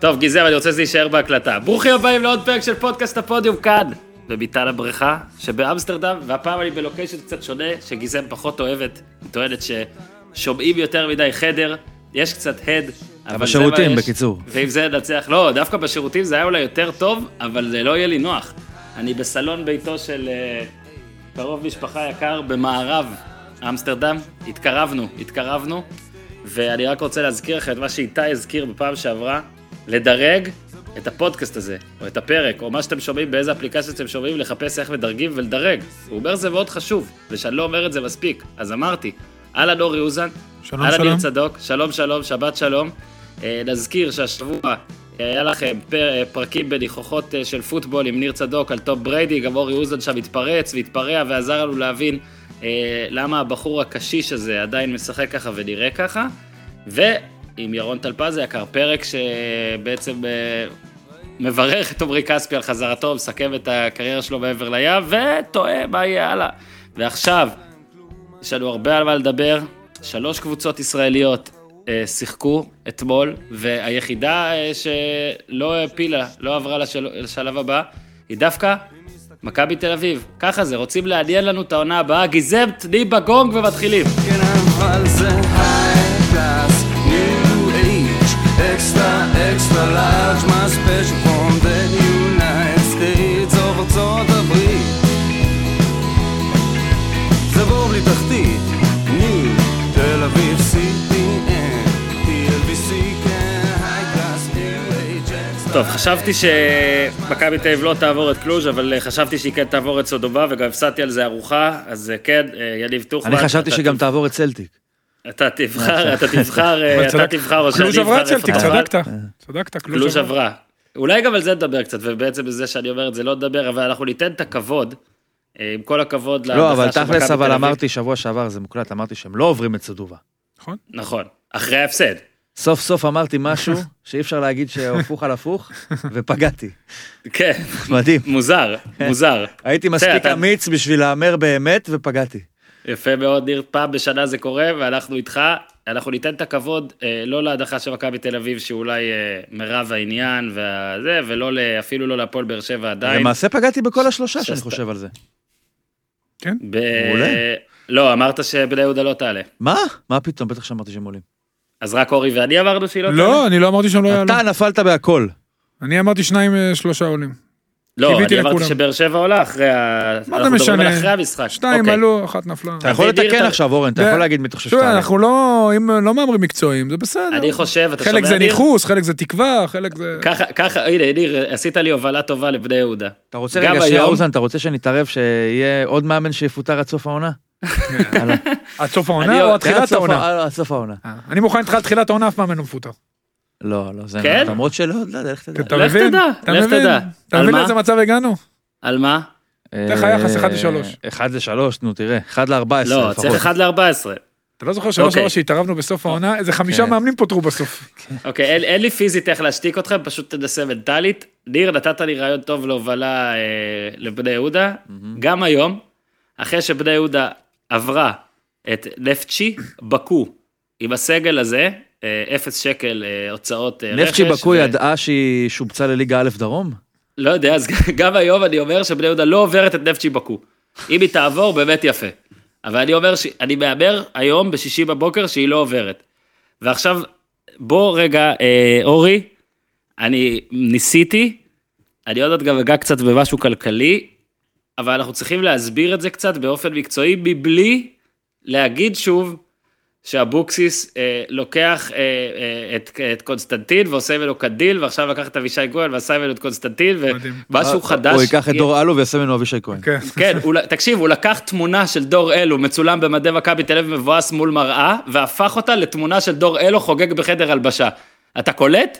טוב, גיזם, אני רוצה שזה יישאר בהקלטה. ברוכים הבאים לעוד פרק של פודקאסט הפודיום כאן, בביתן הבריכה שבאמסטרדם, והפעם אני בלוקיישן קצת שונה, שגיזם פחות אוהבת. היא טוענת ששומעים יותר מדי חדר, יש קצת הד. אבל בשירותים, זה מה יש. בקיצור. ואם זה ננצח, לא, דווקא בשירותים זה היה אולי יותר טוב, אבל זה לא יהיה לי נוח. אני בסלון ביתו של אה, קרוב משפחה יקר במערב אמסטרדם, התקרבנו, התקרבנו, ואני רק רוצה להזכיר לכם את מה שאיתי הזכיר בפעם שעברה, לדרג את הפודקאסט הזה, או את הפרק, או מה שאתם שומעים, באיזה אפליקציה שאתם שומעים, לחפש איך מדרגים ולדרג. הוא אומר זה מאוד חשוב, ושאני לא אומר את זה מספיק, אז אמרתי, אהלן אורי אוזן, אהלן. ניר צדוק, שלום שלום, שבת שלום. אה, נזכיר שהשבוע אה, היה לכם פר, אה, פרקים בניחוחות של פוטבול עם ניר צדוק על טופ בריידי, גם אורי אוזן שם התפרץ והתפרע ועזר לנו להבין למה הבחור הקשיש הזה עדיין משחק ככה ונראה ככה. ועם ירון טלפז היקר, פרק שבעצם אה, מברך את עמרי כספי על חזרתו, מסכם את הקריירה שלו מעבר לים, וטועה מה יהיה הלאה. ועכשיו, יש לנו הרבה על מה לדבר. שלוש קבוצות ישראליות אה, שיחקו אתמול, והיחידה אה, שלא העפילה, לא עברה לשל... לשלב הבא, היא דווקא מכבי תל אביב. ככה זה, רוצים לעניין לנו את העונה הבאה. גיזם, תני בגונג ומתחילים. כן אבל זה extra large, my special from the United States of ארצות הברית. זה בור בלי תחתית, new, תל אביב CPN, TLBC, כן, high class, new age, extra טוב, חשבתי שמכבי תל אביב לא תעבור את קלוז', אבל אה, חשבתי שהיא כן תעבור את סודובה, וגם הפסדתי על זה ארוחה, אז אה, כן, אה, יניב טוחמן. אני חשבתי שגם תעבור את סלטיק. אתה תבחר, אתה תבחר, אתה. תבחר או שאני אבחר. קלוז' עברה סלטיק. צדקת. צדקת, קלוז' עברה. אולי גם על זה נדבר קצת, ובעצם בזה שאני אומר את זה לא נדבר, אבל אנחנו ניתן את הכבוד, אה, עם כל הכבוד לא, אבל תכלס, אבל. אמרתי שבוע שעבר, זה מוקלט, אמרתי שהם לא עוברים את סודובה. נכון? נכון, אחרי ההפסד. סוף סוף אמרתי משהו שאי אפשר להגיד שהפוך על הפוך, ופגעתי. כן, מדהים. מוזר, מוזר. הייתי מספיק אמיץ בשביל להמר באמת, ופגעתי. יפה מאוד, ניר, פעם בשנה זה קורה, ואנחנו איתך. אנחנו ניתן את הכבוד, אה, לא להדחה של מכבי תל אביב, שאולי אה, מרב העניין וזה, ולא אפילו לא להפועל באר שבע עדיין. למעשה פגעתי בכל השלושה שאני שסת- חושב על זה. כן? ב... מעולה. לא, אמרת שבני יהודה לא תעלה. מה? מה פתאום? בטח שאמרתי שהם עולים. אז רק אורי ואני אמרנו שהיא לא תעלה? לא, אני לא אמרתי שהם לא יעלו. אתה נפלת בהכל. אני אמרתי שניים, אה, שלושה עולים. לא, אני אמרתי. שבאר שבע עולה אחרי ה... מה זה משנה? אחרי המשחק. שתיים אוקיי. עלו, אחת נפלה. אתה יכול לתקן עכשיו, אורן, אתה יכול להגיד מי אתה חושב שתעלה. אנחנו לא, אם לא מהמרים מקצועיים, זה בסדר. אני חושב, אתה שומע, חלק זה? ניכוס, חלק זה תקווה, חלק זה... ככה, ככה, הנה, ניר, עשית לי הובלה טובה לבני יהודה. אתה רוצה גם רגע, שנייה, אוזן, אתה רוצה שנתערב שיהיה עוד מאמן שיפוטר עד סוף העונה? עד סוף העונה או עד תחילת העונה? עד סוף העונה. אני מוכן איתך עד תחילת העונה, אף מאמן לא מפוטר. לא, לא, זה כן? למרות שלא, לא יודע, לך תדע. אתה לך מבין? תדע, אתה לך מבין? תדע. אתה מבין? לאיזה מצב הגענו? על מה? תן לך יחס אחד לשלוש. אה, אחד לשלוש, נו תראה, אחד לארבע עשרה לא, לפחות. צריך 1 ל-14. אתה לא זוכר שלוש אוקיי. שעברה שהתערבנו בסוף העונה? איזה חמישה כן. מאמנים פוטרו בסוף. אוקיי, אין, לי פיזית איך להשתיק אתכם, פשוט תנסה מנטלית. ניר, נתת לי רעיון טוב להובלה אה, לבני יהודה. גם היום, אחרי שבני יהודה עברה את נפצ'י בקו עם הסגל הזה, אה, אפס שקל אה, הוצאות אה, רכש. נפצ'י בקו ידעה שהיא שובצה לליגה א' דרום? לא יודע, אז גם היום אני אומר שבני יהודה לא עוברת את נפצ'י בקו. אם היא תעבור, באמת יפה. אבל אני אומר, ש... אני מהמר היום בשישי בבוקר שהיא לא עוברת. ועכשיו, בוא רגע, אה, אורי, אני ניסיתי, אני עוד מעט גם אגע קצת במשהו כלכלי, אבל אנחנו צריכים להסביר את זה קצת באופן מקצועי, מבלי להגיד שוב שאבוקסיס אה, לוקח אה, אה, את, את קונסטנטין ועושה ממנו קנדיל, ועכשיו לקח את אבישי כהן ועשה ממנו את קונסטנטין. ומשהו חדש. הוא ייקח את דור אלו ויעשה ממנו אבישי כהן. כן. כן, הוא, תקשיב, הוא לקח תמונה של דור אלו מצולם במדי מכבי תל אביב מבואס מול מראה, והפך אותה לתמונה של דור אלו חוגג בחדר הלבשה. אתה קולט?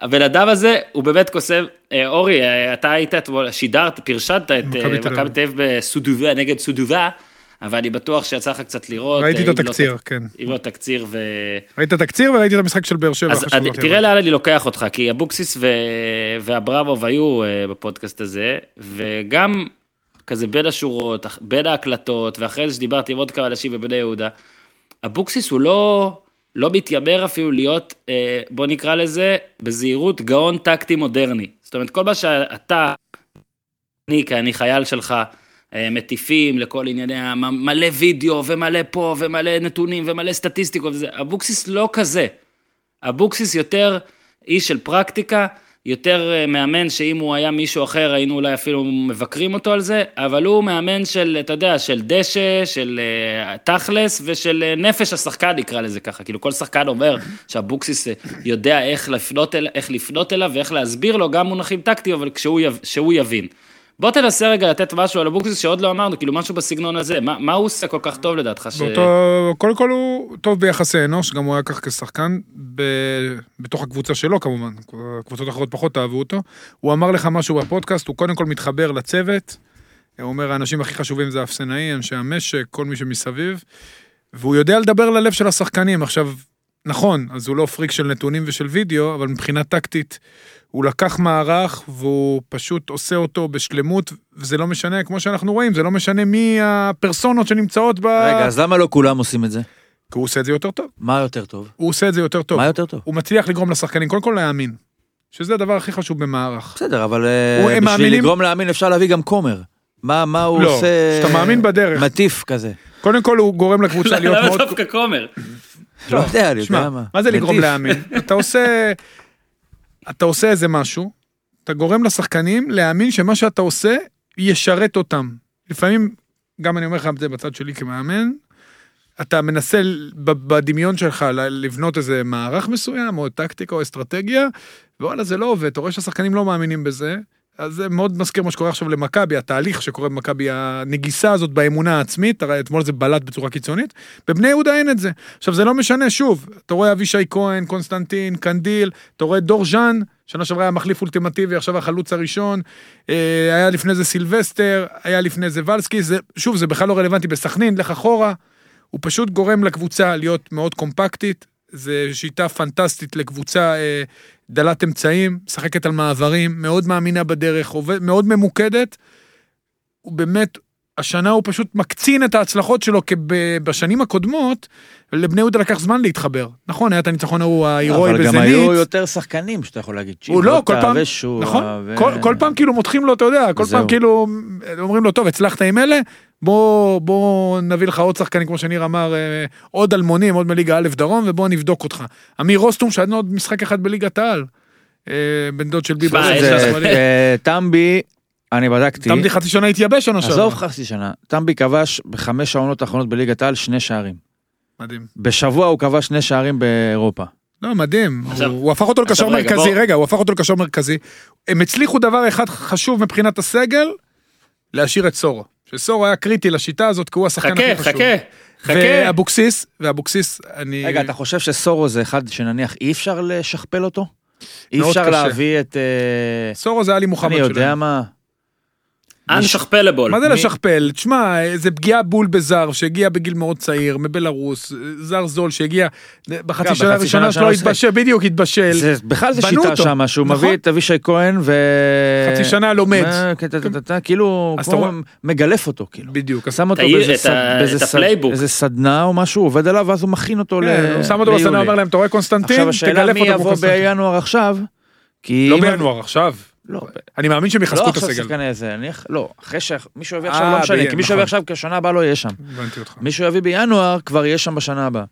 הבן אדם הזה הוא באמת קוסם, אה, אורי, אה, אתה היית אתמול, שידרת, פרשנת את מכבי אה, מכבי. תל אביב בסודובה נגד סודובה, אבל אני בטוח שיצא לך קצת לראות. ראיתי אה, את אם לא התקציר, ת- כן. אם לא תקציר ו... ראיתי את התקציר וראיתי את המשחק של באר שבע. אז אני, תראה. לאן אני לוקח אותך, כי אבוקסיס ו... ואברמוב היו אה, בפודקאסט הזה, וגם כזה בין השורות, בין ההקלטות, ואחרי זה שדיברתי עם עוד כמה אנשים בבני יהודה, אבוקסיס הוא לא, לא מתיימר אפילו להיות, אה, בוא נקרא לזה, בזהירות, גאון טקטי מודרני. זאת אומרת, כל מה שאתה, אני, כי אני חייל שלך, אה, מטיפים לכל ענייני, המ- מלא וידאו ומלא פה ומלא נתונים ומלא סטטיסטיקות וזה, אבוקסיס לא כזה. אבוקסיס יותר איש של פרקטיקה, יותר אה, מאמן שאם הוא היה מישהו אחר היינו אולי אפילו מבקרים אותו על זה, אבל הוא מאמן של, אתה יודע, של דשא, של אה, תכלס ושל אה, נפש השחקן נקרא לזה ככה, כאילו כל שחקן אומר שאבוקסיס אה, יודע איך לפנות, אל, איך לפנות אליו ואיך להסביר לו גם מונחים טקטיים, אבל כשהוא שהוא יבין. בוא תנסה רגע לתת משהו על אבוקסיס שעוד לא אמרנו, כאילו משהו בסגנון הזה, מה, מה הוא עושה כל כך טוב לדעתך? ש... באותו, קודם כל הוא טוב ביחסי אנוש, גם הוא היה כך כשחקן, ב, בתוך הקבוצה שלו כמובן, קבוצות אחרות פחות אהבו אותו. הוא אמר לך משהו בפודקאסט, הוא קודם כל מתחבר לצוות, הוא אומר האנשים הכי חשובים זה האפסנאי, אנשי המשק, כל מי שמסביב, והוא יודע לדבר ללב של השחקנים. עכשיו, נכון, אז הוא לא פריק של נתונים ושל וידאו, אבל מבחינה טקטית, הוא לקח מערך והוא פשוט עושה אותו בשלמות, וזה לא משנה, כמו שאנחנו רואים, זה לא משנה מי הפרסונות שנמצאות ב... רגע, אז למה לא כולם עושים את זה? כי הוא עושה את זה יותר טוב. מה יותר טוב? הוא עושה את זה יותר טוב. מה יותר טוב? הוא מצליח לגרום לשחקנים, קודם כל להאמין. שזה הדבר הכי חשוב במערך. בסדר, אבל אה, בשביל מאמינים- לגרום להאמין אפשר להביא גם כומר. מה מה הוא לא, עושה? שאתה מאמין בדרך. מטיף כזה. קודם כל הוא גורם לקבוצה להיות למה מאוד... דווקא כומר? לא יודע, אני יודע מה. מה זה לגרום. להאמין? אתה עושה... אתה עושה איזה משהו, אתה גורם לשחקנים להאמין שמה שאתה עושה ישרת אותם. לפעמים, גם אני אומר לך את זה בצד שלי כמאמן, אתה מנסה בדמיון שלך לבנות איזה מערך מסוים, או טקטיקה או אסטרטגיה, וואלה זה לא עובד, אתה רואה שהשחקנים לא מאמינים בזה, אז זה מאוד מזכיר מה שקורה עכשיו למכבי, התהליך שקורה במכבי, הנגיסה הזאת באמונה העצמית, הרי אתמול זה בלט בצורה קיצונית, בבני יהודה אין את זה. עכשיו זה לא משנה, שוב, אתה רואה אבישי כהן, קונסטנטין, קנדיל, אתה רואה דור ז'אן, שנה שעברה היה מחליף אולטימטיבי, עכשיו החלוץ הראשון, אה, היה לפני זה סילבסטר, היה לפני זה ולסקי, זה, שוב, זה בכלל לא רלוונטי בסכנין, לך אחורה, הוא פשוט גורם לקבוצה להיות מאוד קומפקטית, זה שיטה פנטסטית לקבוצה אה, דלת אמצעים, משחקת על מעברים, מאוד מאמינה בדרך, עובד, מאוד ממוקדת. הוא באמת, השנה הוא פשוט מקצין את ההצלחות שלו, כי בשנים הקודמות, לבני יהודה לקח זמן להתחבר. נכון, היה את הניצחון ההוא ההירואי אבל בזנית. גם היו יותר שחקנים שאתה יכול להגיד. הוא לא, כל פעם, נכון, ו- כל, כל פעם כאילו מותחים לו, אתה יודע, כל. פעם כאילו אומרים לו, טוב, הצלחת עם אלה, בוא, בוא נביא לך עוד שחקנים, כמו שניר אמר, אה, עוד אלמונים, עוד מליגה א' דרום, ובוא נבדוק אותך. אמיר רוסטום, שהיה עוד משחק אחד בליגת העל, אה, בן דוד של השמאלי. אה, טמבי, אני בדקתי. תמדי חצי שנה התייבש שנה שעברה. עזוב חצי שנה. טמבי כבש בחמש העונות האחרונות בליגת העל שני שערים. מדהים. בשבוע הוא כבש שני שערים באירופה. לא, מדהים. עכשיו- הוא הוא הפך אותו לקשר מרכזי, בוא- רגע, הוא הפך אותו לקשר מרכזי. הם הצליחו דבר אחד חשוב מבחינת הסגל, להשאיר את סורו. שסורו היה קריטי לשיטה הזאת, כי הוא השחקן חכה, הכי חשוב. חכה, חכה. ואבוקסיס, ואבוקסיס, אני... רגע, אתה חושב שסורו זה אחד שנניח אי אפשר לשכפל אותו? אי אפשר קשה. להביא את... אה, סורו זה עלי מוחמד אני שלהם. יודע מה. Unshuffleable. מה זה לשכפל? תשמע, זה פגיעה בול בזר שהגיע בגיל מאוד צעיר, מבלארוס, זר זול שהגיע בחצי שנה הראשונה שלו שלא התבשל, בדיוק התבשל. בכלל זה שיטה אותו. שמה, שהוא נכון. מביא את אבישי כהן ו... חצי שנה לומד. מה, כן, אתה- כאילו, מגלף אותו, כאילו. בדיוק. שם אותו באיזה סדנה או משהו, עובד עליו, ואז הוא מכין אותו ל... כן, הוא שם אותו ליולי. בסדנה, אומר להם, אתה רואה קונסטנטין? עכשיו השאלה תגלף מי אותו יבוא. בינואר עכשיו, כי... לא בינואר, עכשיו. לא, אני מאמין שהם יחזקו לא את עכשיו הסגל. שחקני איזה, לא, אחרי שמישהו יביא אה, עכשיו, לא משנה, כי מישהו. יביא עכשיו, כי השנה הבאה לא יהיה שם. הבנתי אותך. מישהו יביא בינואר, כבר יהיה שם בשנה הבאה.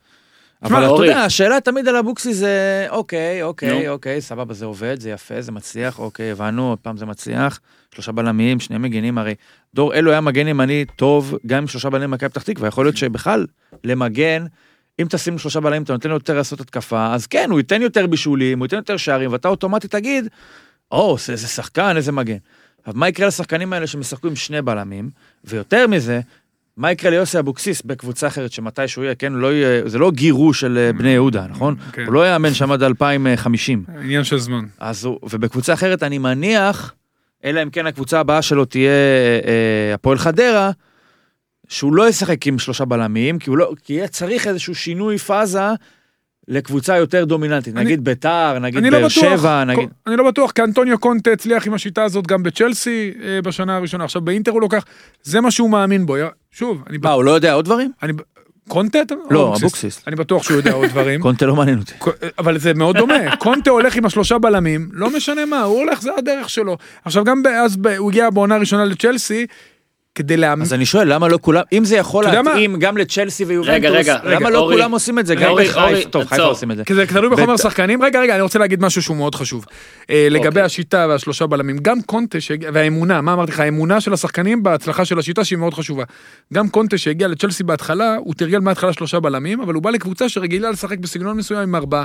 אבל אתה. יודע, השאלה תמיד על אבוקסי זה, אוקיי, אוקיי. אוקיי, סבבה, זה עובד, זה יפה, זה מצליח, אוקיי, הבנו, עוד פעם זה מצליח. שלושה בלמים, שני מגנים, הרי דור אלו היה מגן ימני טוב, גם עם שלושה בלמים במכבי פתח תקווה, יכול להיות שבכלל, למגן, אם תשים שלושה בלמים, אתה נותן לו יותר לעשות התקפה, אז כן, הוא ייתן יותר בישולים, הוא ייתן יותר שערים, ואתה אוטומטית תגיד, או, זה- איזה שחקן, איזה מגן. אבל מה יקרה לשחקנים האלה שמשחקו עם שני בלמים, ויותר מזה, מה יקרה ליוסי אבוקסיס בקבוצה אחרת שמתי שהוא יהיה, כן, לא יהיה, זה לא גירוש של אה, בני יהודה, נכון? כן. הוא לא יאמן שם עד 2050. עניין של זמן. אז הוא, ובקבוצה אחרת אני מניח, אלא אם כן הקבוצה הבאה שלו תהיה אה, הפועל חדרה, שהוא לא ישחק עם שלושה בלמים, כי, הוא לא, כי יהיה צריך איזשהו שינוי פאזה לקבוצה יותר דומיננטית, אני- נגיד ביתר, נגיד לא באר בטוח, שבע, נגיד... אני לא בטוח, כי אנטוניו קונטה הצליח עם השיטה הזאת גם בצ'לסי אה, בשנה הראשונה, עכשיו באינטר הוא לוקח, זה מה שהוא מאמין בו. שוב, אני... מה, הוא לא יודע עוד דברים? אני... קונטה? לא, אבוקסיס. אני בטוח שהוא יודע עוד דברים. קונטה לא מעניין אותי. אבל זה מאוד דומה, קונטה הולך עם השלושה בלמים, לא משנה מה, הוא הולך, זה הדרך שלו. עכשיו גם אז הוא הגיע בעונה הראשונה לצ'לסי, כדי להאמין, אז אני שואל, למה לא כולם, אם זה יכול? להתאים גם לצ'לסי ויובנטוס, רגע, רגע, למה לא כולם עושים את זה? גם בחיפה, טוב, חיפה. עושים את זה. כי זה תלוי בחומר השחקנים. רגע, רגע, אני רוצה להגיד משהו שהוא מאוד חשוב. אה, לגבי אוקיי. השיטה והשלושה בלמים, גם קונטה והאמונה, מה אמרתי לך, האמונה של השחקנים בהצלחה של השיטה שהיא מאוד חשובה. גם קונטה שהגיע לצ'לסי בהתחלה, הוא תרגל מההתחלה שלושה בלמים, אבל הוא בא לקבוצה שרגילה לשחק בסגנון מסוים עם ארבעה.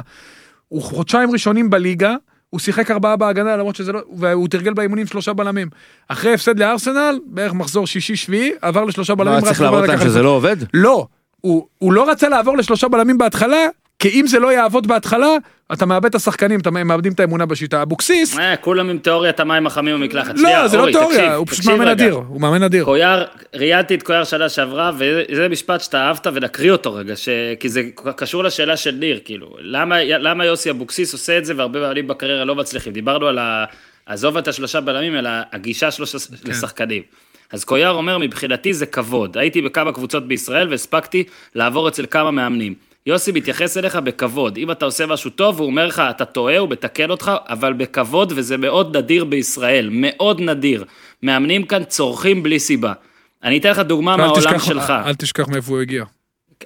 הוא חודשיים ראשונים בליגה, הוא שיחק ארבעה בהגנה למרות שזה לא, והוא תרגל באימונים שלושה בלמים. אחרי הפסד לארסנל, בערך מחזור שישי-שביעי, עבר לשלושה בלמים. מה, רק צריך להראות להם שזה לא עובד? לא, הוא, הוא לא רצה לעבור לשלושה בלמים בהתחלה, כי אם זה לא יעבוד בהתחלה, אתה מאבד את השחקנים, אתה מאבדים את האמונה בשיטה. אבוקסיס, אה, כולם עם תיאוריית המים החמים במקלחת. לא, זה לא אורי, תיאוריה, הוא פשוט מאמן. אדיר, הוא מאמן אדיר. קויאר, ראיינתי את קויאר שנה שעברה, וזה משפט שאתה אהבת, ונקריא אותו רגע, ש... כי זה קשור לשאלה של ניר, כאילו, למה, למה יוסי אבוקסיס עושה את זה, והרבה מאמנים בקריירה לא מצליחים. דיברנו על ה... עזוב את השלושה בלמים, אלא הגישה שלו. כן. לשחקנים. אז קויאר אומר, מבחינתי זה כבוד. הייתי בכמה קבוצות בישראל, והספקתי לעבור אצל כמה מאמנים. יוסי מתייחס אליך בכבוד. אם אתה עושה משהו טוב, הוא אומר לך, אתה טועה, הוא מתקן אותך, אבל בכבוד, וזה מאוד נדיר בישראל, מאוד נדיר. מאמנים כאן צורכים בלי סיבה. אני אתן לך דוגמה אל מהעולם תשכח- שלך. אל תשכח מאיפה הוא הגיע.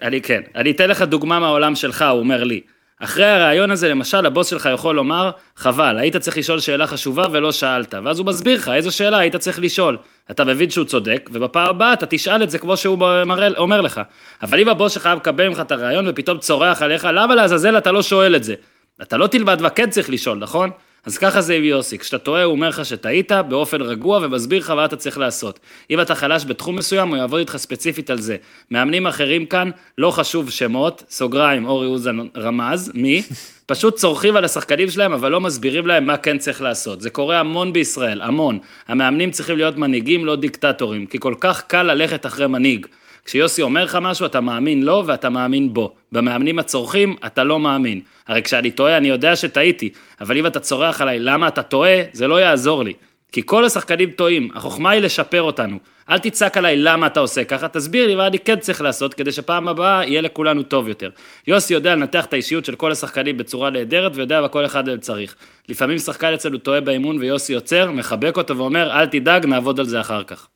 אני כן. אני אתן לך דוגמה מהעולם שלך, הוא אומר לי. אחרי הראיון הזה, למשל, הבוס שלך יכול לומר, חבל, היית צריך לשאול שאלה חשובה ולא שאלת. ואז הוא מסביר לך איזו שאלה היית צריך לשאול. אתה מבין שהוא צודק, ובפעם הבאה אתה תשאל את זה כמו שהוא מראה, אומר לך. אבל אם הבוס שלך היה מקבל ממך את הראיון ופתאום צורח עליך, למה לעזאזל אתה לא שואל את זה? אתה לא תלמד וכן צריך לשאול, נכון? אז ככה זה עם יוסי, כשאתה טועה הוא אומר לך שטעית באופן רגוע ומסביר לך מה אתה צריך לעשות. אם אתה חלש בתחום מסוים, הוא יעבוד איתך ספציפית על זה. מאמנים אחרים כאן, לא חשוב שמות, סוגריים, אורי אוזן רמז, מי? פשוט צורכים על השחקנים שלהם, אבל לא מסבירים להם מה כן צריך לעשות. זה קורה המון בישראל, המון. המאמנים צריכים להיות מנהיגים, לא דיקטטורים, כי כל כך קל ללכת אחרי מנהיג. כשיוסי אומר לך משהו, אתה מאמין לו ואתה מאמין בו. במאמנים הצורכים, אתה לא מאמין. הרי כשאני טועה, אני יודע שטעיתי, אבל אם אתה צורח עליי למה אתה טועה, זה לא יעזור לי. כי כל השחקנים טועים, החוכמה היא לשפר אותנו. אל תצעק עליי למה אתה עושה ככה, תסביר לי מה אני כן צריך לעשות, כדי שפעם הבאה יהיה לכולנו טוב יותר. יוסי יודע לנתח את האישיות של כל השחקנים בצורה נהדרת, ויודע מה כל אחד מהם צריך. לפעמים שחקן אצלנו טועה באימון ויוסי עוצר, מחבק אותו ואומר, אל תדאג, נעבוד על זה אחר כך.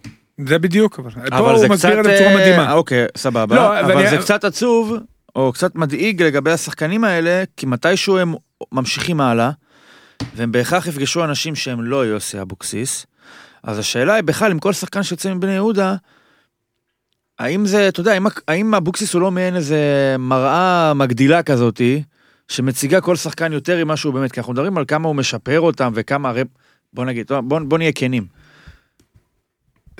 זה בדיוק, אבל פה אבל הוא זה מסביר קצת... את זה בצורה אה, מדהימה. אוקיי, סבבה. לא, אבל ואני- זה קצת עצוב, או קצת מדאיג לגבי השחקנים האלה, כי מתישהו הם ממשיכים הלאה, והם בהכרח יפגשו אנשים שהם לא יוסי אבוקסיס. אז השאלה היא בכלל, עם כל שחקן שיוצא מבני יהודה, האם זה, אתה יודע, האם, האם אבוקסיס הוא לא מעין איזה מראה מגדילה כזאתי, שמציגה כל שחקן יותר ממה שהוא באמת, כי אנחנו מדברים על כמה הוא משפר אותם וכמה, הרי, בוא נגיד, בוא, בוא נהיה כנים.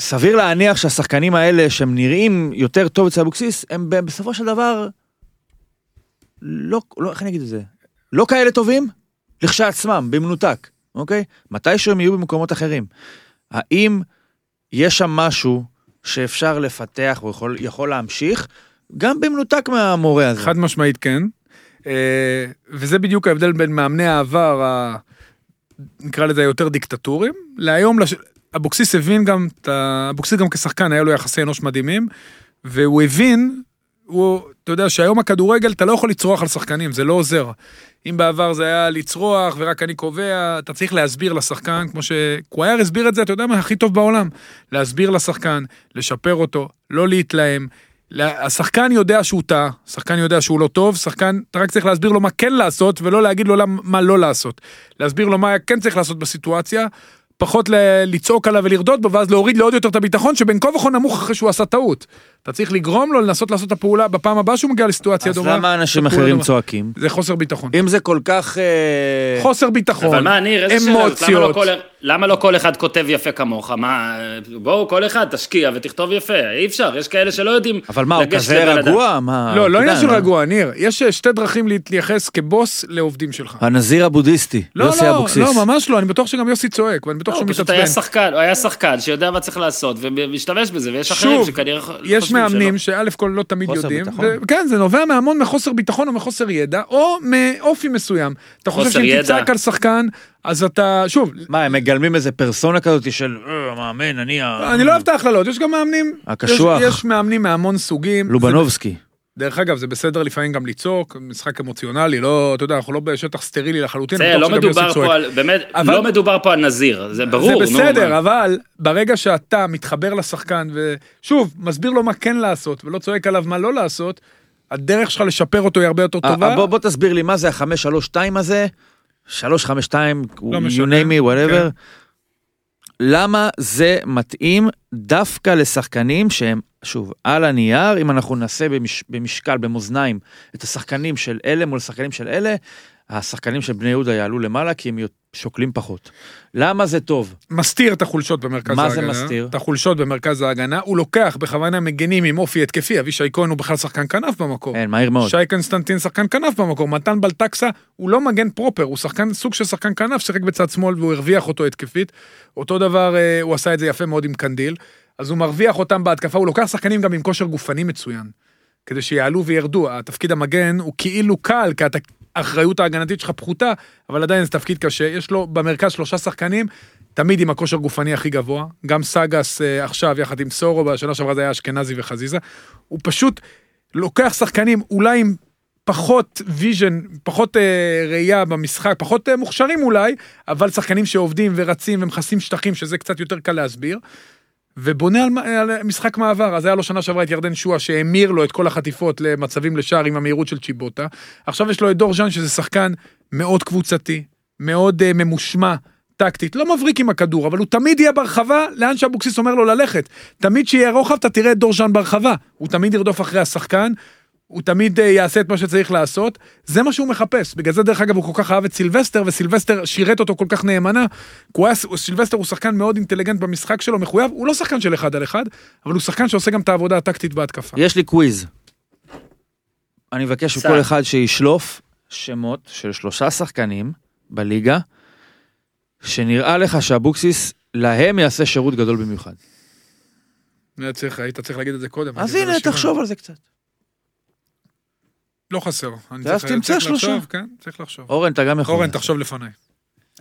סביר להניח שהשחקנים האלה שהם נראים יותר טוב אצל אבוקסיס, הם בסופו של דבר, לא, לא, איך אני אגיד את זה? לא כאלה טובים לכשעצמם, במנותק, אוקיי? מתישהו הם יהיו במקומות אחרים. האם יש שם משהו שאפשר לפתח או יכול, יכול להמשיך, גם במנותק מהמורה הזה? חד משמעית כן. אה, וזה בדיוק ההבדל בין מאמני העבר, ה- נקרא לזה יותר דיקטטורים, להיום, לש... אבוקסיס הבין גם, אבוקסיס גם כשחקן, היה לו יחסי אנוש מדהימים, והוא הבין, הוא, אתה יודע שהיום הכדורגל, אתה לא יכול לצרוח על שחקנים, זה לא עוזר. אם בעבר זה היה לצרוח ורק אני קובע, אתה צריך להסביר לשחקן, כמו שקווייר הסביר את זה, אתה יודע מה, הכי טוב בעולם. להסביר לשחקן, לשפר אותו, לא להתלהם. לה- השחקן יודע שהוא טעה, שחקן יודע שהוא לא טוב, שחקן, אתה רק צריך להסביר לו מה כן לעשות, ולא להגיד לו מה לא לעשות. להסביר לו מה כן צריך לעשות בסיטואציה, פחות לצעוק עליו ולרדות בו, ואז להוריד לו עוד יותר את הביטחון, שבין כה וכה נמוך אחרי שהוא עשה טעות. אתה צריך לגרום לו לנסות לעשות את הפעולה בפעם הבאה שהוא מגיע לסיטואציה אז דומה. למה אנשים אחרים. צועקים? זה חוסר ביטחון. אם זה כל כך... אה, חוסר ביטחון, אבל מה, ניר, איזה שאלה זאת? למה לא אמוציות. כל- למה לא כל אחד כותב יפה כמוך? מה, בואו, כל אחד תשקיע ותכתוב יפה. אי אפשר, יש כאלה שלא יודעים אבל מה, הוא כזה. רגוע? מה, לא, לא עניין של? רגוע, ניר. יש אה, שתי דרכים להתייחס כבוס לעובדים שלך. הנזיר הבודהיסטי, לא, יוסי לא, אבוקסיס. לא, ממש לא, אני בטוח שגם יוסי צועק, ואני בטוח לא, שהוא הוא פשוט היה מתעצבן. שחקן, הוא היה שחקן שיודע מה צריך לעשות ומשתמש בזה, ויש אחרים שכנראה חושבים יש מאמנים. שא' כל לא תמיד חוסר יודעים, ביטחון. וכן, זה נובע מהמון מחוסר ביטחון או מחוסר ידע, או מאופי מסוים. אתה חושב שאם. תצעק על שחקן, אז אתה, שוב, מה, הם מגלמים איזה פרסונה כזאת של "אה, מאמן, אני ה... אני לא אוהב את ההכללות, יש גם מאמנים, הקשוח. יש, יש מאמנים מהמון סוגים. לובנובסקי. דרך אגב, זה בסדר לפעמים גם לצעוק, משחק אמוציונלי, לא, אתה יודע, אנחנו לא בשטח סטרילי לחלוטין. זה לא מדובר. פה על, באמת, אבל- לא מדובר פה על נזיר, זה ברור. זה נו, בסדר, מה. אבל ברגע שאתה מתחבר לשחקן, ושוב, מסביר לו מה כן לעשות, ולא צועק עליו מה לא לעשות, הדרך שלך לשפר אותו היא הרבה יותר אה, טובה. בוא בוא תסביר לי מה זה החמש שלוש שתיים הזה, שלוש חמש שתיים, you לא משנה. name me, whatever. כן. למה זה מתאים דווקא לשחקנים שהם, שוב, על הנייר, אם אנחנו נעשה במש, במשקל, במאזניים, את השחקנים של אלה מול השחקנים של אלה, השחקנים של בני יהודה יעלו למעלה כי הם שוקלים פחות. למה זה טוב? מסתיר את החולשות במרכז מה זה ההגנה. מסתיר? את החולשות במרכז ההגנה. הוא לוקח בכוונה מגנים עם אופי התקפי, אבישי כהן הוא בכלל שחקן כנף במקור. אין, מהיר מאוד. שי קונסטנטין שחקן כנף במקור, מתן בלטקסה הוא לא מגן proper, הוא שחקן, סוג של שחקן כנף, שיחק בצד שמאל והוא הרוויח אותו התקפית. אותו דבר, אה, הוא עשה את זה יפה מאוד עם קנדיל, אז הוא מרוויח אותם בהתקפה, הוא לוקח שחקנים גם עם כושר גופני מצוין, כדי שיעלו וירדו. התפקיד המגן הוא כאילו קל, כי האחריות ההגנתית שלך פחותה, אבל עדיין זה תפקיד קשה. יש לו במרכז שלושה שחקנים, תמיד עם הכושר גופני הכי גבוה, גם סאגס אה, עכשיו יחד עם סורו, בשנה שעברה זה היה אשכנזי וחזיזה. הוא פשוט לוקח שחקנים אולי עם פחות vision, פחות אה, ראייה במשחק, פחות אה, מוכשרים אולי, אבל שחקנים שעובדים ורצים ומכסים שטחים, שזה קצת יותר קל להסביר. ובונה על, על משחק מעבר, אז היה לו שנה שעברה את ירדן שואה שהמיר לו את כל החטיפות למצבים לשער עם המהירות של צ'יבוטה. עכשיו יש לו את דור ז'אן שזה שחקן מאוד קבוצתי, מאוד uh, ממושמע. טקטית, לא מבריק עם הכדור, אבל הוא תמיד יהיה ברחבה לאן שאבוקסיס אומר לו ללכת. תמיד שיהיה רוחב, אתה תראה את דור ז'אן ברחבה. הוא תמיד ירדוף אחרי השחקן, הוא תמיד אה, יעשה את מה שצריך לעשות, זה מה שהוא מחפש. בגלל זה, דרך אגב, הוא כל כך אהב את סילבסטר, וסילבסטר שירת אותו כל כך נאמנה. היה, סילבסטר הוא שחקן מאוד אינטליגנט במשחק שלו, מחויב, הוא לא שחקן של אחד על אחד, אבל הוא שחקן שעושה גם את העבודה הטקטית בהתקפה. יש לי קוויז. אני מבקש. מכל אחד שישלוף שמות של שלושה שחקנים בליגה, שנראה לך שאבוקסיס להם יעשה שירות גדול במיוחד. היית צריך להגיד את זה קודם. אז הנה. תחשוב על זה קצת. לא חסר. צריך- תמצא שלושה. כן, צריך לחשוב. אורן, אתה גם יכול. אורן, תחשוב לפניי.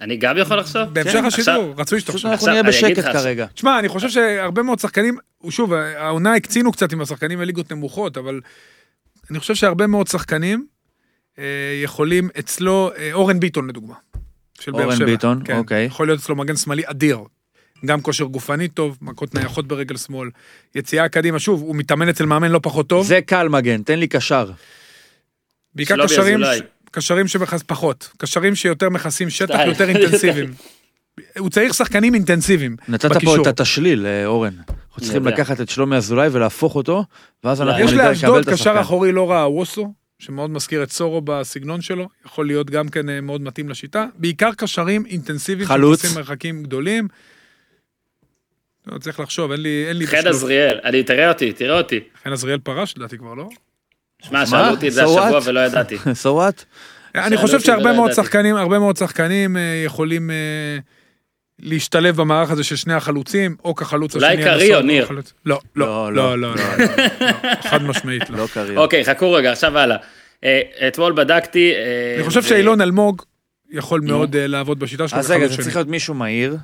אני גם יכול לחשוב? בהמשך כן, השידור, רצוי שתחשוב. אנחנו נהיה בשקט כרגע. תשמע, אני חושב שהרבה מאוד שחקנים, שוב, העונה הקצינו קצת עם השחקנים בליגות נמוכות, אבל אני חושב שהרבה מאוד שחקנים אה, יכולים אצלו, אה, אורן ביטון לדוגמה. של באר אורן שבע. ביטון, כן, אוקיי. יכול להיות אצלו מגן שמאלי אדיר. גם כושר גופני טוב, מכות נייחות ברגל שמאל, יציאה קדימה, שוב, הוא מתאמן אצל מאמן לא פחות טוב. זה קל מגן, תן לי קשר. בעיקר קשרים. קשרים שמכס פחות, קשרים שיותר מכסים שטח, די. יותר אינטנסיביים. הוא צריך שחקנים אינטנסיביים. נתת פה בקישור. את התשליל, אה, אורן. אנחנו צריכים יודע. לקחת את שלומי אזולאי ולהפוך אותו, ואז אנחנו יש נדע לקבל לאשדוד את השחקן. קשר אחורי לא רע, ווסו, שמאוד מזכיר את סורו בסגנון שלו, יכול להיות גם כן אה, מאוד מתאים לשיטה. בעיקר קשרים אינטנסיביים, חלוץ. שמכסים מרחקים גדולים. לא, צריך לחשוב, אין לי... אין לי חן. עזריאל, אני, תראה אותי, תראה אותי. חן עזריאל פרש, לדעתי כבר לא. שמע, שאלו אותי את זה השבוע ולא ידעתי. so what? אני חושב שהרבה מאוד שחקנים, הרבה מאוד שחקנים יכולים להשתלב במערך הזה של שני החלוצים, או כחלוץ השני. אולי קרי או ניר. לא, לא, לא, לא, חד משמעית לא. אוקיי, חכו רגע, עכשיו הלאה. אתמול בדקתי... אני חושב שאילון אלמוג יכול מאוד לעבוד בשיטה שלו. אז רגע, זה צריך להיות מישהו מהיר.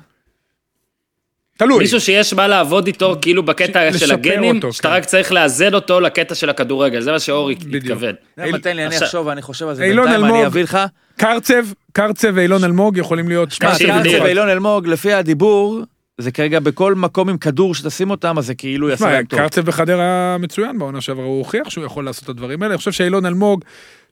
תלוי. מישהו שיש מה לעבוד איתו, כאילו בקטע ש- של הגנים, אותו, שאתה כן. רק צריך לאזן אותו לקטע של הכדורגל, זה מה שאורי. התכוון. יודע מה, תן לי, אני אחשוב, אני חושב על זה בינתיים, אלמוג. אני אביא לך. קרצב, קרצב ואילון אלמוג יכולים להיות. קרצב. ואילון אלמוג, לפי הדיבור, זה כרגע בכל מקום עם כדור שתשים אותם, אז זה כאילו יעשה להם טוב. קרצב בחדרה מצוין בעונה שעברה, הוא הוכיח שהוא יכול לעשות את הדברים האלה. אני חושב שאילון אלמוג,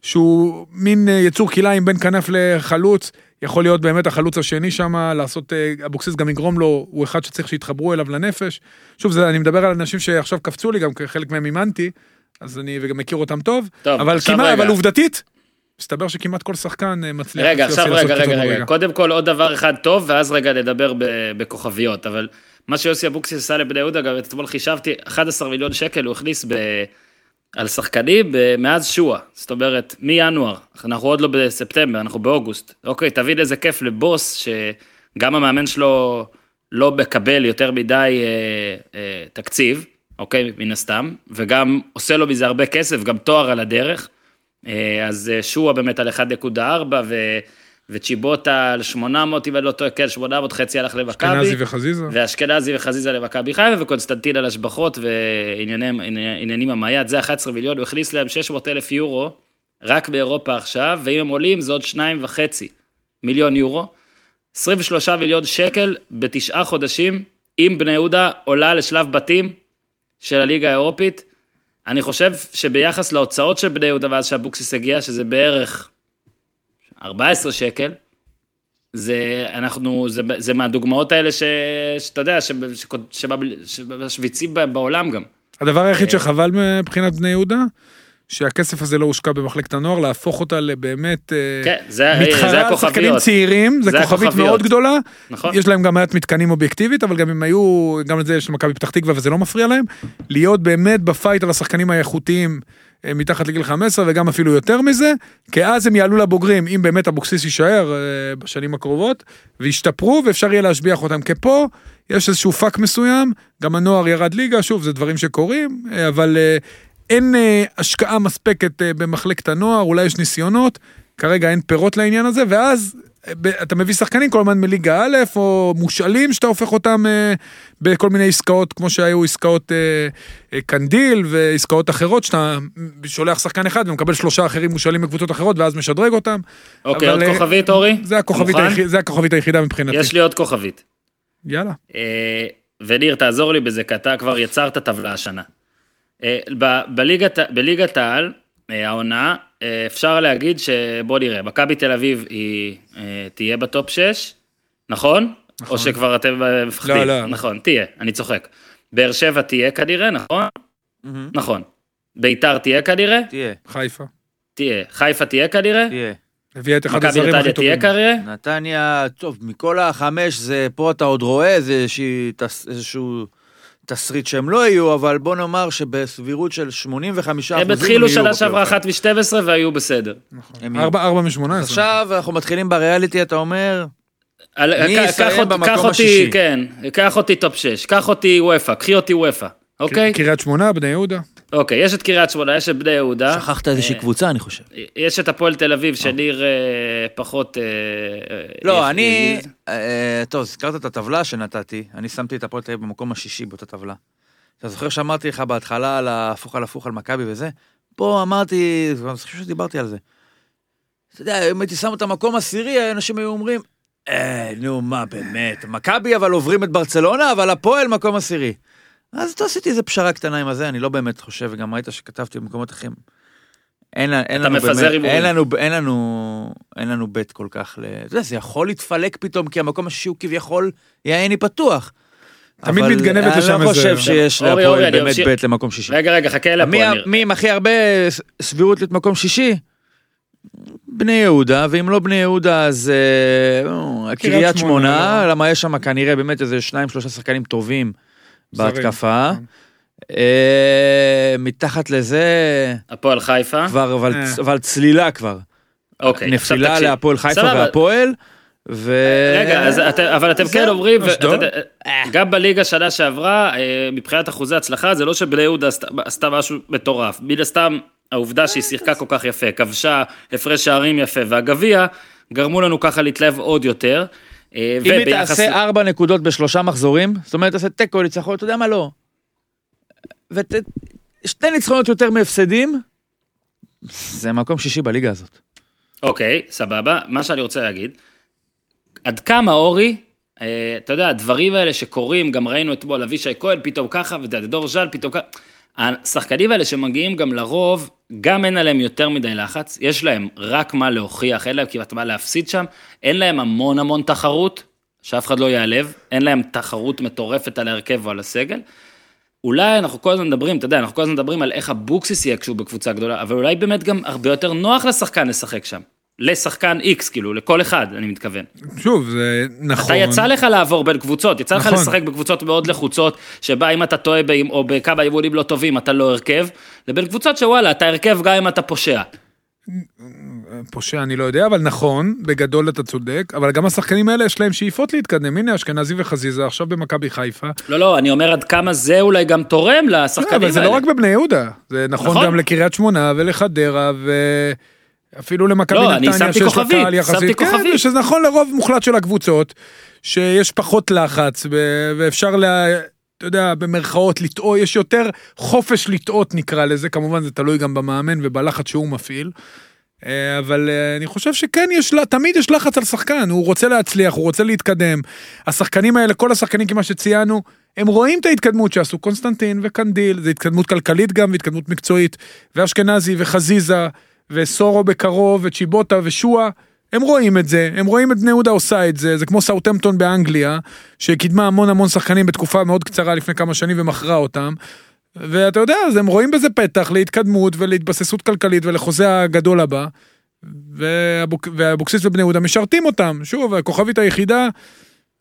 שהוא מין אה, יצור כלאיים בין כנף לחלוץ, יכול להיות באמת החלוץ השני שם, לעשות, אה, אבוקסיס גם יגרום לו, הוא אחד שצריך שיתחברו אליו לנפש. שוב, זה, אני מדבר על אנשים שעכשיו קפצו לי, גם חלק מהם אימנתי, אז אני וגם מכיר אותם טוב, טוב, אבל כמעט, רגע. אבל עובדתית, מסתבר שכמעט כל שחקן אה, מצליח. רגע, עכשיו רגע, רגע, קיצור רגע. קודם כל עוד דבר אחד טוב, ואז רגע נדבר בכוכביות. אבל מה שיוסי אבוקסיס עשה לבני יהודה, גם אתמול חישבתי, 11 מיליון שקל הוא הכניס ב... על שחקנים ב- מאז שואה. זאת אומרת, מינואר, אנחנו עוד לא בספטמבר, אנחנו באוגוסט. אוקיי, תבין איזה כיף לבוס, שגם המאמן שלו לא מקבל יותר מדי אה, אה, תקציב, אוקיי, מן הסתם, וגם עושה לו מזה הרבה כסף, גם תואר על הדרך. אה, אז אה, שועה באמת על 1.4, וצ'יבוטה על 800, אם אני לא טועה, כן, 800 חצי הלך למכבי. אשכנזי וחזיזה. ואשכנזי וחזיזה למכבי חיפה, וקונסטנטין על השבחות ועניינים המייד, זה 11 מיליון, הוא הכניס להם 600 אלף יורו, רק באירופה עכשיו, ואם הם עולים זה עוד 2.5 מיליון יורו. 23 מיליון שקל בתשעה חודשים, אם בני יהודה עולה לשלב בתים של הליגה האירופית. אני חושב שביחס להוצאות של בני יהודה ואז שאבוקסיס הגיע, שזה בערך 14 שקל, זה, אנחנו, זה, זה מהדוגמאות האלה ש, שאתה יודע, שמשוויצים בעולם גם. הדבר אה. היחיד שחבל מבחינת בני יהודה, שהכסף הזה לא הושקע במחלקת הנוער, להפוך אותה לבאמת אה, כן, זה, זה מתחרה על שחקנים. צעירים, זה זה כוכבית הכוכביות. מאוד גדולה. נכון. יש להם גם מעט מתקנים אובייקטיבית, אבל גם אם היו, גם לזה יש למכבי פתח תקווה וזה לא מפריע להם, להיות באמת ב fight על השחקנים האיכותיים אה, מתחת לגיל 15 וגם אפילו יותר מזה, כי אז הם יעלו לבוגרים, אם באמת אבוקסיס יישאר אה, בשנים הקרובות, וישתפרו ואפשר יהיה להשביח אותם. כי פה יש איזשהו פאק מסוים, גם הנוער ירד ליגה, שוב, זה דברים שקורים, אה, אבל אה, אין אה, השקעה מספקת אה, במחלקת הנוער, אולי יש ניסיונות, כרגע אין פירות לעניין הזה, ואז אתה מביא שחקנים כל הזמן מליגה א', או מושאלים שאתה הופך אותם אה, בכל מיני עסקאות, כמו שהיו עסקאות אה, אה, קנדיל ועסקאות אחרות, שאתה שולח שחקן אחד ומקבל שלושה אחרים מושאלים בקבוצות אחרות, ואז משדרג אותם. אוקיי, אבל, עוד אה, כוכבית, אורי? זה הכוכבית? היחיד, זה הכוכבית היחידה מבחינתי. יש לי עוד כוכבית. יאללה. אה, וניר, תעזור לי בזה, כי אתה כבר יצרת טבלה השנה. אה, ב- בליגת, העל, העונה, אפשר להגיד שבוא נראה, מכבי תל אביב היא אה, תהיה בטופ 6, נכון? או שכבר אתם אה, מפחדים? לא, לא. נכון, תהיה, אני צוחק. באר שבע תהיה כנראה, נכון? נכון. ביתר תהיה כנראה? תהיה, חיפה. תהיה. חיפה תהיה כנראה? תהיה. הביאה את אחד מכבי הזרים נתניה הכי תהיה טובים. כנראה? נתניה, טוב, מכל החמש זה, פה אתה עוד רואה תס- איזשהו תסריט שהם לא יהיו, אבל בוא נאמר שבסבירות של 85 הם התחילו שנה שעברה אחת מ-12 והיו בסדר. משמונה אז עשרה. עכשיו אנחנו מתחילים בריאליטי, אתה אומר, על- מי יסיים במקום קח אותי, השישי? כן, קח אותי top 6, קח אותי וופא, קח אותי וופא, אוקיי? קריית שמונה, בני יהודה. אוקיי, יש את קריית שמונה, יש את בני יהודה, שכחת איזושהי אה, קבוצה, אני חושב. יש את הפועל תל אביב, שניר אה, פחות... אה, אה, לא, אני... טוב, הזכרת את הטבלה שנתתי, אני שמתי את הפועל תל אביב במקום השישי באותה טבלה. אתה זוכר שאמרתי לך בהתחלה על ההפוך על הפוך על מכבי וזה? פה אמרתי, אני חושב שדיברתי על זה. אתה יודע, אם הייתי שם אותם במקום עשירי, אנשים היו אומרים, אה, נו, מה באמת, מכבי אבל עוברים את ברצלונה, אבל הפועל מקום עשירי. אז אתה עשיתי איזה פשרה קטנה עם הזה, אני לא באמת חושב, וגם ראית שכתבתי במקומות אחרים. אין, אין אתה לנו מפזר באמת, הימורים. אין לנו, אין לנו, אין לנו בית כל כך, ל... אתה יודע, זה יכול להתפלק פתאום, כי המקום השישי הוא כביכול יעני פתוח. תמיד מתגנבת לשם אני לא איזה- חושב שיש להפועל באמת. בית למקום שישי. רגע, רגע, חכה ניר. מי עם הכי הרבה סבירות להיות מקום שישי? בני יהודה, ואם לא בני יהודה אז אה, קריית שמונה, לא. למה יש שם כנראה באמת איזה שניים שלושה שחקנים טובים בהתקפה. נכון. אה, מתחת לזה הפועל חיפה. כבר, אבל, אה. אבל צלילה כבר. אוקיי, נפילה. להפועל חיפה. והפועל. ו... רגע, אז את- אבל אתם כן אומרים, ו- יודע, גם בליגה שנה שעברה, אה, מבחינת אחוזי הצלחה, זה לא שבני יהודה עשתה- עשתה משהו מטורף. מן הסתם, העובדה שהיא שיחקה כל כך יפה, כבשה הפרש שערים יפה, והגביע, גרמו לנו ככה להתלהב עוד יותר. אה, אם היא תעשה ארבע נקודות בשלושה מחזורים, זאת אומרת תעשה תיקו ניצחון, אתה יודע מה לא. ושתי ניצחונות יותר מהפסדים, זה מקום שישי בליגה הזאת. אוקיי, סבבה. מה שאני רוצה להגיד, עד כמה אורי, אה, אתה יודע, הדברים האלה שקורים, גם ראינו אתמול, אבישי כהן פתאום ככה, ודור ז'אל פתאום ככה, השחקנים האלה שמגיעים גם לרוב, גם אין עליהם יותר מדי לחץ, יש להם רק מה להוכיח, אין להם כמעט מה להפסיד שם, אין להם המון המון תחרות, שאף אחד לא ייעלב, אין להם תחרות מטורפת על ההרכב או על הסגל. אולי אנחנו כל הזמן מדברים, אתה יודע, אנחנו כל הזמן מדברים על איך אבוקסיס יהיה כשהוא בקבוצה גדולה, אבל אולי באמת גם הרבה יותר נוח לשחקן לשחק שם. לשחקן איקס, כאילו, לכל אחד, אני מתכוון. שוב, זה נכון. אתה יצא לך לעבור בין קבוצות, יצא לך נכון. לשחק בקבוצות מאוד לחוצות, שבה אם אתה טועה באם- או בכמה אימונים לא טובים, אתה לא הרכב, לבין קבוצות שוואלה, אתה הרכב גם אם אתה פושע. פושע אני לא יודע, אבל נכון, בגדול אתה צודק, אבל גם השחקנים האלה יש להם שאיפות להתקדם. הנה, אשכנזי וחזיזה עכשיו במכבי חיפה. לא, לא, אני אומר עד כמה זה אולי גם תורם לשחקנים האלה. אבל זה לא רק בבני יהודה, זה נכון נכון. גם לקריית שמונה ולחדרה ו... אפילו למכבי לא, נתניה, שיש לה קהל יחסית, שמתי כן, כוכבית. שזה נכון לרוב מוחלט של הקבוצות, שיש פחות לחץ, ואפשר, לה, אתה יודע, במרכאות לטעות, יש יותר חופש לטעות נקרא לזה, כמובן זה תלוי גם במאמן ובלחץ שהוא מפעיל. אה, אבל אה, אני חושב שכן יש, תמיד יש לחץ על שחקן, הוא רוצה להצליח, הוא רוצה להתקדם. השחקנים האלה, כל השחקנים כמה שציינו, הם רואים את ההתקדמות שעשו קונסטנטין וקנדיל, זה התקדמות כלכלית גם והתקדמות מקצועית, ואשכנזי וחזיזה, וסורו בקרוב, וצ'יבוטה ושועה, הם רואים את זה, הם רואים את בני יהודה עושה את זה, זה כמו סאוטמפטון באנגליה, שקידמה המון המון שחקנים בתקופה מאוד קצרה לפני כמה שנים ומכרה אותם. ואתה יודע, אז הם רואים בזה פתח להתקדמות ולהתבססות כלכלית ולחוזה הגדול הבא. ואבוק- ואבוקסיס ובני יהודה משרתים אותם. שוב, הכוכבית היחידה,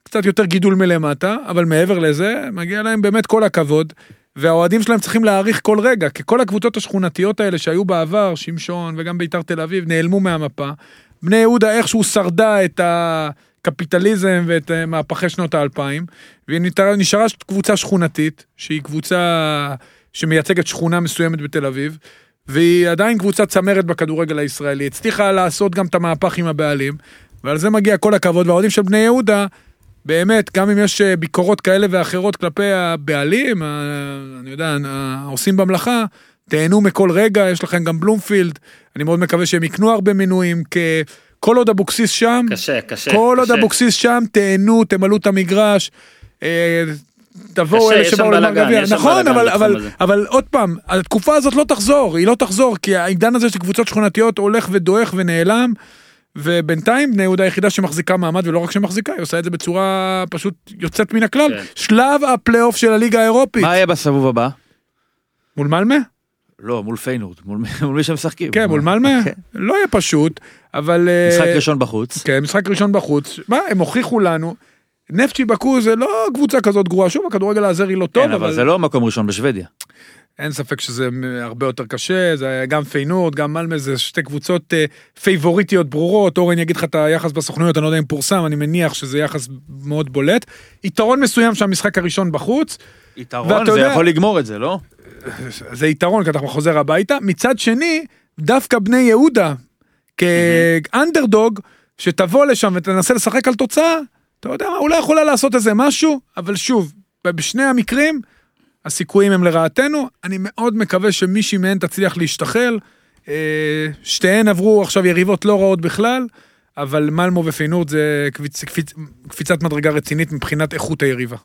קצת יותר גידול מלמטה, אבל מעבר לזה, מגיע להם באמת כל הכבוד. והאוהדים שלהם צריכים להעריך כל רגע, כי כל הקבוצות השכונתיות האלה שהיו בעבר, שמשון וגם ביתר תל אביב, נעלמו מהמפה. בני יהודה איכשהו שרדה את הקפיטליזם ואת אה, מהפכי שנות האלפיים, והיא נשארה- קבוצה שכונתית, שהיא קבוצה שמייצגת שכונה מסוימת בתל אביב, והיא עדיין קבוצה צמרת בכדורגל הישראלי, הצליחה לעשות גם את המהפך עם הבעלים, ועל זה מגיע כל הכבוד, והאוהדים של בני יהודה, באמת, גם אם יש אה, ביקורות כאלה ואחרות כלפי הבעלים, ה- אני יודע, העושים במלאכה, תהנו מכל רגע, יש לכם גם בלומפילד, אני מאוד מקווה שהם יקנו הרבה מינויים, כי כל עוד אבוקסיס שם, קשה, קשה. כל עוד קשה. אבוקסיס שם, תהנו, תמלאו את המגרש. אה, תבואו אלה שבאו לגמר גביע, נכון, אבל, אבל, הזה. אבל עוד פעם, התקופה הזאת לא תחזור, היא לא תחזור, כי העידן הזה של קבוצות שכונתיות הולך ודועך ונעלם, ובינתיים בני יהודה היחידה שמחזיקה מעמד, ולא רק שמחזיקה, היא עושה את זה בצורה פשוט יוצאת מן הכלל. כן. שלב הפלייאוף של הליגה האירופית. מה יהיה בסיבוב הבא? מול מלמה? לא, מול פיינורד, מול מי- מול מי שמשחקים. כן, מול מלמה? כן. לא יהיה פשוט, אבל... אה, משחק ראשון בחוץ. כן, משחק ראשון בחוץ. מה, הם הוכיחו לנו. נפטצ'י באקו זה לא קבוצה כזאת גרועה, שוב, הכדורגל האזרי לא טוב, כן, אבל זה לא מקום ראשון בשוודיה. אין ספק שזה הרבה יותר קשה, זה גם פיינורד, גם מלמה, זה שתי קבוצות אה, פייבוריטיות ברורות, אורן יגיד לך את היחס בסוכנויות, אני לא יודע אם פורסם, אני מניח שזה יחס מאוד בולט. יתרון מסוים שהמשחק הראשון בחוץ, יתרון, זה יודע- יכול לגמור את זה, לא? זה יתרון כי אתה חוזר הביתה. מצד שני, דווקא בני יהודה, כאנדרדוג, שתבוא לשם ותנסה לשחק על תוצאה, אתה יודע מה, אולי יכולה לעשות איזה משהו, אבל שוב, בשני המקרים, הסיכויים הם לרעתנו. אני מאוד מקווה שמישהי מהן תצליח להשתחל. אה, שתיהן עברו עכשיו יריבות לא רעות בכלל, אבל מלמו ופיינורד זה קפיצ, קפיצ, קפיצת מדרגה רצינית מבחינת איכות היריבה.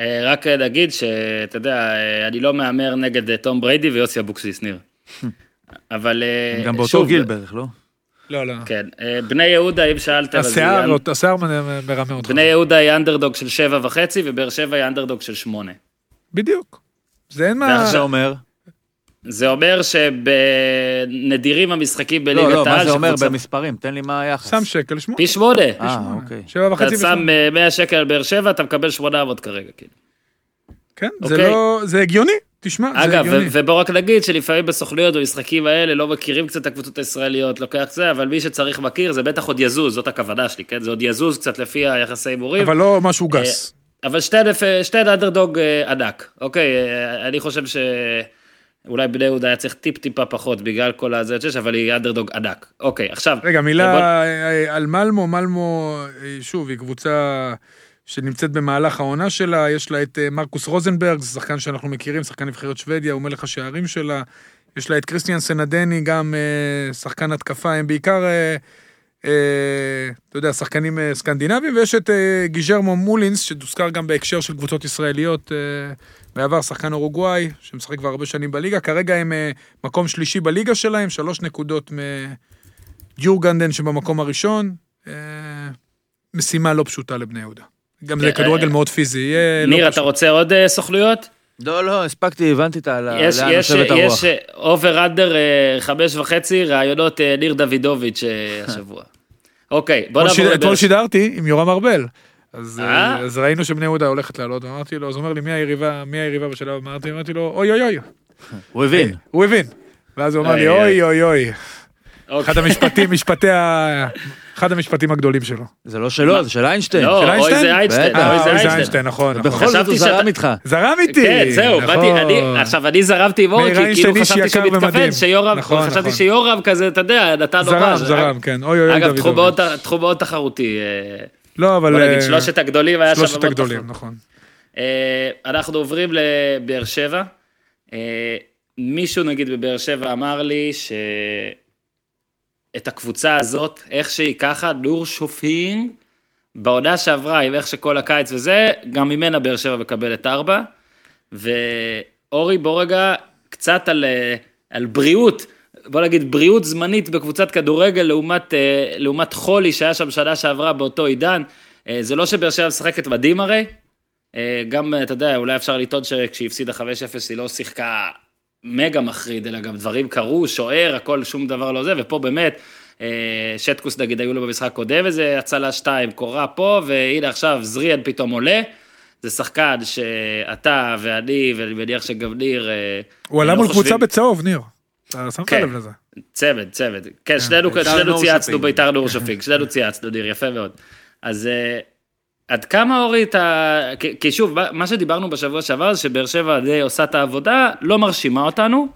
אה, רק נגיד שאתה יודע, אה, אני לא מהמר נגד אה, תום בריידי ויוסי אבוקסיס, ניר. אבל אה, הם גם באותו שוב, גיל בערך, לא? לא, לא. כן, אה, בני יהודה, אם שאלת, השיער, השיער מרמה אותך. בני יהודה היא אנדרדוג של שבע וחצי, ובאר שבע היא אנדרדוג של שמונה. בדיוק. זה אין מה... מה זה אומר? זה אומר שבנדירים המשחקים לא, בליגת לא, מה העל, זה אומר שקבוצה- במספרים? תן לי מה היחס. שם שקל, שמונה. פי שמונה. אה, אוקיי. שבע אתה וחצי שם ושמונה. אה, 100 שקל על באר שבע, אתה מקבל 800 כרגע. כאילו. כן, זה אוקיי. לא... זה הגיוני. תשמע, זה אגב, הגיוני. ו- ובוא רק נגיד שלפעמים בסוכנויות במשחקים האלה לא מכירים קצת את הקבוצות הישראליות, לוקח זה, אבל מי שצריך מכיר זה בטח עוד יזוז, זאת הכוונה שלי, כן? זה עוד יזוז קצת לפי היחסי הימורים. אבל לא משהו גס. אבל שתי, שתי אנדרדוג אה, ענק, אוקיי? אה, אני חושב שאולי בני יהודה היה צריך טיפ טיפה פחות בגלל כל הזה שיש, אבל היא אנדרדוג ענק. אוקיי, עכשיו... רגע, בוא- מילה אה, על מלמו, מלמו, שוב, היא קבוצה שנמצאת במהלך העונה שלה, יש לה את מרקוס רוזנברג, זה שחקן שאנחנו מכירים, שחקן נבחרת שוודיה, הוא מלך השערים שלה, יש לה את קריסטיאן סנדני, גם שחקן התקפה, הם בעיקר, אתה יודע, שחקנים אה, סקנדינבים, ויש את אה, גיז'רמו מולינס, שתוזכר גם בהקשר של קבוצות ישראליות, אה, בעבר שחקן אורוגוואי, שמשחק כבר הרבה שנים בליגה, כרגע הם אה, מקום שלישי בליגה שלהם, שלוש נקודות מ... יורגורדן שבמקום הראשון, אה, משימה לא פשוטה לבני יהודה. גם זה כדורגל אה, מאוד פיזי, לא ניר. אתה רוצה עוד אה, סוכנויות? לא, לא, הספקתי, הבנתי את ה... יש, לאן יש, נושבת הרוח. יש over under חמש וחצי, ראיונות אה, ניר דוידוביץ' אה, השבוע. אוקיי, בוא נעבור לבאר אתמול שידרתי עם יורם ארבל. אז, אה? אה, אז ראינו שבני יהודה הולכת לעלות, ואמרתי לו, אז הוא אומר לי, מי היריבה, מי היריבה בשלב, אמרתי, אמרתי לו, אוי אוי אוי, הוא הבין. הוא הבין. ואז הוא אמר לי, אוי, אוי אוי. אחד המשפטים, משפטי ה... אחד המשפטים הגדולים שלו. זה לא שלו, זה של איינשטיין. לא, של אוי? זה איינשטיין. אוי זה איינשטיין. נכון, נכון. בכל זאת חשבתי הוא זרם איתך. זרם איתי. כן, זהו, נכון. באתי, אני, עכשיו אני זרמתי עם כי כאילו חשבתי שהוא מתכוון. שיורם, נכון, חשבתי נכון. שיורם כזה, אתה יודע, נתן לו זרם. זרם, כן. אוי אוי אוי אגב, תחום. מאוד- תחום מאוד תחרותי. אה, לא, אבל... בוא נגיד, אה, שלושת הגדולים היה שם שלושת מאוד הגדולים. נכון. אה, אנחנו עוברים לבאר שבע. מישהו נגיד בבאר שבע אמר לי שאת הקבוצה הזאת, איך שהיא ככה, נור שופין, בעונה שעברה, עם איך שכל הקיץ וזה, גם ממנה באר שבע מקבלת ארבע. ואורי, בוא רגע, קצת על, אה, על בריאות, בוא נגיד בריאות זמנית בקבוצת כדורגל לעומת, אה, לעומת חולי שהיה שם שנה שעברה באותו עידן. אה, זה לא שבאר שבע משחקת מדהים הרי, גם, אתה יודע, אולי אפשר לטעון שכשהיא הפסידה 5-0 היא לא שיחקה מגה מחריד, אלא גם דברים קרו, שוער, הכל, שום דבר לא זה, ופה באמת, אה, שטקוס נגיד היו לו במשחק קודם איזה הצלה שתיים, קורה פה, והנה עכשיו זריאן פתאום עולה. זה שחקן שאתה ואני, ואני מניח שגם ניר... אה, הוא עלה לא מול קבוצה בצהוב, ניר. אתה שמת כן. לב לזה. צמד, צמד. כן, שנינו, בית"ר שנינו צייצנו. בית"ר נור שופינג, שנינו צייצנו, ניר, יפה מאוד. אז אה, עד כמה אורי אתה... כי- שוב, מה- שדיברנו בשבוע שעבר זה שבאר שבע די עושה את העבודה, לא מרשימה אותנו.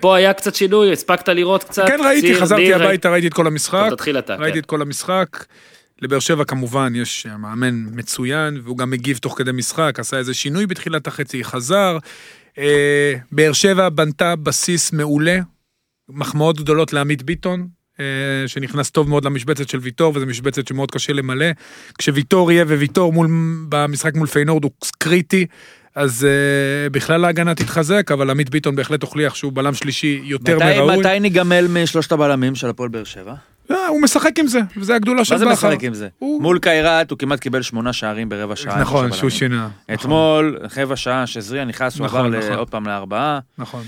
פה היה קצת שינוי, הספקת לראות קצת. כן ראיתי, ציר, חזרתי ניר, הביתה, ראיתי את כל המשחק. טוב, תתחיל אתה, ראיתי כן. את כל המשחק. לבאר שבע כמובן יש מאמן מצוין, והוא גם מגיב תוך כדי משחק, עשה איזה שינוי בתחילת החצי, חזר. אה, באר שבע בנתה בסיס מעולה, מחמאות גדולות לעמית ביטון, שנכנס טוב מאוד למשבצת של ויטור, וזו משבצת שמאוד קשה למלא. כשוויטור יהיה וויטור מול, במשחק מול פיינורד הוא קריטי, אז אה, בכלל ההגנה תתחזק, אבל עמית ביטון בהחלט הוכיח שהוא בלם שלישי יותר מתי- מראוי. מתי ניגמל משלושת הבלמים של הפועל באר שבע? אה, הוא משחק עם זה, וזה הגדולה של מה זה בכר. משחק עם זה? הוא- מול קיירת הוא כמעט קיבל שמונה שערים ברבע שעה. נכון, שהוא. שינה. אתמול, רבע שעה שזריה נכנס, הוא נכון, עבר נכון. עוד פעם לארבעה. נכון.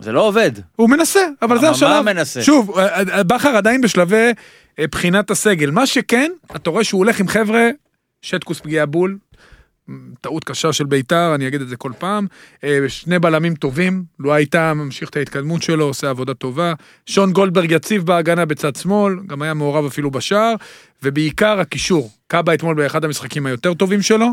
זה לא עובד. הוא מנסה, אבל זה מה השלב. מנסה? שוב, אה, אה, בכר עדיין בשלבי אה, בחינת הסגל. מה שכן, אתה רואה שהוא הולך עם חבר'ה, שטקוס פגיעה בול, טעות קשה של ביתר, אני אגיד את זה כל פעם. שני בלמים טובים, לו הייתה ממשיך את ההתקדמות שלו, עושה עבודה טובה. שון גולדברג יציב בהגנה בצד שמאל, גם היה מעורב אפילו בשער, ובעיקר הקישור. קאבה אתמול באחד המשחקים היותר טובים שלו.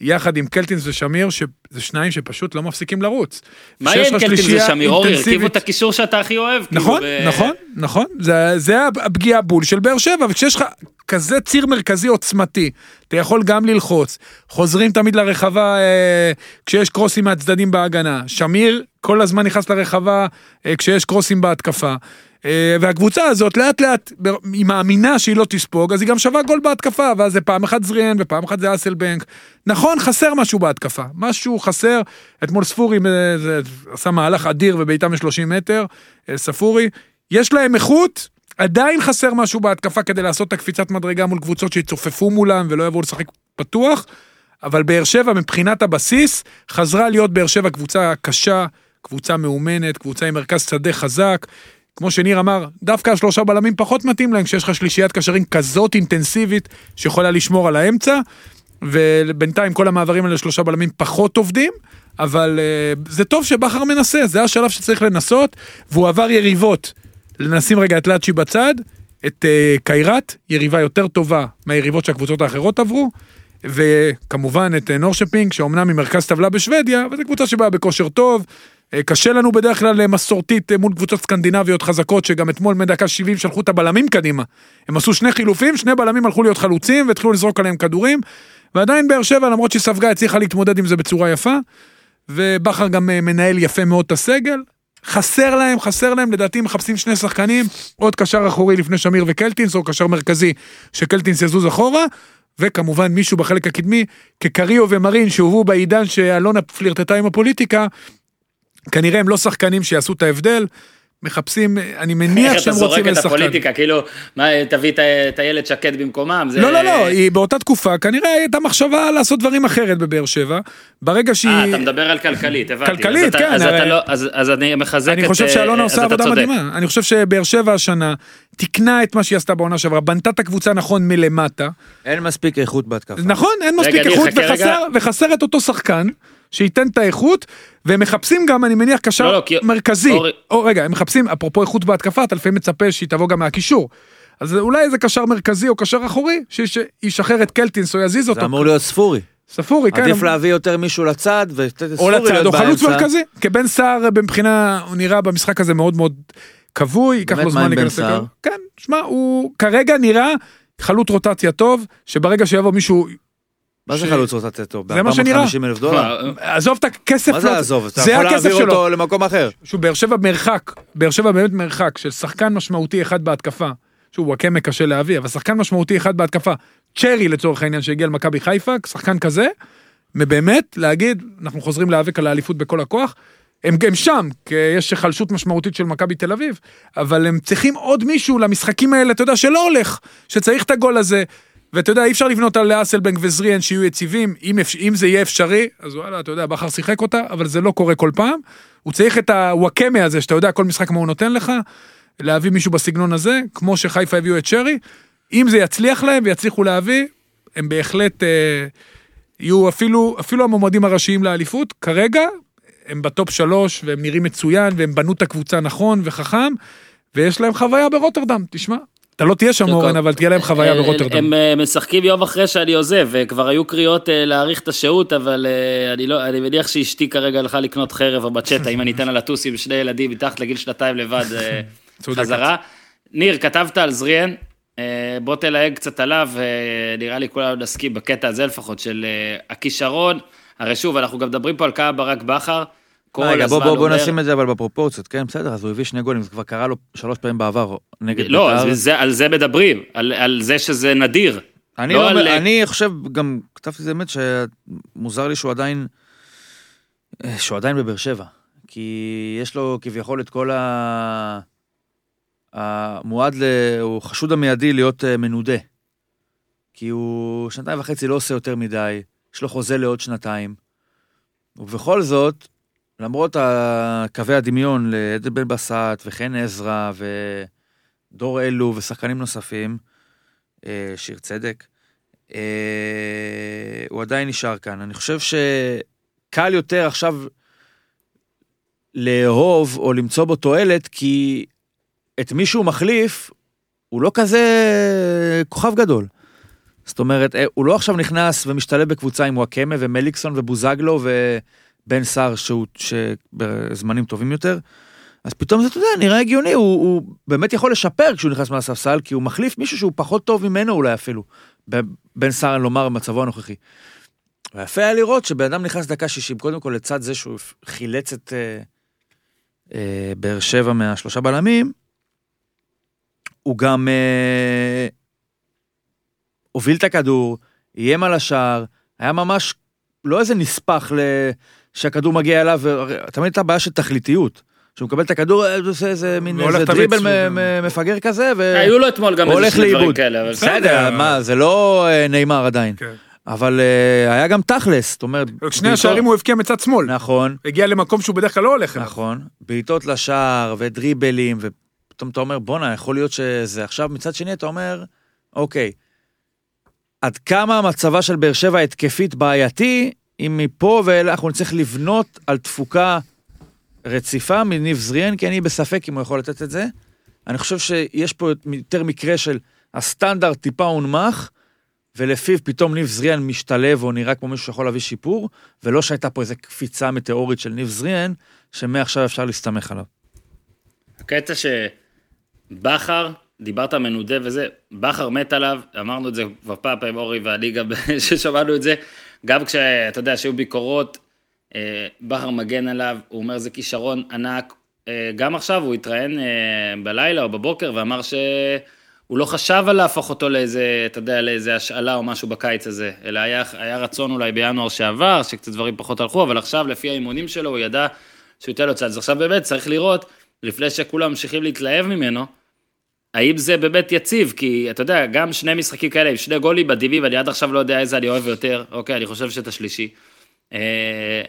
יחד עם קלטינס ושמיר, שזה שניים שפשוט לא מפסיקים לרוץ. מה יהיה עם קלטינס ושמיר? אורי, הרכיבו את הקישור שאתה הכי אוהב. כאילו, נכון, ו- נכון, נכון, זה, זה הפגיעה בול של באר שבע, וכשיש לך כזה ציר מרכזי עוצמתי, אתה יכול גם ללחוץ, חוזרים תמיד לרחבה אה, כשיש קרוסים מהצדדים בהגנה, שמיר כל הזמן נכנס לרחבה אה, כשיש קרוסים בהתקפה. אה, והקבוצה הזאת לאט לאט היא מאמינה שהיא לא תספוג אז היא גם שווה גול בהתקפה ואז זה פעם אחת זריאן ופעם אחת זה אסלבנק. נכון חסר משהו בהתקפה משהו חסר אתמול ספורי אה, זה, עשה מהלך אדיר ובעיטה מ-30 מטר אה, ספורי יש להם איכות עדיין חסר משהו בהתקפה כדי לעשות את הקפיצת מדרגה מול קבוצות שיצופפו מולם ולא יבואו לשחק פתוח. אבל באר שבע מבחינת הבסיס חזרה להיות באר שבע קבוצה קשה, קבוצה מאומנת, קבוצה עם מרכז שדה חזק. כמו שניר אמר, דווקא השלושה בלמים פחות מתאים להם כשיש לך שלישיית קשרים כזאת אינטנסיבית שיכולה לשמור על האמצע. ובינתיים כל המעברים האלה שלושה בלמים פחות עובדים, אבל uh, זה טוב שבכר מנסה, זה השלב שצריך לנסות, והוא עבר יריבות. נשים רגע את לאצ'י בצד, את uh, קיירת, יריבה יותר טובה מהיריבות שהקבוצות האחרות עברו, וכמובן את uh, נורשפינג, שאומנם ממרכז טבלה בשוודיה, אבל זו קבוצה שבאה בכושר טוב. אה, קשה לנו בדרך כלל אה, מסורתית אה, מול קבוצות סקנדינביות חזקות, שגם אתמול מדקה 70 שלחו את הבלמים קדימה. הם עשו שני חילופים, שני בלמים הלכו להיות חלוצים והתחילו לזרוק עליהם כדורים, ועדיין באר שבע, למרות שהיא ספגה, הצליחה להתמודד עם זה בצורה יפה, ובכר גם מנהל יפה מאוד את הסגל. חסר להם, חסר להם, לדעתי מחפשים שני שחקנים, עוד קשר אחורי לפני שמיר וקלטינס, או קשר מרכזי שקלטינס יזוז אחורה, וכמובן מישהו בחלק הקדמי, כקריו ומרין שהובאו בעידן שאלונה פלירטטה עם הפוליטיקה, כנראה הם לא שחקנים שיעשו את ההבדל, מחפשים, אני מניח איך אתה שהם זורק רוצים את. הפוליטיקה, כאילו, מה, תביא את את איילת שקד במקומם? זה- לא, לא, לא, היא באותה תקופה, כנראה הייתה מחשבה לעשות דברים אחרת בבאר שבע. ברגע שהיא... אה, אתה מדבר על כלכלית, הבנתי. כלכלית, אז אתה- כן, אז הרי- אתה לא- אז אז אני מחזק את... אני חושב אה, שאלונה עושה עבודה צודק. מדהימה. אני חושב שבאר שבע השנה תיקנה את מה שהיא עשתה בעונה שעברה, בנתה את הקבוצה נכון מלמטה. אין מספיק איכות בהתקפה. נכון, אין מספיק רגע, אני איכות. וחסר, וחסר את אותו שחקן, שייתן את האיכות, והם מחפשים גם, אני מניח, קשר לא, לא, כי- מרכזי. אורי- או רגע, הם מחפשים, אפרופו איכות בהתקפה, אתה לפעמים מצפה שהיא תבוא גם מהקישור. אז אולי איזה קשר מרכזי או קשר אחורי, שיש- שישחרר את קלטינס או יזיז זה אותו. אמור להיות ספורי. ספורי, כן. עדיף להביא יותר מישהו לצד ולתת או לספורי לצד, או חלוץ. מרכזי. כי בן סער מבחינה, הוא נראה במשחק הזה מאוד מאוד כבוי, ייקח לו מה זמן להיכנס? לקו. כן, שמע, הוא כרגע נראה חלוץ רוטציה טוב, שברגע שיבוא מישהו, מה זה חלוץ רוצה לתת? זה מה שנראה. ב-450 אלף דולר? עזוב את הכסף, מה זה לא- לעזוב? אתה זה יכול הכסף להעביר שלו. אותו למקום אחר. שהוא באר שבע מרחק, באר שבע באמת מרחק של שחקן משמעותי אחד בהתקפה. שוב, וואקמה קשה להביא, אבל שחקן משמעותי אחד בהתקפה. צ'רי לצורך העניין שהגיע למכבי חיפה, שחקן כזה, ובאמת להגיד, אנחנו חוזרים להיאבק על האליפות בכל הכוח. הם גם שם, כי יש היחלשות משמעותית של מכבי תל אביב, אבל הם צריכים עוד מישהו למשחקים האלה, אתה יודע, שלא הולך, שצריך את הגול הזה. ואתה יודע, אי אפשר לבנות על אסלבנק וזריאן שיהיו יציבים, אם, אם זה יהיה אפשרי, אז וואלה, אתה יודע, בכר שיחק אותה, אבל זה לא קורה כל פעם. הוא צריך את הוואקמה הזה, שאתה יודע, כל משחק מה הוא נותן לך, להביא מישהו בסגנון הזה, כמו שחיפה הביאו את שרי. אם זה יצליח להם ויצליחו להביא, הם בהחלט אה, יהיו אפילו, אפילו המועמדים הראשיים לאליפות. כרגע, הם בטופ שלוש, והם נראים מצוין, והם בנו את הקבוצה נכון וחכם, ויש להם חוויה ברוטרדם, תשמע. אתה לא תהיה שם אורן, אבל תהיה להם חוויה אה, ברוטרדם. הם אה, משחקים יום אחרי שאני עוזב, וכבר היו קריאות אה, להאריך את השהות, אבל אה, אני לא, אני מניח שאשתי כרגע הלכה לקנות חרב או מצ'טה, אם אני אתן לה לטוס עם שני ילדים מתחת לגיל שנתיים לבד אה. חזרה. ניר, כתבת על זריאן, אה, בוא תלהג קצת עליו, אה, נראה לי כולנו נסכים בקטע הזה לפחות, של אה, הכישרון. הרי שוב, אנחנו גם מדברים פה על קהל ברק בכר. כל רגע, בוא, הזמן בוא, בוא אומר- נשים את זה אבל בפרופורציות, כן, בסדר, אז הוא הביא שני גולים, זה כבר קרה לו שלוש פעמים בעבר נגד לא, בית"ר. זה- זה- על זה מדברים, על, על זה שזה נדיר. אני, לא לא, על- אני חושב, גם כתבתי את זה באמת, שמוזר לי שהוא עדיין, שהוא עדיין בבאר שבע. כי יש לו כביכול את כל ה... המועד, ל... הוא חשוד המיידי להיות אה, מנודה. כי הוא שנתיים וחצי לא עושה יותר מדי, יש לו חוזה לעוד שנתיים. ובכל זאת, למרות קווי הדמיון לעדן בן בסט וחן עזרא ודור אלו ושחקנים נוספים, אה, שיר צדק, אה, הוא עדיין נשאר כאן. אני חושב שקל יותר עכשיו לאהוב או למצוא בו תועלת, כי את מי שהוא מחליף, הוא לא כזה כוכב גדול. זאת אומרת, אה, הוא לא עכשיו נכנס ומשתלב בקבוצה עם וואקמה ומליקסון ובוזגלו ובן סער, שהוא, שבזמנים טובים יותר. אז פתאום זה, אתה יודע, נראה הגיוני, הוא, הוא באמת יכול לשפר כשהוא נכנס מהספסל, כי הוא מחליף מישהו שהוא פחות טוב ממנו אולי אפילו. בן סער, לומר, במצבו הנוכחי. ויפה היה לראות שבן אדם נכנס דקה 60, קודם כל לצד זה שהוא חילץ את אה, אה, באר שבע מהשלושה בלמים, הוא גם אה, הוביל את הכדור, איים על השער, היה ממש לא איזה נספח ל... שהכדור מגיע אליו, תמיד הייתה בעיה של תכליתיות. כשהוא מקבל את הכדור, אה, הוא עושה איזה מין איזה דריבל מ- מפגר כזה, ו... היו לו אתמול גם איזה שני דברים. כאלה, אבל בסדר. מה, זה לא אה, נאמר עדיין. כן. אבל אה, היה גם תכלס, זאת אומרת... את שני השערים הוא הבקיע מצד שמאל. נכון, הגיע למקום שהוא בדרך כלל לא הולך אליו. נכון. בעיטות לשער ודריבלים, ופתאום אתה אומר, בואנה, יכול להיות שזה עכשיו, מצד שני אתה אומר, אוקיי, עד כמה מצבה של באר שבע התקפית בעייתי, אם מפה ואילך אנחנו נצטרך לבנות על תפוקה רציפה מניב זריאן, כי אני בספק אם הוא יכול לתת את זה. אני חושב שיש פה יותר מקרה של הסטנדרט טיפה הונמך, ולפיו פתאום ניב זריאן משתלב או נראה כמו מישהו שיכול להביא שיפור, ולא שהייתה פה איזו קפיצה מטאורית של ניב זריאן, שמעכשיו אפשר להסתמך עליו. הקטע שבכר, דיברת מנודה וזה, בכר מת עליו, אמרנו את זה כבר פעם פעם אורי ואני גם, ששמענו את זה, גם כשאתה יודע שהיו ביקורות, אה, בכר מגן עליו, הוא אומר זה כישרון ענק, אה, גם עכשיו הוא התראיין אה, בלילה או בבוקר ואמר שהוא לא חשב על להפוך אותו לאיזה, אתה יודע, לאיזה השאלה או משהו בקיץ הזה, אלא היה, היה רצון אולי בינואר שעבר, שקצת דברים פחות הלכו, אבל עכשיו לפי האימונים שלו הוא ידע שהוא ייתן לו צד. אז עכשיו באמת צריך לראות, לפני שכולם ממשיכים להתלהב ממנו, האם זה באמת יציב? כי אתה יודע, גם שני משחקים כאלה עם שני גולים מדהימים, אני עד עכשיו לא יודע איזה אני אוהב יותר, אוקיי, אני חושב שאת השלישי. אה,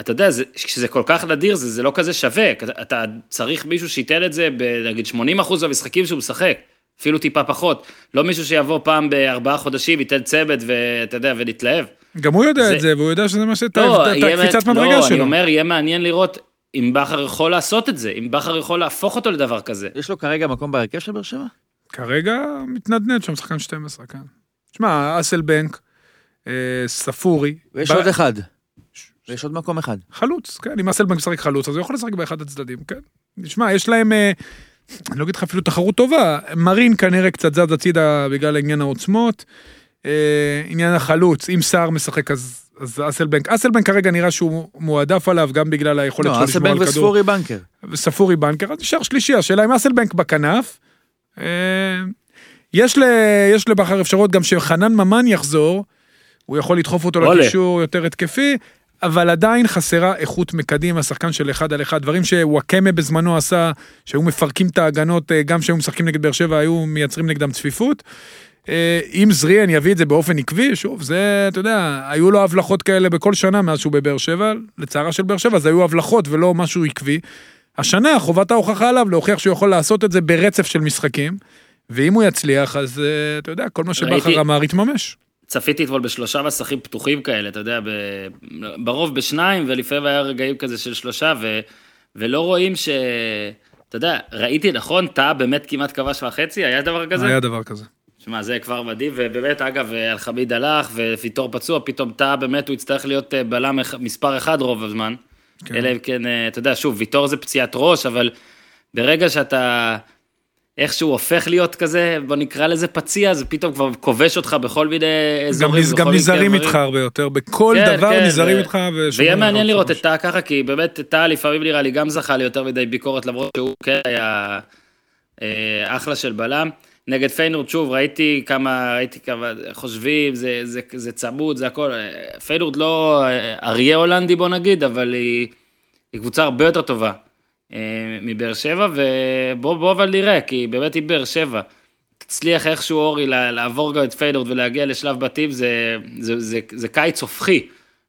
אתה יודע, זה, כשזה כל כך נדיר, זה, זה לא כזה שווה, אתה- צריך מישהו שייתן את זה בנגיד 80% במשחקים שהוא משחק, אפילו טיפה פחות. לא מישהו שיבוא פעם בארבעה חודשים, ייתן צמד ואתה יודע, ונתלהב. גם הוא יודע זה- את זה, והוא יודע שזה מה שאת לא, את הקפיצת מדרגה לא, אני שלו. אומר, יהיה מעניין לראות אם בכר יכול לעשות את זה, אם בכר יכול להפוך אותו לדבר כזה. יש לו כרגע מקום בהרכב של באר שבע? כרגע מתנדנד שם שחקן 12, כן. שמע, אסלבנק, אה, ספורי. ויש ב- עוד אחד. ויש עוד מקום אחד. חלוץ, כן, אם אסלבנק משחק חלוץ, אז הוא יכול לשחק באחד הצדדים, כן. תשמע, יש להם, אה, אני לא אגיד לך אפילו תחרות טובה, מרין כנראה קצת זז הצידה בגלל עניין העוצמות. אה, עניין החלוץ, אם סער משחק אז... אז אסלבנק, אסלבנק כרגע נראה שהוא מועדף עליו גם בגלל היכולת לא, שלו לשמור על אסלבנק כדור. וספורי בנקר. וספורי בנקר, אז נשאר שלישי, השאלה אם אסלבנק בכנף. אה, יש, ל, יש לבכר אפשרות גם שחנן ממן יחזור, הוא יכול לדחוף אותו. לקישור יותר התקפי, אבל עדיין חסרה איכות מקדימה, שחקן של אחד על אחד, דברים שוואקמה בזמנו עשה, שהיו מפרקים את ההגנות, אה, גם כשהיו משחקים נגד באר שבע, היו מייצרים נגדם צפיפות. אה, אם זריאן יביא את זה באופן עקבי, שוב, זה, אתה יודע, היו לו הבלחות כאלה בכל שנה מאז שהוא בבאר שבע, לצערה של באר שבע, זה היו הבלחות ולא משהו עקבי. השנה, חובת ההוכחה עליו להוכיח שהוא יכול לעשות את זה ברצף של משחקים, ואם הוא יצליח, אז אה, אתה יודע, כל מה שבכר אמר יתממש. צפיתי אתמול בשלושה מסכים פתוחים כאלה, אתה יודע, ב... ברוב בשניים, ולפעמים היה רגעים כזה של שלושה, ו... ולא רואים ש... אתה יודע, ראיתי נכון, טאה באמת כמעט כבש וחצי, היה דבר כזה? היה דבר כזה. שמע, זה כבר מדהים, ובאמת, אגב, אלחמיד הלך, וויטור פצוע, פתאום טאה באמת, הוא יצטרך להיות אה, בלם מספר אחד רוב הזמן. כן. אלא אם כן, אה, אתה יודע, שוב, ויטור זה פציעת ראש, אבל ברגע שאתה איכשהו הופך להיות כזה, בוא נקרא לזה פציע, זה פתאום כבר כובש אותך בכל מיני גם, אזורים. גם מיני נזהרים. איתך הרבה יותר, בכל כן, דבר כן, נזהרים ו- איתך. ויהיה מעניין לראות. את טאה ככה, כי באמת טאה לפעמים נראה לי גם זכה ליותר מדי ביקורת, למרות שהוא כן היה אה, אחלה של בלם. נגד פיינורד, שוב, ראיתי כמה, ראיתי כמה חושבים, זה, זה, זה צמוד, זה הכל. פיינורד לא אריה הולנדי, בוא נגיד, אבל היא, היא קבוצה הרבה יותר טובה אה, מבאר שבע, ובוא בוא אבל נראה, כי באמת היא באר שבע. תצליח איכשהו אורי לעבור גם את פיינורד ולהגיע לשלב בתים, זה, זה, זה, זה קיץ הופכי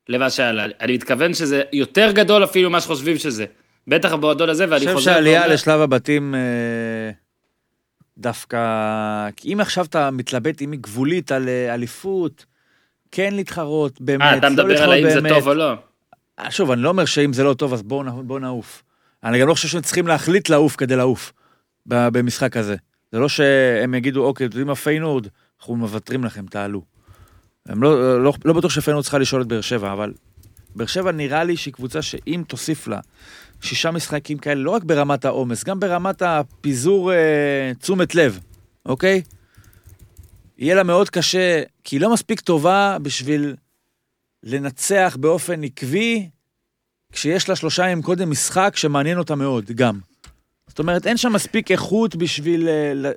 למה שהיה. אני מתכוון שזה יותר גדול אפילו ממה שחושבים שזה. בטח במועדון הזה, אני ואני חושב חוזר שהעלייה ואומר- לשלב הבתים אה, דווקא... כי אם עכשיו אתה מתלבט אם היא גבולית על אה, אליפות, כן להתחרות, באמת, אה, אתה לא מדבר על האם זה. טוב או לא. אה, שוב, אני לא אומר שאם זה לא טוב, אז בואו בואו נעוף. אני גם לא חושב שהם צריכים להחליט לעוף כדי לעוף במשחק הזה. זה לא שהם יגידו, אוקיי, אתם יודעים מה פיינורד, אנחנו מוותרים לכם, תעלו. הם לא, לא, לא בטוח שפיינורד צריכה לשאול את באר שבע, אבל באר שבע נראה לי שהיא קבוצה שאם תוסיף לה שישה משחקים כאלה, לא רק ברמת העומס, גם ברמת הפיזור אה, תשומת לב, אוקיי? יהיה לה מאוד קשה, כי היא לא מספיק טובה בשביל לנצח באופן עקבי, כשיש לה שלושה ימים קודם משחק שמעניין אותה מאוד, גם. זאת אומרת, אין שם מספיק איכות בשביל אה, ל-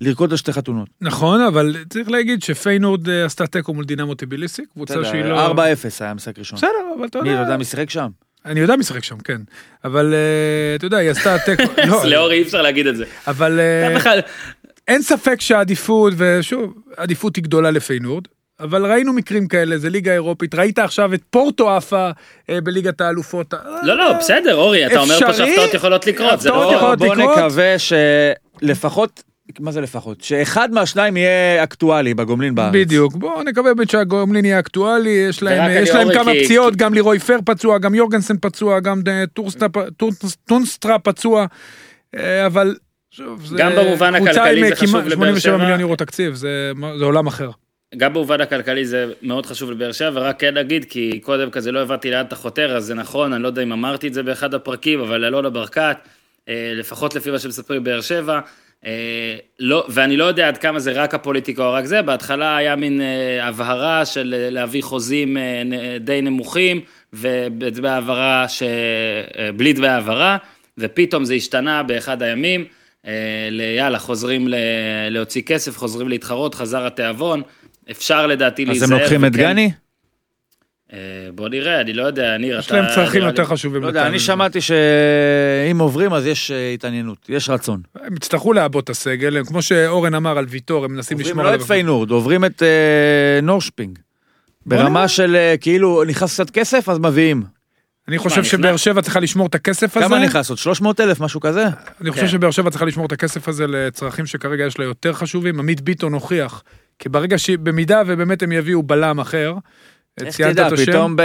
לרקוד על שתי חתונות. נכון, אבל צריך להגיד שפיינורד אה, עשתה תיקו מול דינמו טביליסי, קבוצה שהיא לא... 4-0 היה המשחק ראשון. בסדר, אבל אתה מי, אתה יודע, יודע מי שיחק שם? אני יודע מי שיחק שם, כן. אבל אה, אתה יודע, היא עשתה תיקו, לא, לאורי אי אפשר להגיד את זה. אבל אה, אין ספק שהעדיפות, ושוב, העדיפות היא גדולה לפיינורד, אבל ראינו מקרים כאלה, זה ליגה אירופית, ראית עכשיו את פורטו עפה אה, בליגת האלופות. לא, לא, בסדר, אורי, אתה אומר פה? שהפתעות יכולות לקרות, זה לא... בוא? נקווה שלפחות, מה זה לפחות? שאחד מהשניים יהיה אקטואלי בגומלין בארץ. בדיוק, בואו נקווה באמת שהגומלין יהיה אקטואלי, יש להם, יש להם כמה כי- פציעות, גם לירוי פר פצוע, גם יורגנסן פצוע, גם אה, טונסטרה פצוע, אה, אבל שוב, זה גם במובן הכלכלי זה חשוב כמעט לבאר 87 שבע. מיליון יורו תקציב, זה זה עולם אחר. גם במובן הכלכלי זה מאוד חשוב לבאר שבע, ורק כן נגיד, כי קודם כזה לא הבנתי לאן אתה חותר, אז זה נכון, אני לא יודע אם אמרתי את זה באחד הפרקים, אבל אלונה ברקת, אה, לפחות לפי מה שמספרים באר שבע, אה, לא, ואני לא יודע עד כמה זה רק הפוליטיקה או רק זה, בהתחלה היה מין אה, הבהרה של אה, להביא חוזים אה, די נמוכים, ובדמי העברה, ש... אה, בלי דמי העברה, ופתאום זה השתנה באחד הימים, אה, ליאללה, חוזרים ל... להוציא כסף, חוזרים להתחרות, חזר התיאבון, אפשר לדעתי אז להיזהר. הם לוקחים את וכן- גני? אה, בוא נראה, אני לא יודע, ניר, יש להם צרכים יותר חשובים. לא יודע. אני שמעתי שאם עוברים אז יש אה, התעניינות, יש רצון. הם יצטרכו לעבות את הסגל, הם- כמו שאורן אמר על ויטור, הם מנסים עוברים לשמור לא עליו. את פיינורד, עוברים את אה, נורשופינג. נראה. ברמה של כאילו נכנס קצת כסף אז מביאים. אני חושב? שבאר שבע צריכה לשמור את הכסף הזה. כמה נכנס עוד 300 אלף משהו כזה? אני חושב כן. שבאר שבע צריכה לשמור את הכסף הזה לצרכים שכרגע יש לה יותר חשובים. עמית ביטון הוכיח, כי ברגע שבמידה ובאמת הם יביאו בלם אחר, איך ציינת תדע, את השם. פתאום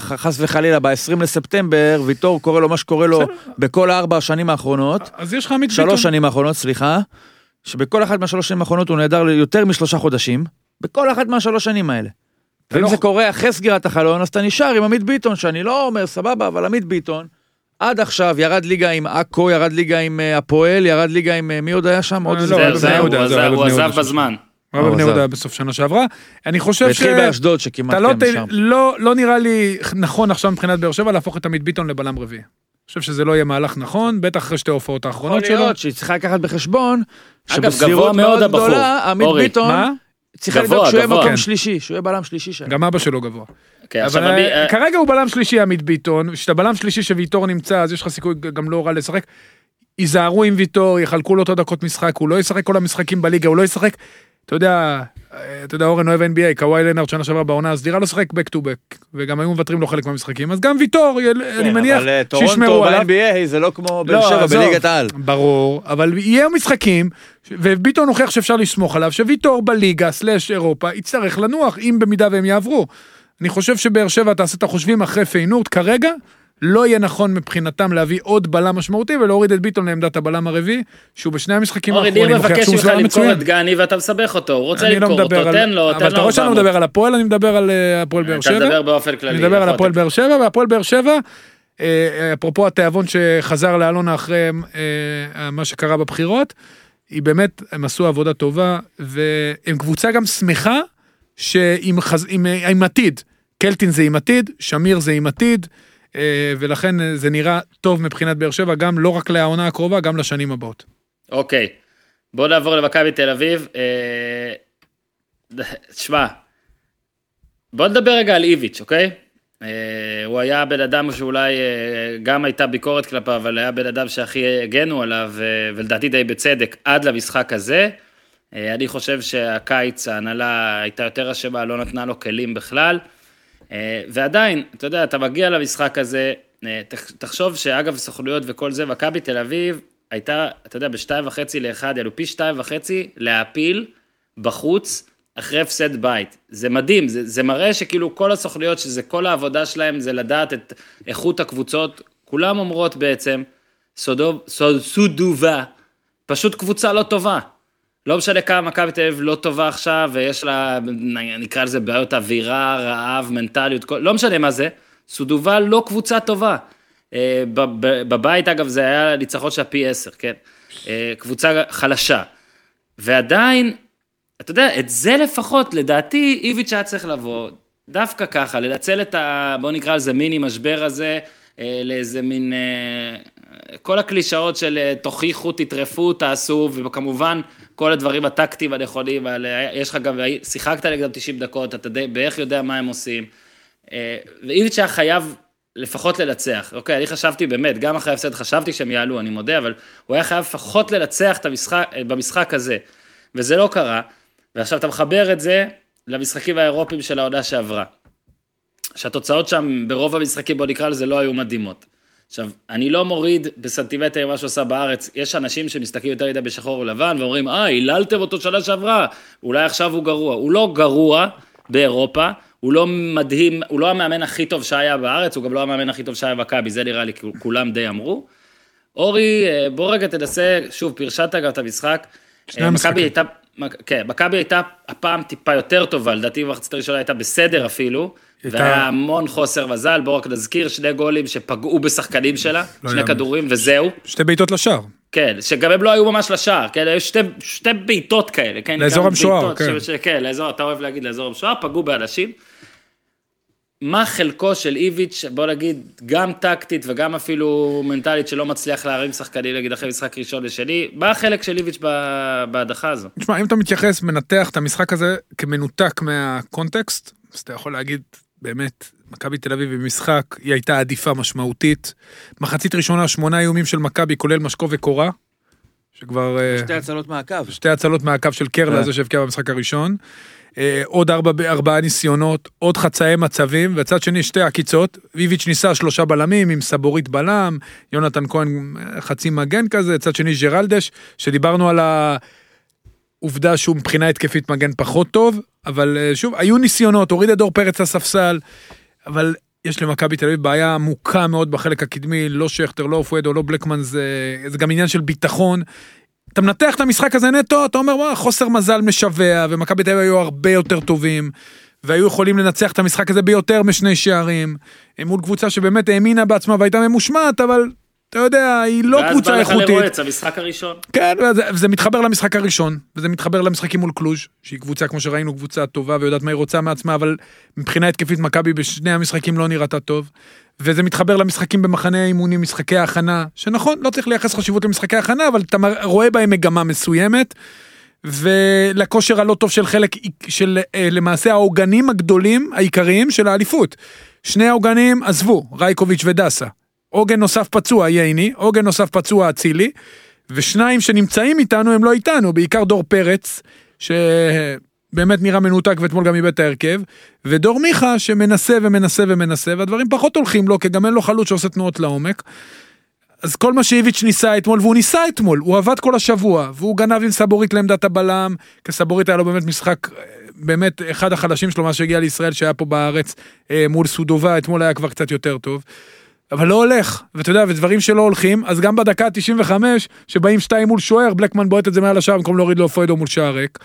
חס וחלילה ב-20 לספטמבר, ויטור קורא לו מה שקורה לו בכל הארבע השנים האחרונות, אז יש לך עמית ביטון. שלוש שנים האחרונות, סליחה, שבכל אחת מהשלוש שנים האחרונות הוא נעדר יותר משלושה חודשים, בכל אחת מהשלוש שנים האלה. ואם לא- זה קורה אחרי סגירת החלון, אז אתה נשאר עם עמית ביטון, שאני לא אומר סבבה, אבל עמית ביטון, עד עכשיו ירד ליגה עם עכו, ירד ליגה עם אה, הפועל, ירד ליגה עם אה, מי עוד היה שם? עוד לא, איזה... יהודה, הוא עזב- היה הוא בבני עזב יהודה בסוף שנה שעברה. אני חושב ש... והתחיל באשדוד שכמעט לא, ת... שם. לא, לא נראה לי נכון עכשיו מבחינת באר שבע להפוך את עמית ביטון לבלם רביעי. אני חושב שזה לא יהיה מהלך נכון, בטח אחרי שתי ההופעות יכול האחרונות שלו. להיות שהיא צריכה לקחת בחשבון, אגב, גבוה שבסבירות מאוד הבחור. גדולה, עמית אורי. ביטון, מה? צריכה לדאוג שהוא יהיה. מקום כן. שלישי, שהוא יהיה בלם שלישי שם. גם אבא שלו גבוה. כן, אבל אני... אה, אה, כרגע הוא בלם שלישי עמית ביטון, כשאתה בלם שלישי שוויטור נמצא, אז יש לך סיכוי גם לא רע לשחק. ייזהרו עם ויטור, יחלקו לו אותו דקות משחק, הוא לא ישחק כל המשחקים בליגה, הוא לא ישחק, אתה יודע, אה, אתה יודע, אורן אוהב NBA, קוואי לנארד שנה שעברה בעונה הסדירה לא שחק back to back, וגם היו מוותרים לו חלק מהמשחקים, אז גם ויטור, יל- אני מניח כן, אבל אה, שישמרו טורונטו עליו. ב-NBA זה לא כמו באר לא, שבע עזוב, בליגת העל. ברור, אבל יהיה משחקים, וביטון הוכיח שאפשר לסמוך עליו, שוויטור בליגה סלאש אירופה יצטרך לנוח, אם במידה והם יעברו. אני חושב שבאר שבע תעשה את החושבים אחרי פיינורט, כרגע לא יהיה נכון מבחינתם להביא עוד בלם משמעותי ולהוריד את ביטון לעמדת הבלם הרביעי, שהוא בשני המשחקים אורי האחרונים מבקש שהוא ממך למכור מצוין. את דגני ואתה מסבך אותו, הוא רוצה לא למכור אותו, על... תן לו, תן אבל לו אתה רואה שאני לא 400. מדבר על הפועל, אני מדבר על אה, הפועל באר אתה שבע. מדבר באופן כללי. אני מדבר על הפועל אתה- באר שבע, והפועל באר שבע, אה, אפרופו התיאבון שחזר לאלונה אחרי אה, מה שקרה בבחירות, היא באמת, הם עשו עבודה טובה, והם קבוצה גם שמחה שעם חז... עם, אה, עם עתיד. קלטין זה עם עתיד, שמיר זה עם עתיד, אה, ולכן אה, זה נראה טוב מבחינת באר שבע, גם לא רק לעונה הקרובה, גם לשנים הבאות. אוקיי, בוא נעבור למכבי תל אביב. אה, תשמע, בוא נדבר רגע על איביץ', אוקיי? אה, הוא היה בן אדם שאולי אה, גם הייתה ביקורת כלפיו, אבל היה בן אדם שהכי הגנו עליו, אה, ולדעתי די בצדק, עד למשחק הזה. אה, אני חושב שהקיץ ההנהלה הייתה יותר אשמה, לא נתנה לו כלים בכלל. אה, ועדיין, אתה יודע, אתה מגיע למשחק הזה, אה, תח- תחשוב שאגב סוכנויות וכל זה, מכבי תל אביב הייתה, אתה יודע, בשתיים וחצי לאחד, יענו פי שתיים וחצי להעפיל בחוץ אחרי הפסד בית. זה מדהים, זה, זה מראה שכאילו כל הסוכנויות, שזה כל העבודה שלהם, זה לדעת את איכות הקבוצות, כולם אומרות בעצם, סודוב, סוד, סודובה, פשוט קבוצה לא טובה. לא משנה כמה מכבי תל אביב לא טובה עכשיו, ויש לה, נקרא לזה בעיות אווירה, רעב, מנטליות, כל, לא משנה מה זה, סודובה לא קבוצה טובה. אה, בבית, אגב, זה היה ניצחון של פי עשר, כן? אה, קבוצה חלשה. ועדיין, אתה יודע, את זה לפחות, לדעתי, איביץ' היה צריך לבוא, דווקא ככה, לנצל את ה... בוא נקרא לזה מיני משבר הזה, אה, לאיזה מין... כל הקלישאות של תוכיחו, תטרפו, תעשו, וכמובן, כל הדברים הטקטיים הנכונים, אבל אה, יש לך גם, שיחקת נגדם 90 דקות, אתה די, בערך יודע מה הם עושים. אה, ואיביץ' היה חייב לפחות לנצח. אוקיי, אני חשבתי באמת, גם אחרי ההפסד חשבתי שהם יעלו, אני מודה, אבל הוא היה חייב לפחות לנצח המשחק, אה, במשחק הזה. וזה לא קרה. ועכשיו אתה מחבר את זה למשחקים האירופיים של העונה שעברה. שהתוצאות שם ברוב המשחקים, בוא נקרא לזה, לא היו מדהימות. עכשיו, אני לא מוריד בסנטימטר מה שהוא עשה בארץ, יש אנשים שמסתכלים יותר מדי בשחור ולבן ואומרים, אה, היללתם אותו שנה שעברה, אולי עכשיו הוא גרוע. הוא לא גרוע באירופה, הוא לא מדהים, הוא לא המאמן הכי טוב שהיה בארץ, הוא גם לא המאמן הכי טוב שהיה במכבי, זה נראה לי כולם די אמרו. אורי, אה, בוא רגע תנסה, שוב, פרשת גם את המשחק. שני אה, המשחקים. הייתה, כן, מכבי הייתה הפעם טיפה יותר טובה, לדעתי במחצית הראשונה הייתה בסדר אפילו, והיה המון חוסר מזל, בואו רק נזכיר שני גולים שפגעו בשחקנים שלה, לא שני. כדורים וזהו. שתי בעיטות לשער. כן, שגם הם לא היו ממש לשער, כן, היו שתי, שתי בעיטות כאלה, כן, לאזור המשוער, כן. ש, כן, לאזור, אתה אוהב להגיד לאזור המשוער, פגעו באנשים. מה חלקו של איביץ', בוא נגיד, גם טקטית וגם אפילו מנטלית שלא מצליח להרים שחקנים, נגיד, אחרי משחק ראשון ושני, מה החלק של איביץ' בהדחה הזו? תשמע, אם אתה מתייחס, מנתח את המשחק הזה כמנותק מהקונטקסט, אז אתה יכול להגיד, באמת, מכבי תל אביב במשחק, היא הייתה עדיפה משמעותית. מחצית ראשונה, שמונה איומים של מכבי, כולל משקו וקורה, שכבר... אה, שתי הצלות מהקו. שתי הצלות מהקו של קרלה, אה. זה שהבקיע במשחק הראשון. אה, עוד ארבע, ארבעה ניסיונות, עוד חצאי מצבים, וצד שני שתי עקיצות. איביץ' ניסה שלושה בלמים עם סבורית בלם, יונתן כהן חצי מגן כזה, צד שני ג'רלדש, שדיברנו על ה... עובדה שהוא מבחינה התקפית מגן פחות טוב, אבל אה, שוב, היו ניסיונות, הוריד את דור פרץ לספסל, אבל יש למכבי תל אביב בעיה עמוקה מאוד בחלק הקדמי, לא שכטר, לא אופואדו, לא בלקמן, זה, זה גם עניין של ביטחון. אתה מנתח את המשחק הזה נטו, אתה אומר, וואו, חוסר מזל משווע, ומכבי תל אביב היו הרבה יותר טובים, והיו יכולים לנצח את המשחק הזה ביותר משני שערים, מול קבוצה שבאמת האמינה בעצמה והייתה ממושמעת, אבל אתה יודע, היא לא קבוצה ואז בא איכותית. לך לרועץ, המשחק הראשון. כן, וזה, וזה מתחבר למשחק הראשון, וזה מתחבר למשחקים מול קלוז', שהיא קבוצה, כמו שראינו, קבוצה טובה ויודעת מה היא רוצה מעצמה, אבל מבחינה התקפית מכבי בשני המשחקים לא נראתה טוב. וזה מתחבר למשחקים במחנה האימונים, משחקי ההכנה, שנכון, לא צריך לייחס חשיבות למשחקי ההכנה, אבל אתה רואה בהם מגמה מסוימת. ולכושר הלא טוב של חלק, של אה, למעשה העוגנים הגדולים, העיקריים של האליפות. שני העוגנים עזבו, רייקוביץ' ודסה. עוגן נוסף פצוע ייני, עוגן נוסף פצוע אצילי, ושניים שנמצאים איתנו הם לא איתנו, בעיקר דור פרץ, שבאמת נראה מנותק ואתמול גם איבד את ההרכב, ודור מיכה שמנסה ומנסה ומנסה, והדברים פחות הולכים לו, כי גם אין לו חלוץ שעושה תנועות לעומק. אז כל מה שאיביץ' ניסה אתמול, והוא ניסה אתמול, הוא עבד כל השבוע, והוא גנב עם סבורית לעמדת הבלם, כי סבורית היה לו באמת משחק, באמת אחד החלשים שלו מאז שהגיע לישראל, שהיה פה בארץ אה, מול סודובה, אתמול היה כבר קצת יותר טוב. אבל לא הולך, ואתה יודע, ודברים שלא הולכים, אז גם בדקה ה-95, שבאים שתיים מול שוער, בלקמן בועט את זה מעל השער במקום להוריד לו פוידו מול שער ריק.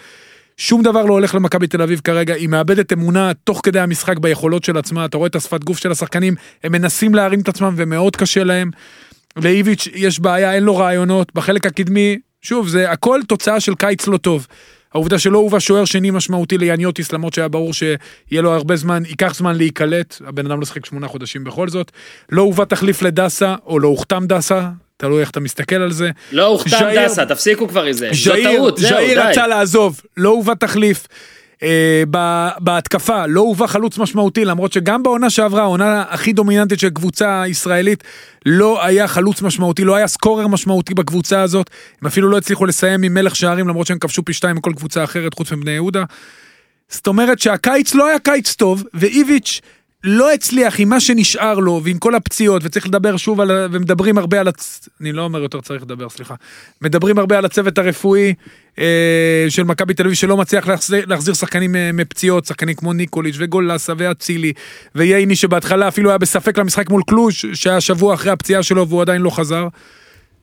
שום דבר לא הולך למכבי תל אביב כרגע, היא מאבדת אמונה תוך כדי המשחק ביכולות של עצמה, אתה רואה את השפת גוף של השחקנים, הם מנסים להרים את עצמם ומאוד קשה להם. לאיביץ' יש בעיה, אין לו רעיונות, בחלק הקדמי, שוב, זה הכל תוצאה של קיץ לא טוב. העובדה שלא הובא שוער שני משמעותי ליאניוטיס, למרות שהיה ברור שיהיה לו הרבה זמן, ייקח זמן להיקלט, הבן אדם לא שיחק שמונה חודשים בכל זאת. לא הובא תחליף לדסה, או לא הוכתם דסה, תלוי איך אתה מסתכל על זה. לא הוכתם ז'איר- דסה, תפסיקו כבר עם זה. זו ז'איר, טעות, זהו, ז'איר די. רצה לעזוב, לא הובא תחליף. אה, בהתקפה לא הובא חלוץ משמעותי למרות שגם בעונה שעברה העונה הכי דומיננטית של קבוצה ישראלית לא היה חלוץ משמעותי לא היה סקורר משמעותי בקבוצה הזאת הם אפילו לא הצליחו לסיים עם מלך שערים למרות שהם כבשו פי שתיים מכל קבוצה אחרת חוץ מבני יהודה. זאת אומרת שהקיץ לא היה קיץ טוב ואיביץ' לא הצליח עם מה שנשאר לו ועם כל הפציעות וצריך לדבר שוב על ומדברים הרבה על הצ... אני לא אומר יותר צריך לדבר סליחה מדברים הרבה על הצוות הרפואי אה, של מכבי תל אביב שלא מצליח להחזיר, להחזיר שחקנים אה, מפציעות שחקנים כמו ניקוליץ' וגולסה ואצילי וייני שבהתחלה אפילו היה בספק למשחק מול קלוז' שהיה שבוע אחרי הפציעה שלו והוא עדיין לא חזר.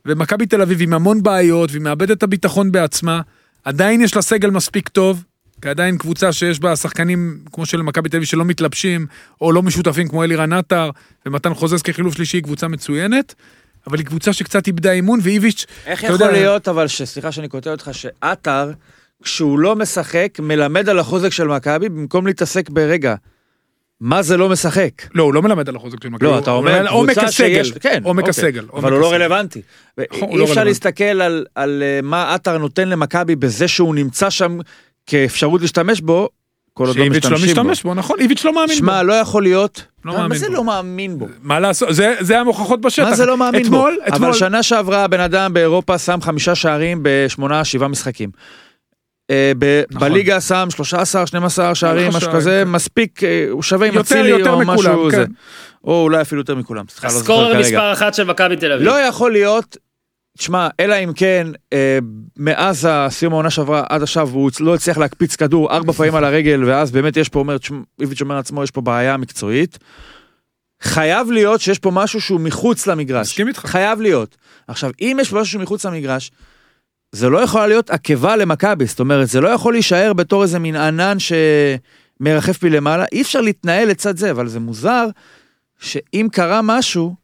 ומכבי תל אביב עם המון בעיות והיא מאבדת את הביטחון בעצמה עדיין יש לה סגל מספיק טוב. כי עדיין קבוצה שיש בה שחקנים כמו של מכבי תל אביב שלא מתלבשים או לא משותפים כמו אלירן עטר ומתן חוזז כחילוף שלישי היא קבוצה מצוינת. אבל היא קבוצה שקצת איבדה אימון ואיביץ' איך יכול יודע- להיות, אבל, ש- סליחה שאני קוטע אותך, שעטר, כשהוא לא משחק, מלמד על החוזק של מכבי, במקום להתעסק ברגע. מה זה לא משחק? לא, הוא לא מלמד על החוזק של מכבי. לא, אתה אומר עומק הסגל. כן, עומק אוקיי. הסגל. אבל הוא לא. רלוונטי. הוא אי לא אפשר. להסתכל על, על אה, מה עטר נותן למכבי בזה שהוא נמצא שם כאפשרות להשתמש בו, כל עוד לא שאיביץ' לא משתמשים בו. משתמש בו, נכון, איביץ' לא מאמין בו. שמע, לא יכול להיות. לא מה מאמין זה בו. לא מאמין בו? מה לעשות, זה- זה המוכחות בשטח. מה זה לא מאמין בו? אתמול, אתמול, אבל שנה שעברה הבן אדם באירופה שם חמישה שערים בשמונה, שבעה משחקים. אה, ב- נכון. בליגה שם 13, 12 שערים, לך משהו שערים, כזה, כן. מספיק, אה, הוא שווה עם אצילי או משהו כן. זה. או אולי אפילו יותר מכולם, לא הסקורר. מספר אחת של מכבי תל אביב. לא יכול להיות, תשמע, אלא אם כן, אה, מאז הסיום העונה שעברה עד עכשיו, הוא לא הצליח להקפיץ כדור ארבע פעמים על הרגל, ואז באמת יש פה, אומר, איביץ' אומר לעצמו, יש פה בעיה מקצועית. חייב להיות שיש פה משהו שהוא מחוץ למגרש. מסכים איתך. חייב להיות. עכשיו, אם יש פה משהו שהוא מחוץ למגרש, זה לא יכולה להיות עקבה למכבי, זאת אומרת, זה לא יכול להישאר בתור איזה מין ענן שמרחף מלמעלה, אי אפשר להתנהל לצד זה, אבל זה מוזר שאם קרה משהו,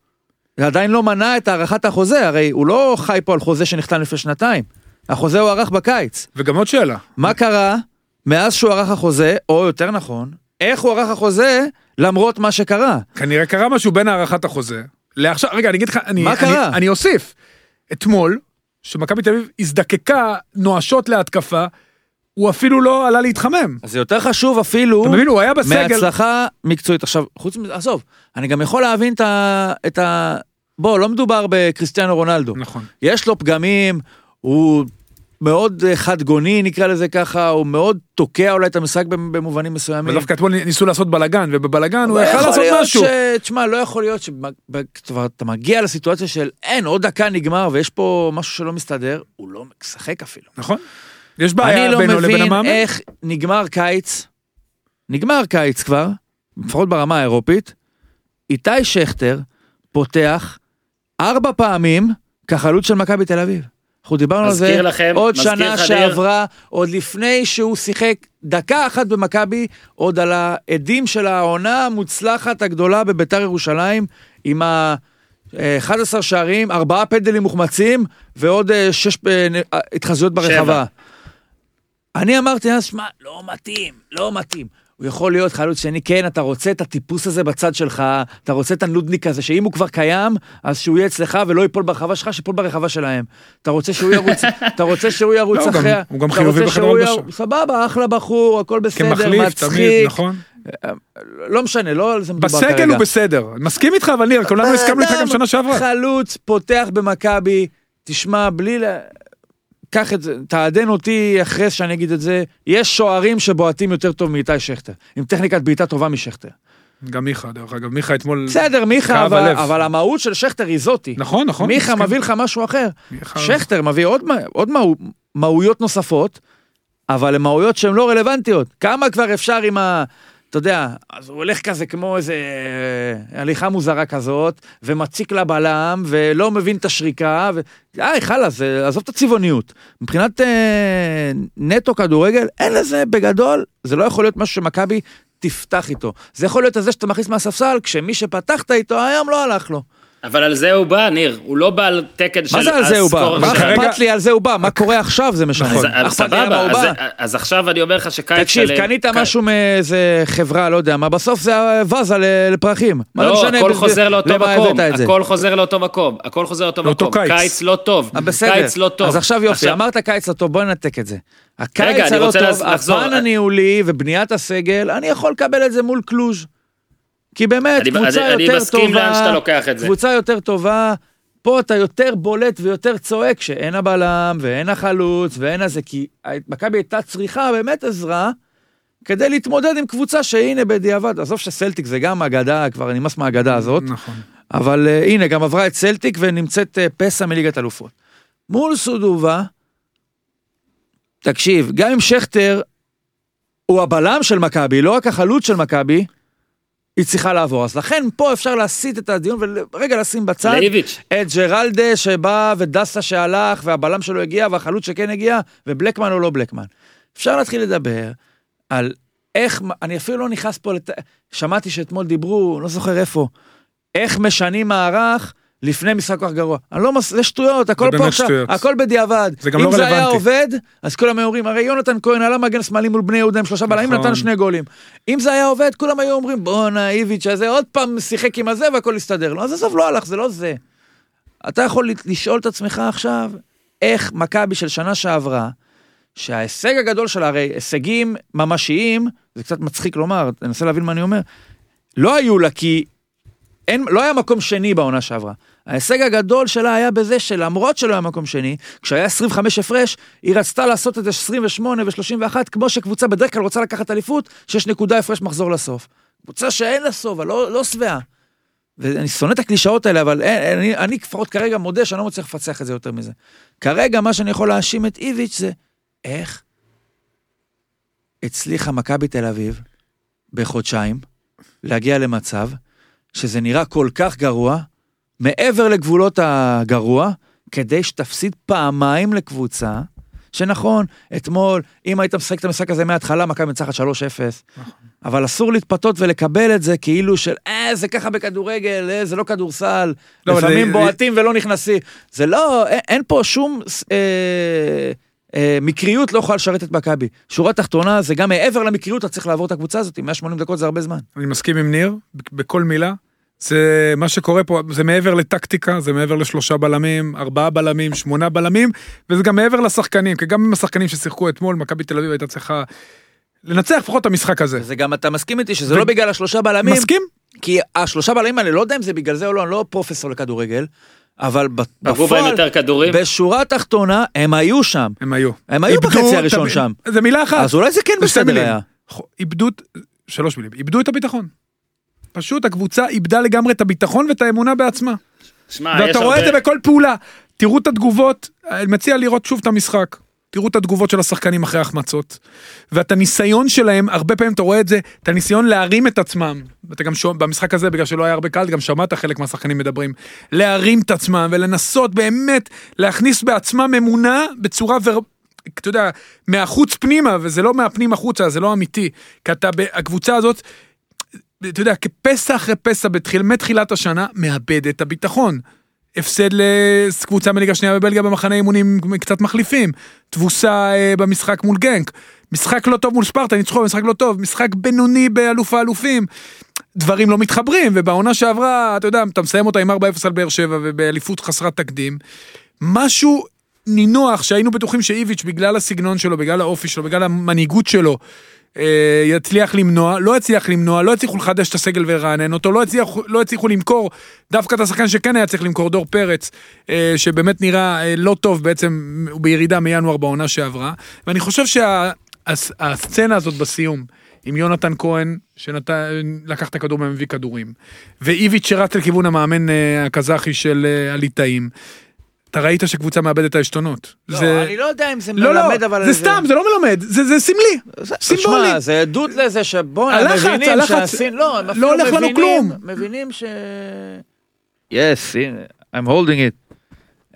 זה עדיין לא מנע את הארכת החוזה, הרי הוא לא חי פה על חוזה שנחתם לפני שנתיים. החוזה הוארך בקיץ. וגם עוד שאלה. מה קרה מאז שהוא ערך החוזה, או יותר נכון, איך הוא ערך החוזה למרות מה שקרה? כנראה קרה משהו בין הארכת החוזה לעכשיו, רגע, אני אגיד לך, אני, מה אני, קרה? אני אוסיף. אתמול, שמכבי תל אביב הזדקקה נואשות להתקפה, הוא אפילו לא עלה להתחמם. אז זה יותר חשוב אפילו אתה מבין, הוא היה בסגל. מהצלחה מקצועית. עכשיו, חוץ מזה, עזוב, אני גם יכול להבין את ה... את ה... בוא, לא מדובר בקריסטיאנו רונלדו. נכון. יש לו פגמים, הוא מאוד חד גוני נקרא לזה ככה, הוא מאוד תוקע אולי את המשחק במ- במובנים מסוימים. ודווקא אתמול ניסו לעשות בלאגן, ובבלאגן הוא יכל לעשות משהו. ש... תשמע, לא יכול להיות שאתה מגיע לסיטואציה של אין, עוד דקה נגמר ויש פה משהו שלא מסתדר, הוא לא משחק אפילו. נכון? יש בעיה אני לא בינו לבין מבין המאמן. איך נגמר קיץ, נגמר קיץ כבר, לפחות ברמה האירופית, איתי שכטר פותח ארבע פעמים כחלוץ של מכבי תל אביב. אנחנו דיברנו על זה לכם, עוד שנה ניר. שעברה, עוד לפני שהוא שיחק דקה אחת במכבי, עוד על העדים של העונה המוצלחת הגדולה בביתר ירושלים, עם ה... אה, 11 שערים, ארבעה פנדלים מוחמצים ועוד אה, שש אה, נ- אה, התחזויות ברחבה. אני אמרתי אז, שמע, לא מתאים, לא מתאים. הוא יכול להיות חלוץ שני, כן, אתה רוצה את הטיפוס הזה בצד שלך, אתה רוצה את הנודניק הזה, שאם הוא כבר קיים, אז שהוא יהיה אצלך ולא ייפול ברחבה שלך, שיפול ברחבה שלהם. אתה רוצה שהוא ירוץ, אתה רוצה שהוא ירוץ לא, הוא גם- אחרי... הוא גם חיובי הלבשה. יר- סבבה, אחלה בחור, הכל בסדר, כמחליף, תמיד, מצחיק. נכון. לא משנה, לא על זה מדובר כרגע. בסגל הוא בסדר. מסכים איתך, אבל ניר, כולנו הסכמנו איתך גם שנה שעברה. חלוץ, פותח במכבי, תשמע, בלי ל... קח את זה, תעדן אותי אחרי שאני אגיד את זה, יש שוערים שבועטים יותר טוב מאיתי שכטר, עם טכניקת בעיטה טובה משכטר. גם מיכה, דרך אגב, מיכה אתמול... בסדר, מיכה, אבל, הלב. אבל המהות של שכטר היא זאתי. נכון, נכון. מיכה מסכים. מביא לך משהו אחר. מיכה- שכטר מביא עוד, עוד מה, מהויות נוספות, אבל הן מהויות שהן לא רלוונטיות. כמה כבר אפשר עם ה... אתה יודע, אז הוא הולך כזה כמו איזה אה, הליכה מוזרה כזאת, ומציק לבלם, ולא מבין את השריקה, ו... די, חלאס, עזוב את הצבעוניות. מבחינת אה, נטו כדורגל, אין לזה בגדול, זה לא יכול להיות משהו שמכבי תפתח איתו. זה יכול להיות הזה שאתה מכניס מהספסל, כשמי שפתחת איתו היום לא הלך לו. אבל על זה הוא בא, ניר, הוא לא בא על תקן של... מה זה על זה הוא בא? מה אכפת לי על זה הוא בא? מה קורה עכשיו זה משנה. אז- סבבה, אז- בא. אז עכשיו אני אומר לך שקיץ תקשיב, שלם- קנית קיץ- משהו מאיזה חברה, לא יודע מה, בסוף זה ואזה לפרחים. לא, משנה הכל חוזר לאותו מקום? הכל חוזר לאותו מקום, הכל חוזר לאותו מקום. קיץ. לא טוב, אה. קיץ לא טוב. אז עכשיו יופי, אמרת קיץ לא טוב, בוא ננתק את זה. הקיץ אני הלא טוב. הפן הניהולי ובניית הסגל, אני יכול לקבל את זה מול קלוז'. כי באמת, אני- קבוצה אני- אני יותר מסכים לאן שאתה טובה, לוקח את זה. קבוצה יותר טובה, פה אתה יותר בולט ויותר צועק שאין הבלם ואין החלוץ ואין הזה, כי מכבי הייתה צריכה באמת עזרה כדי להתמודד עם קבוצה שהנה בדיעבד, עזוב שסלטיק זה גם אגדה, כבר נמאס מהאגדה הזאת, נכון. אבל uh, הנה, גם עברה את סלטיק ונמצאת uh, פסע מליגת אלופות. מול סודובה, תקשיב, גם אם שכטר הוא הבלם של מכבי, לא רק החלוץ של מכבי, היא צריכה לעבור. אז לכן פה אפשר להסיט את הדיון ורגע לשים בצד לאיביץ'. את ג'רלדה שבא ודסה שהלך והבלם שלו הגיע והחלוץ שכן הגיע ובלקמן או לא בלקמן. אפשר להתחיל לדבר על איך, אני אפילו לא נכנס פה, לת... שמעתי שאתמול דיברו, לא זוכר איפה, איך משנים מערך לפני משחק כל כך גרוע. אני לא מס... זה שטויות, הכל פה עכשיו, שטויות. הכל בדיעבד. זה גם אם לא זה היה רלוונטי. עובד, אז כולם היו אומרים, הרי יונתן כהן עלה מגן שמאלי מול בני יהודה עם שלושה בלמים, נכון. נתן שני גולים. אם זה היה עובד, כולם היו אומרים, בואנה, איביץ' הזה עוד פעם שיחק עם הזה והכל הסתדר לו. אז עזוב, לא הלך, זה לא זה. אתה יכול לשאול את עצמך עכשיו, איך מכבי של שנה שעברה, שההישג הגדול שלה, הרי הישגים ממשיים, זה קצת מצחיק לומר, תנסה להבין מה אני אומר, לא היו לה כי אין, לא היה מקום שני בעונה שעברה. ההישג הגדול שלה היה בזה שלמרות שלא היה מקום שני, כשהיה 25 הפרש, היא רצתה לעשות את זה 28 ו-31, כמו שקבוצה בדרך כלל רוצה לקחת אליפות, שיש נקודה הפרש מחזור לסוף. קבוצה שאין לה סוף, לא, לא שבעה. ואני שונא את הקלישאות האלה, אבל אין, אני, אני לפחות כרגע מודה שאני לא מצליח לפצח את זה יותר מזה. כרגע מה שאני יכול להאשים את איביץ' זה איך הצליחה מכבי תל אביב בחודשיים להגיע למצב שזה נראה כל כך גרוע, מעבר לגבולות הגרוע, כדי שתפסיד פעמיים לקבוצה, שנכון, אתמול, אם היית משחק את המשחק הזה מההתחלה, מכבי מנצחת 3-0, אבל אסור להתפתות ולקבל את זה כאילו של, אה, זה ככה בכדורגל, אה, זה לא כדורסל, לא, לפעמים זה- בועטים ולא נכנסים. זה לא, אין, אין פה שום אה, מקריות לא יכולה לשרת את מכבי. שורה תחתונה, זה גם מעבר למקריות, אתה צריך לעבור את הקבוצה הזאת, 180 דקות זה הרבה זמן. אני מסכים עם ניר, בכל מילה. זה מה שקורה פה, זה מעבר לטקטיקה, זה מעבר לשלושה בלמים, ארבעה בלמים, שמונה בלמים, וזה גם מעבר לשחקנים, כי גם עם השחקנים ששיחקו אתמול, מכבי תל אביב הייתה צריכה לנצח לפחות את המשחק הזה. זה גם, אתה מסכים איתי שזה ו- לא בגלל השלושה בלמים? מסכים? כי השלושה בלמים האלה, לא יודע אם זה בגלל זה או לא, אני לא פרופסור לכדורגל, אבל בפועל. בשורה התחתונה, הם היו שם. הם היו. הם היו בחצי הראשון שם. זה מילה אחת. אז אולי זה כן בסדר. היה. איבדו, שלוש מילים, איבדו את הביטחון. פשוט הקבוצה איבדה לגמרי את הביטחון ואת האמונה בעצמה. שמע, יש ואתה רואה את זה בכל פעולה. תראו את התגובות, אני מציע לראות שוב את המשחק. תראו את התגובות של השחקנים אחרי החמצות. ואת הניסיון שלהם, הרבה פעמים אתה רואה את זה, את הניסיון להרים את עצמם. ואתה גם שומע, במשחק הזה, בגלל שלא היה הרבה קהל, גם שמעת חלק מהשחקנים מדברים. להרים את עצמם ולנסות באמת להכניס בעצמם אמונה בצורה ור... אתה יודע, מהחוץ פנימה, וזה לא מהפנים החוצה, זה לא אמיתי. כי אתה, הקבוצה הזאת, אתה יודע, כפסע אחרי פסע בתחיל, מתחילת השנה, מאבד את הביטחון. הפסד לקבוצה מליגה שנייה בבלגיה במחנה אימונים קצת מחליפים. תבוסה אה, במשחק מול גנק. משחק לא טוב מול ספרטה, ניצחו במשחק לא טוב. משחק בינוני באלוף האלופים. דברים לא מתחברים, ובעונה שעברה, אתה יודע, אתה מסיים אותה עם 4-0 על באר שבע ובאליפות חסרת תקדים. משהו נינוח שהיינו בטוחים שאיביץ' בגלל הסגנון שלו, בגלל האופי שלו, בגלל המנהיגות שלו, יצליח למנוע, לא יצליח למנוע, לא יצליחו לחדש את הסגל ולרענן אותו, לא הצליחו, לא הצליחו למכור דווקא את השחקן שכן היה צריך למכור, דור פרץ, אה, שבאמת נראה אה, לא טוב בעצם, הוא בירידה מינואר בעונה שעברה, ואני חושב שהסצנה הזאת בסיום, עם יונתן כהן, שלקח את הכדור ומביא כדורים, ואיביץ' שרץ לכיוון המאמן אה, הקזחי של אה, הליטאים. אתה ראית שקבוצה מאבדת את העשתונות. לא, זה... אני לא יודע אם זה לא, לא, מלמד, אבל... זה סתם, זה לא מלמד, זה, זה סמלי, זה- סימבולי. שמע, זה עדות לזה שבואנה, הלחץ, מבינים הלחץ, שהסין... לא, הם לא הולך לנו מבינים- כלום. מבינים ש... יס, הנה, I'm holding it.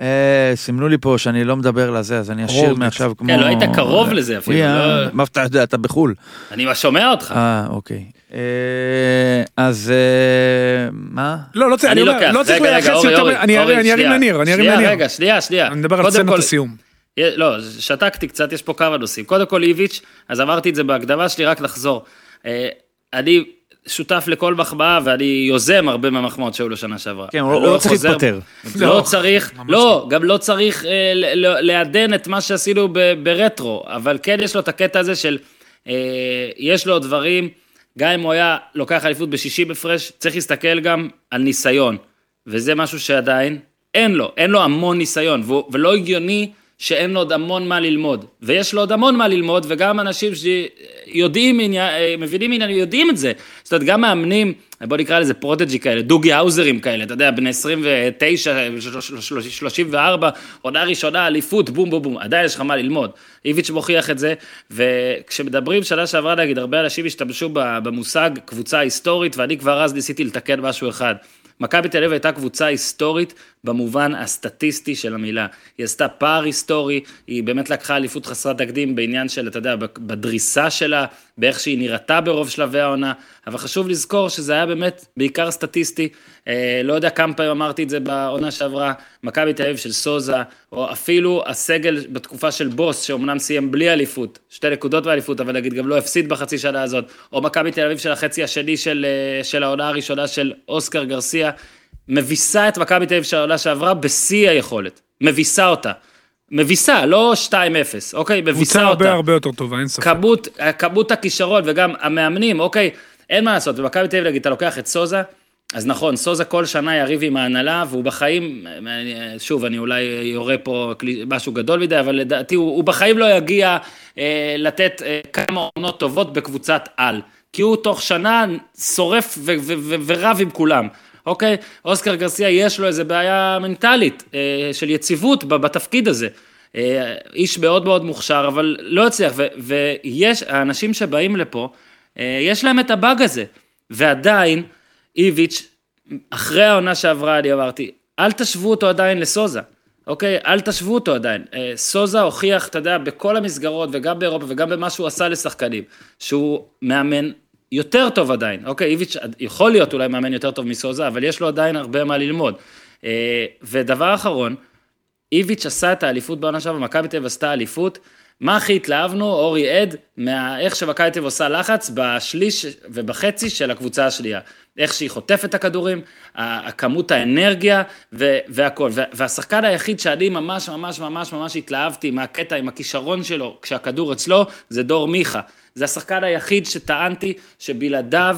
אה, סימנו לי פה שאני לא מדבר לזה, אז אני אשאיר. מעכשיו כמו... כן, לא היית קרוב לזה אפילו, אוי, לא- מה אתה יודע, אתה בחו"ל. אני שומע אותך. אה, אוקיי. אה, אז אה, מה? לא, לא צריך, אני אומר, לא צריך לייחס יותר, אני ארים- אני ארים שנייה. לניר, אני ארים שנייה, לניר. רגע, שנייה, שנייה. אני מדבר על סצנת כל- הסיום. לא, שתקתי קצת, יש פה כמה נושאים. קודם כל איביץ', אז אמרתי את זה בהקדמה שלי, רק לחזור. אה, אני שותף לכל מחמאה ואני יוזם הרבה מהמחמאות שהיו לו שנה שעברה. כן, הוא אני לא צריך להתפטר. לא לא, צריך, ממש לא, גם לא צריך לעדן את מה שעשינו ברטרו, אבל כן יש לו את הקטע הזה של, יש לו דברים, גם אם הוא היה לוקח אליפות בשישי הפרש, צריך להסתכל גם על ניסיון, וזה משהו שעדיין אין לו, אין לו המון ניסיון, ולא הגיוני שאין לו עוד המון מה ללמוד, ויש לו עוד המון מה ללמוד, וגם אנשים שיודעים, אה, מבינים עניין, יודעים את זה, זאת אומרת, גם מאמנים, בוא נקרא לזה פרוטג'י כאלה, דוגי האוזרים כאלה, אתה יודע, בני 29, 34, עונה ראשונה, אליפות, בום בום בום, עדיין יש לך מה ללמוד. איביץ' מוכיח את זה, וכשמדברים שנה שעברה, נגיד, הרבה אנשים השתמשו במושג קבוצה היסטורית, ואני כבר אז ניסיתי לתקן משהו אחד. מכבי תל אביב הייתה קבוצה היסטורית במובן הסטטיסטי של המילה. היא עשתה פער היסטורי, היא באמת לקחה אליפות חסרת תקדים בעניין של, אתה יודע, בדריסה שלה, באיך שהיא נראתה ברוב שלבי העונה, אבל חשוב לזכור שזה היה באמת בעיקר סטטיסטי. אה, לא יודע כמה פעמים אמרתי את זה בעונה שעברה, מכבי תל אביב של סוזה, או אפילו הסגל בתקופה של בוס, שאומנם סיים בלי אליפות, שתי נקודות באליפות, אבל נגיד גם לא הפסיד בחצי שנה הזאת, או מכבי תל אביב של החצי השני של, אה, של העונה הראשונה של אוסקר גרסיה, מביסה את מכבי תל אביב של העונה שעברה בשיא היכולת, מביסה אותה. מביסה, לא 2-0, אוקיי? מביסה קבוצה אותה. הרבה הרבה יותר טובה, אין ספק. כמות, כמות הכישרון וגם המאמנים, אוקיי, אין מה לעשות, במכבי תל אביב נגיד, אתה לוקח את סוזה, אז נכון, סוזה כל שנה יריב עם ההנהלה, והוא בחיים, שוב, אני אולי יורה פה משהו גדול מדי, אבל לדעתי הוא, הוא בחיים לא יגיע אה, לתת אה, כמה עונות טובות בקבוצת על. כי הוא תוך שנה שורף ורב עם כולם. אוקיי, אוסקר גרסיה יש לו איזה בעיה מנטלית אה, של יציבות בתפקיד הזה. אה, איש מאוד מאוד מוכשר, אבל לא הצליח, ו- ויש, האנשים שבאים לפה, אה, יש להם את הבאג הזה, ועדיין, איביץ', אחרי העונה שעברה, אני אמרתי, אל תשוו אותו עדיין לסוזה, אוקיי? אל תשוו אותו עדיין. אה, סוזה הוכיח, אתה יודע, בכל המסגרות, וגם באירופה, וגם במה שהוא עשה לשחקנים, שהוא מאמן יותר טוב עדיין, אוקיי? איביץ' יכול להיות אולי מאמן יותר טוב מסוזה, אבל יש לו עדיין הרבה מה ללמוד. אה, ודבר אחרון, איביץ' עשה את האליפות בעונה שעברה, מכבי תל אביב עשתה אליפות. מה הכי התלהבנו, אורי עד, מאיך אביב עושה לחץ בשליש ובחצי של הקבוצה השנייה. איך שהיא חוטפת את הכדורים, הכמות האנרגיה ו- והכל. וה- והשחקן היחיד שאני ממש ממש ממש ממש התלהבתי מהקטע עם הכישרון שלו כשהכדור אצלו, זה דור מיכה. זה השחקן היחיד שטענתי שבלעדיו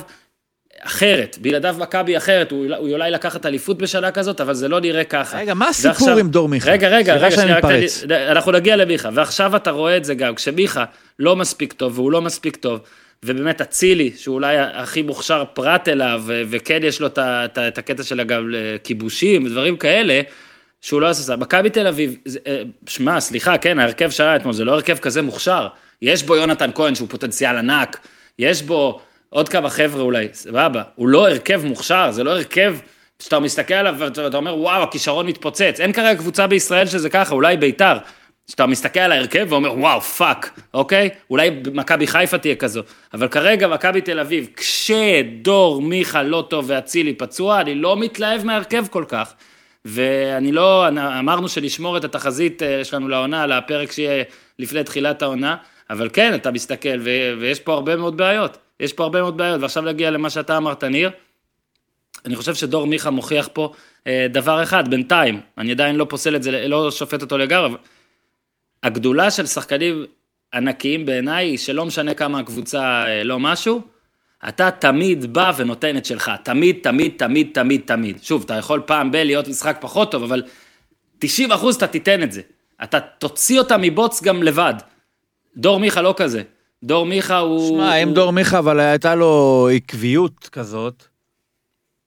אחרת, בלעדיו מכבי אחרת, הוא, הוא אולי לקחת אליפות בשנה כזאת, אבל זה לא נראה ככה. רגע, מה הסיפור ועכשיו- עם דור מיכה? רגע, רגע, רגע, שנייה, רק. תן אנחנו נגיע למיכה, ועכשיו אתה רואה את זה גם, כשמיכה לא מספיק טוב, והוא לא מספיק טוב, ובאמת אצילי, שהוא אולי הכי מוכשר פרט אליו, וכן יש לו את הקטע של אגב כיבושים ודברים כאלה, שהוא לא עשה, מכבי תל אביב, אה, שמע, סליחה, כן, ההרכב שהיה אתמול, זה לא הרכב כזה מוכשר. יש בו יונתן כהן שהוא פוטנציאל ענק, יש בו עוד כמה חבר'ה אולי, סבבה, הוא לא הרכב מוכשר, זה לא הרכב שאתה מסתכל עליו ואתה אומר, וואו, הכישרון מתפוצץ. אין כרגע קבוצה בישראל שזה ככה, אולי ביתר. שאתה מסתכל על ההרכב ואומר, וואו, fuck, אוקיי? אולי מכבי חיפה תהיה כזו. אבל כרגע מכבי תל אביב, כשדור, מיכה לא טוב ואצילי פצוע, אני לא מתלהב מההרכב כל כך. ואני לא, אמרנו שנשמור את התחזית אה, שלנו לעונה, לפרק שיהיה לפני תחילת העונה, אבל כן, אתה מסתכל, ו- ויש פה הרבה מאוד בעיות. יש פה הרבה מאוד בעיות, ועכשיו נגיע למה שאתה אמרת, ניר. אני חושב שדור מיכה מוכיח פה אה, דבר אחד, בינתיים, אני עדיין לא פוסל את זה, לא שופט אותו לגמרי, הגדולה של שחקנים ענקיים בעיניי היא שלא משנה כמה הקבוצה אה, לא משהו, אתה תמיד בא ונותן את שלך, תמיד, תמיד, תמיד, תמיד, תמיד. שוב, אתה יכול פעם ב- להיות משחק פחות טוב, אבל 90 אחוז אתה תיתן את זה. אתה תוציא אותה מבוץ גם לבד. דור מיכה לא כזה. דור מיכה הוא... שמע, אם הוא... דור מיכה, אבל הייתה לו עקביות כזאת,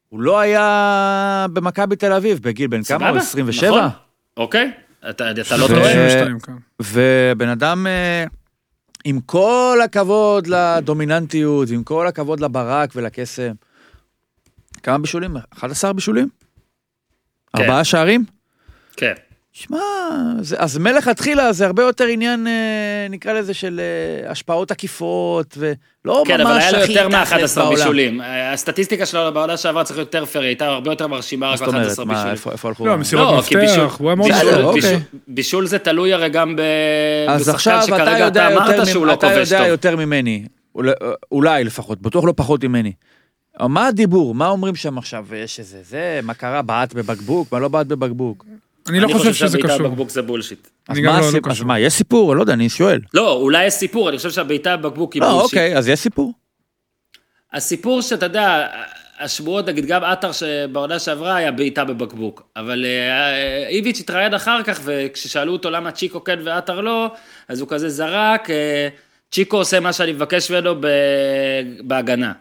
הוא לא היה במכבי תל אביב, בגיל בן כמה? הוא סבבה, 27? נכון. אוקיי, אתה, אתה לא ו- טועה. 32, כן. ובן אדם, אה, עם כל הכבוד לדומיננטיות, ועם כל הכבוד לברק ולקסם, כמה בישולים? 11 בישולים? כן. ארבעה שערים? כן. שמע, זה- אז מלכתחילה זה הרבה יותר עניין, אה, נקרא לזה, של אה, השפעות עקיפות, ולא כן, אבל ממש היה לו הכי יותר תכלס מ-11 בעולם. בישולים. הסטטיסטיקה שלו בעונה שעברה צריך להיות יותר פייר, היא הייתה הרבה יותר מרשימה מה רק זאת אומרת? ב-11 מה, בישולים. איפה איפה הלכו? לא, מסירות לא, כי בישול- מפתח, הוא היה מאוד. אוקיי. בישול- בישול זה תלוי הרי גם ב- אז בשחקן עכשיו אתה שכרגע יודע אתה יותר, אמרת שהוא לא אתה כובש יודע טוב. יותר ממני, אולי- לפחות, בטוח לא פחות ממני. אבל מה הדיבור? מה אומרים שם עכשיו? יש איזה זה, מה קרה? בעט בבקבוק? מה לא בעט בבקבוק? אני לא חושב שזה שהבעיטה קשור. בבקבוק זה בולשיט. אז אני מה גם לא- לא? אז. מה, יש סיפור? לא יודע, אני שואל. לא, אולי יש סיפור, אני חושב שהבעיטה בבקבוק היא לא, בולשיט. אוקיי, אז יש סיפור. הסיפור שאתה יודע, השמועות, נגיד גם עטר שבעונה שעברה היה בעיטה בבקבוק, אבל אה, איביץ' התראיין אחר כך, וכששאלו אותו למה צ'יקו כן ועטר לא, אז הוא כזה זרק, אה, צ'יקו עושה מה שאני מבקש ממנו ב- בהגנה.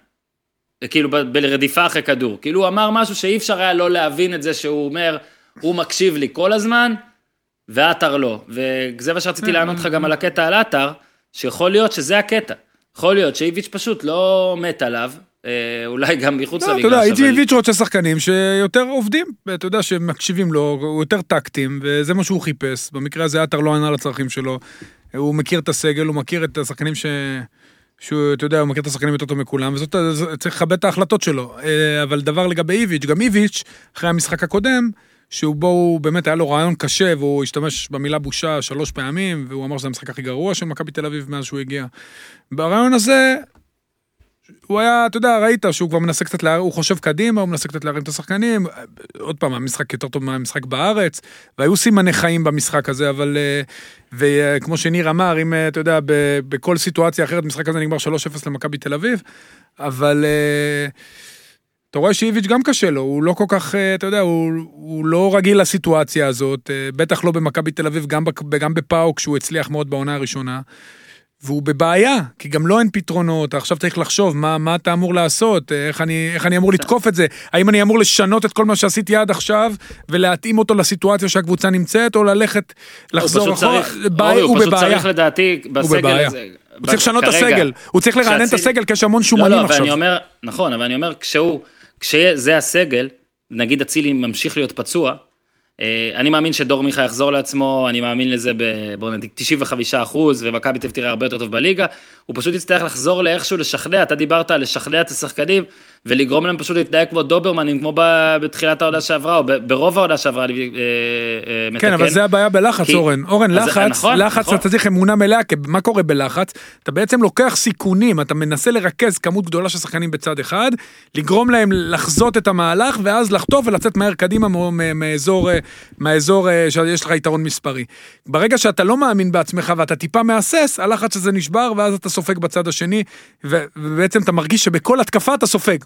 כאילו ב- ברדיפה אחרי כדור. כאילו הוא אמר משהו שאי אפשר היה לא להבין את זה שהוא אומר, הוא מקשיב לי כל הזמן, ועטר לא. וזה מה שרציתי לענות לך גם על הקטע על עטר, שיכול להיות שזה הקטע. יכול להיות שאיביץ' פשוט לא מת עליו, אה, אולי גם מחוץ לא, אתה יודע, אבל... איביץ' רוצה שחקנים שיותר עובדים, אתה יודע, שמקשיבים לו, הוא יותר טקטיים, וזה מה שהוא חיפש. במקרה הזה עטר לא ענה לצרכים שלו. הוא מכיר את הסגל, הוא מכיר את השחקנים ש... שהוא, אתה יודע, הוא מכיר את השחקנים יותר טוב מכולם, וזאת, צריך לכבד את ההחלטות שלו. אה, אבל דבר לגבי איביץ', גם איביץ', אחרי המשחק הקודם, שבו הוא באמת היה לו רעיון קשה, והוא השתמש במילה בושה שלוש פעמים, והוא אמר שזה המשחק הכי גרוע של מכבי תל אביב מאז שהוא הגיע. ברעיון הזה, הוא היה, אתה יודע, ראית שהוא כבר מנסה קצת, לה... הוא חושב קדימה, הוא מנסה קצת להרים את השחקנים. עוד פעם, המשחק יותר טוב מהמשחק בארץ, והיו סימני חיים במשחק הזה, אבל... אה, וכמו שניר אמר, אם, אה, אתה יודע, בכל סיטואציה אחרת, משחק הזה נגמר 3-0 למכבי תל אביב, אבל... אה, אתה רואה שאיביץ' גם קשה לו, הוא לא כל כך, אה, אתה יודע, הוא, הוא לא רגיל לסיטואציה הזאת, אה, בטח לא במכבי תל אביב, גם, גם בפאוק, שהוא הצליח מאוד בעונה הראשונה. והוא בבעיה, כי גם לו אין פתרונות, עכשיו צריך לחשוב מה, מה אתה אמור לעשות, אה, איך אני, איך אני אמור לתקוף את זה, האם אני אמור לשנות את כל מה שעשיתי עד עכשיו ולהתאים אותו לסיטואציה שהקבוצה נמצאת, או ללכת לחזור אחורה, אורי, הוא הוא פשוט בבעיה. צריך לדעתי, בסגל בבעיה. הזה... הוא צריך לשנות את הסגל, הוא צריך לרענן את הסגל, כי יש המון לא, שומנים לא, עכשיו. ואני אומר, נכון, אבל אני אומר, כשהוא, כשזה הסגל, נגיד אצילי ממשיך להיות פצוע, אה, אני מאמין שדור מיכה יחזור לעצמו, אני מאמין לזה ב... בוא נגיד 95 אחוז, ומכבי תראה הרבה יותר טוב בליגה, הוא פשוט יצטרך לחזור לאיכשהו לשכנע, אתה דיברת על לשכנע את השחקנים, ולגרום להם פשוט להתנהג כמו דוברמנים, כמו בתחילת העונה שעברה, או ברוב העונה שעברה, אני אה, אה, מתקן. כן, אבל זה הבעיה בלחץ, כי- אורן. אורן, לחץ, נכון, לחץ נכון. אתה צריך אמונה מלאה, כי מה קורה בלחץ? אתה בעצם לוקח סיכונים, אתה מנסה לרכז כמות גדולה של שחקנים בצד אחד, לגרום להם לחזות את המהלך, ואז לחטוף ולצאת מהר קדימה מאזור, אה, מהאזור אה, שיש לך יתרון מספרי. ברגע שאתה לא מאמין בעצמך ואתה טיפה מהסס, הלחץ הזה נשבר, ואז אתה סופג בצד השני, ובעצם אתה מרגיש שבכל התקפה אתה סופג.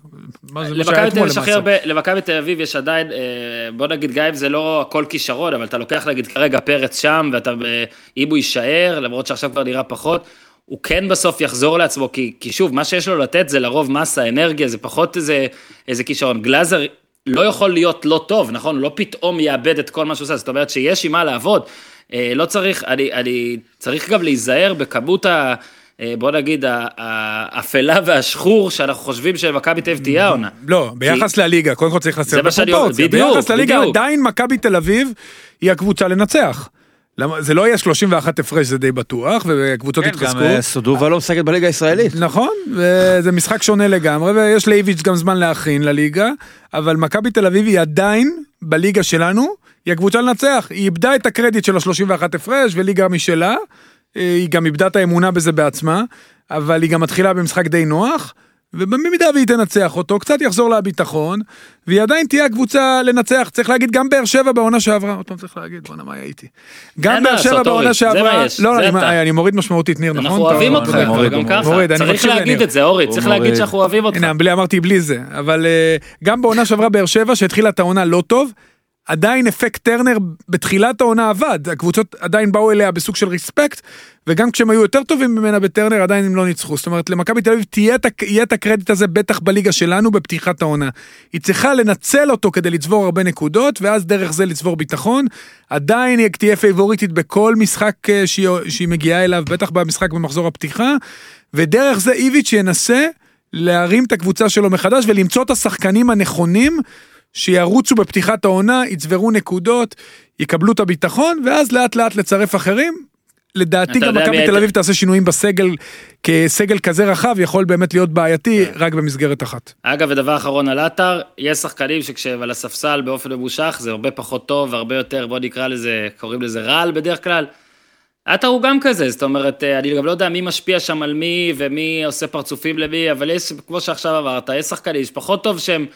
למכבי תל אביב יש עדיין, אה, בוא נגיד גם אם זה לא הכל כישרון, אבל אתה לוקח נגיד כרגע פרץ שם, ואתה, אה, אם הוא יישאר, למרות שעכשיו כבר נראה פחות, הוא כן בסוף יחזור לעצמו, כי, כי שוב, מה שיש לו לתת זה לרוב מסה, אנרגיה, זה פחות איזה, איזה כישרון. גלאזר, לא יכול להיות לא טוב, נכון? הוא לא פתאום יאבד את כל מה שהוא עושה, זאת אומרת שיש עם מה לעבוד. אה, לא צריך, אני, אני צריך גם להיזהר בכמות ה... אה, בוא נגיד, ה- האפלה והשחור שאנחנו חושבים שמכבי תל אביב תהיה העונה. לא, ביחס לליגה, קודם כל צריך אומר, בפרופורציה. ביחס לליגה. עדיין מכבי תל אביב היא הקבוצה לנצח. למה- זה לא יהיה 31 הפרש, זה די בטוח, וקבוצות כן, גם. אה, סודובה לא משחקת בליגה הישראלית. נכון, וזה משחק שונה לגמרי, ויש לאיביץ' גם זמן להכין לליגה, אבל מכבי תל אביב היא עדיין, בליגה שלנו, היא הקבוצה לנצח. היא איבדה את הקרדיט של ה-31 הפרש וליגה משלה, היא גם איבדה את האמונה בזה בעצמה, אבל היא גם מתחילה במשחק די נוח. ובמידה והיא תנצח אותו, קצת יחזור לה הביטחון, והיא עדיין תהיה הקבוצה לנצח. צריך להגיד, גם באר שבע בעונה שעברה, עוד פעם צריך להגיד, בואנה, מה הייתי? גם באר שבע בעונה שעברה, לא, אני- מוריד משמעותית, ניר, נכון? אנחנו אוהבים אותך, גם ככה. צריך להגיד. את זה, אורי, צריך. להגיד שאנחנו אוהבים אותך. הנה, אמרתי בלי זה, אבל אה, גם בעונה שעברה באר שבע, שהתחילה את העונה לא טוב, עדיין אפקט טרנר בתחילת העונה עבד, הקבוצות עדיין באו אליה בסוג של ריספקט, וגם כשהם היו יותר טובים ממנה בטרנר עדיין הם לא ניצחו. זאת אומרת, למכבי תל אביב תהיה את הקרדיט הזה בטח בליגה שלנו בפתיחת העונה. היא צריכה לנצל אותו כדי לצבור הרבה נקודות, ואז דרך זה לצבור ביטחון. עדיין היא תהיה פייבוריטית בכל משחק אה, שהיא, שהיא מגיעה אליו, בטח במשחק במחזור הפתיחה, ודרך זה איביץ' ינסה להרים את הקבוצה שלו מחדש ולמצוא את השחקנים הנכונים שירוצו בפתיחת העונה, יצברו נקודות, יקבלו את הביטחון, ואז לאט לאט לצרף אחרים. לדעתי גם מכבי תל אביב תעשה שינויים בסגל, כסגל כזה רחב יכול באמת להיות בעייתי כן. רק במסגרת אחת. אגב, ודבר אחרון על עטר, יש שחקנים שכשהם על הספסל באופן ממושך, זה הרבה פחות טוב, והרבה יותר, בוא נקרא לזה, קוראים לזה רעל בדרך כלל. עטר הוא גם כזה, זאת אומרת, אה, אני גם לא יודע מי משפיע שם על מי, ומי עושה פרצופים למי, אבל יש, כמו שעכשיו אמרת, יש שחקנים שפחות טוב שהם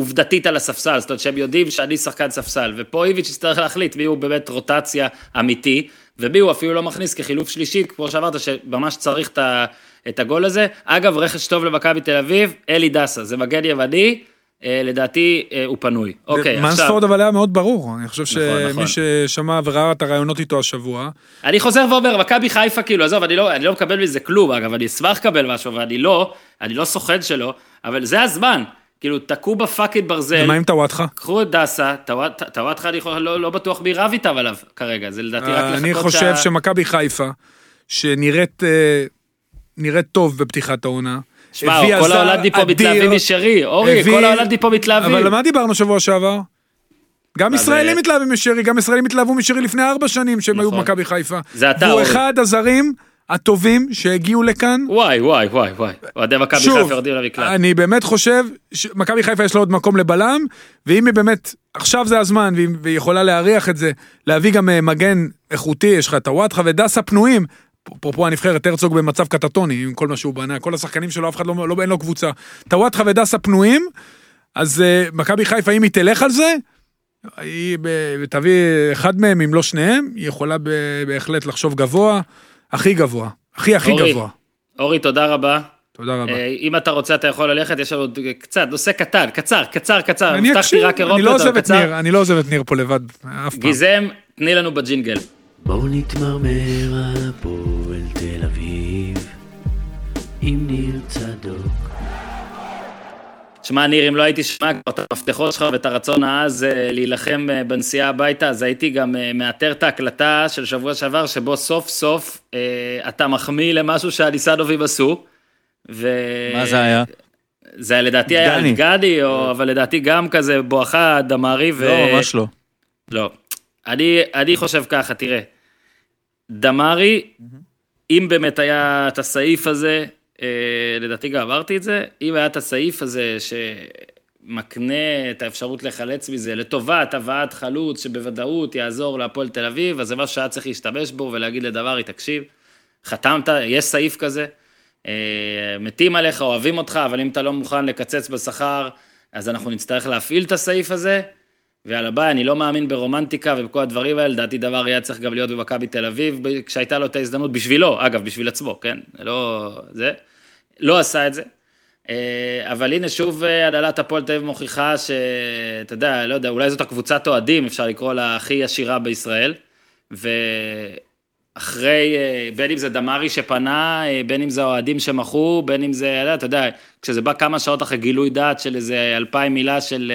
עובדתית על הספסל, זאת אומרת שהם יודעים שאני שחקן ספסל, ופה איביץ' יצטרך להחליט מי הוא באמת רוטציה אמיתי, ומי הוא אפילו לא מכניס כחילוף שלישי, כמו שאמרת, שממש צריך את, ה, את הגול הזה. אגב, רכש טוב למכבי תל אביב, אלי דסה, זה מגן יווני, אה, לדעתי אה, הוא פנוי. אוקיי, עכשיו... מנספורד אבל היה מאוד ברור, אני חושב נכון, נכון. שמי ששמע וראה את הראיונות איתו השבוע, אני חוזר ואומר, מכבי חיפה, כאילו, עזוב, אני לא, אני לא מקבל מזה כלום, אגב, אני אשמח לקבל משהו, ואני לא, אני לא סוכן שלו, אבל זה הזמן. כאילו, תקעו ב fucking ברזל, ומה עם טוואטחה? קחו את דסה, טוואט- טוואטחה, אני יכול- לא, לא בטוח מי רב איתם עליו כרגע, זה לדעתי רק לחכות אני חושב שמכבי חיפה, שנראית אה, נראית טוב בפתיחת העונה, שמע, כל ההולנדים פה מתלהבים משרי, אורי, הביא- כל ההולנדים פה מתלהבים. אבל מה דיברנו שבוע שעבר? גם ישראלים אה, מתלהבים משרי, גם ישראלים התלהבו משרי לפני ארבע שנים שהם היו נכון. במכבי חיפה. זה אתה, והוא אורי. אחד הזרים הטובים שהגיעו לכאן. וואי, וואי, וואי, וואי. אוהדי מכבי חיפה יורדים למקלט. אני באמת חושב שמכבי חיפה יש לה עוד מקום לבלם, ואם היא באמת, עכשיו זה הזמן, והיא והיא יכולה להריח את זה, להביא גם אה, מגן איכותי, יש לך את הוואטחה ודסה פנויים. אפרופו הנבחרת, הרצוג במצב קטטוני עם כל מה שהוא בנה, כל השחקנים שלו, אף אחד לא, לא אין לו קבוצה. טוואטחה ודסה פנויים, אז uh, מכבי חיפה, אם היא תלך על זה, היא ב- תביא אחד מהם, אם לא שניהם, היא יכולה בהחלט לחשוב גבוה, הכי גבוה, הכי הכי אורי, גבוה. אורי, תודה רבה. תודה רבה. אה, אם אתה רוצה, אתה יכול ללכת, יש לנו עוד קצת, נושא קטן, קצר, קצר, קצר. אני אקשיב, אני לא עוזב את. ניר, אני לא עוזב את ניר פה לבד, אף פעם. גיזם, תני לנו בג'ינגל. בואו נתמרמר על הפועל תל אביב עם ניר צדוק. שמע, ניר, אם לא הייתי שומע כבר את המפתחות שלך ואת הרצון העז אה, להילחם אה, בנסיעה הביתה, אז הייתי גם אה, מאתר את ההקלטה של שבוע שעבר, שבו סוף סוף אה, אתה מחמיא למשהו שהניסנובים עשו. ו... מה זה היה? זה היה לדעתי היה על. דגני, או, אבל לדעתי גם כזה בואכה דמארי. ו... לא, ממש לא. לא. אני, אני חושב ככה, תראה. דמארי, אם באמת היה את הסעיף הזה, לדעתי גם אמרתי את זה, אם היה את הסעיף הזה שמקנה את האפשרות לחלץ מזה לטובת הבאת חלוץ שבוודאות יעזור להפועל תל אביב, אז זה משהו שהיה צריך להשתמש בו ולהגיד לדמארי, תקשיב, חתמת, יש סעיף כזה, אה, מתים עליך, אוהבים אותך, אבל אם אתה לא מוכן לקצץ בשכר, אז אנחנו נצטרך להפעיל את הסעיף הזה. ויאללה ביי, אני לא מאמין ברומנטיקה ובכל הדברים האלה, לדעתי דבר היה צריך גם להיות במכבי תל אביב, כשהייתה לו את ההזדמנות בשבילו, אגב, בשביל עצמו, כן? לא... זה. לא עשה את זה. אה, אבל הנה שוב אה, הנהלת הפועל תל אביב מוכיחה שאתה יודע, לא יודע, אולי זאת הקבוצת אוהדים, אפשר לקרוא לה הכי עשירה בישראל. ואחרי, אה, בין אם זה דמארי שפנה, בין אם זה האוהדים שמחו, בין אם זה, אתה יודע, כשזה בא כמה שעות אחרי גילוי דעת של איזה אלפיים מילה של...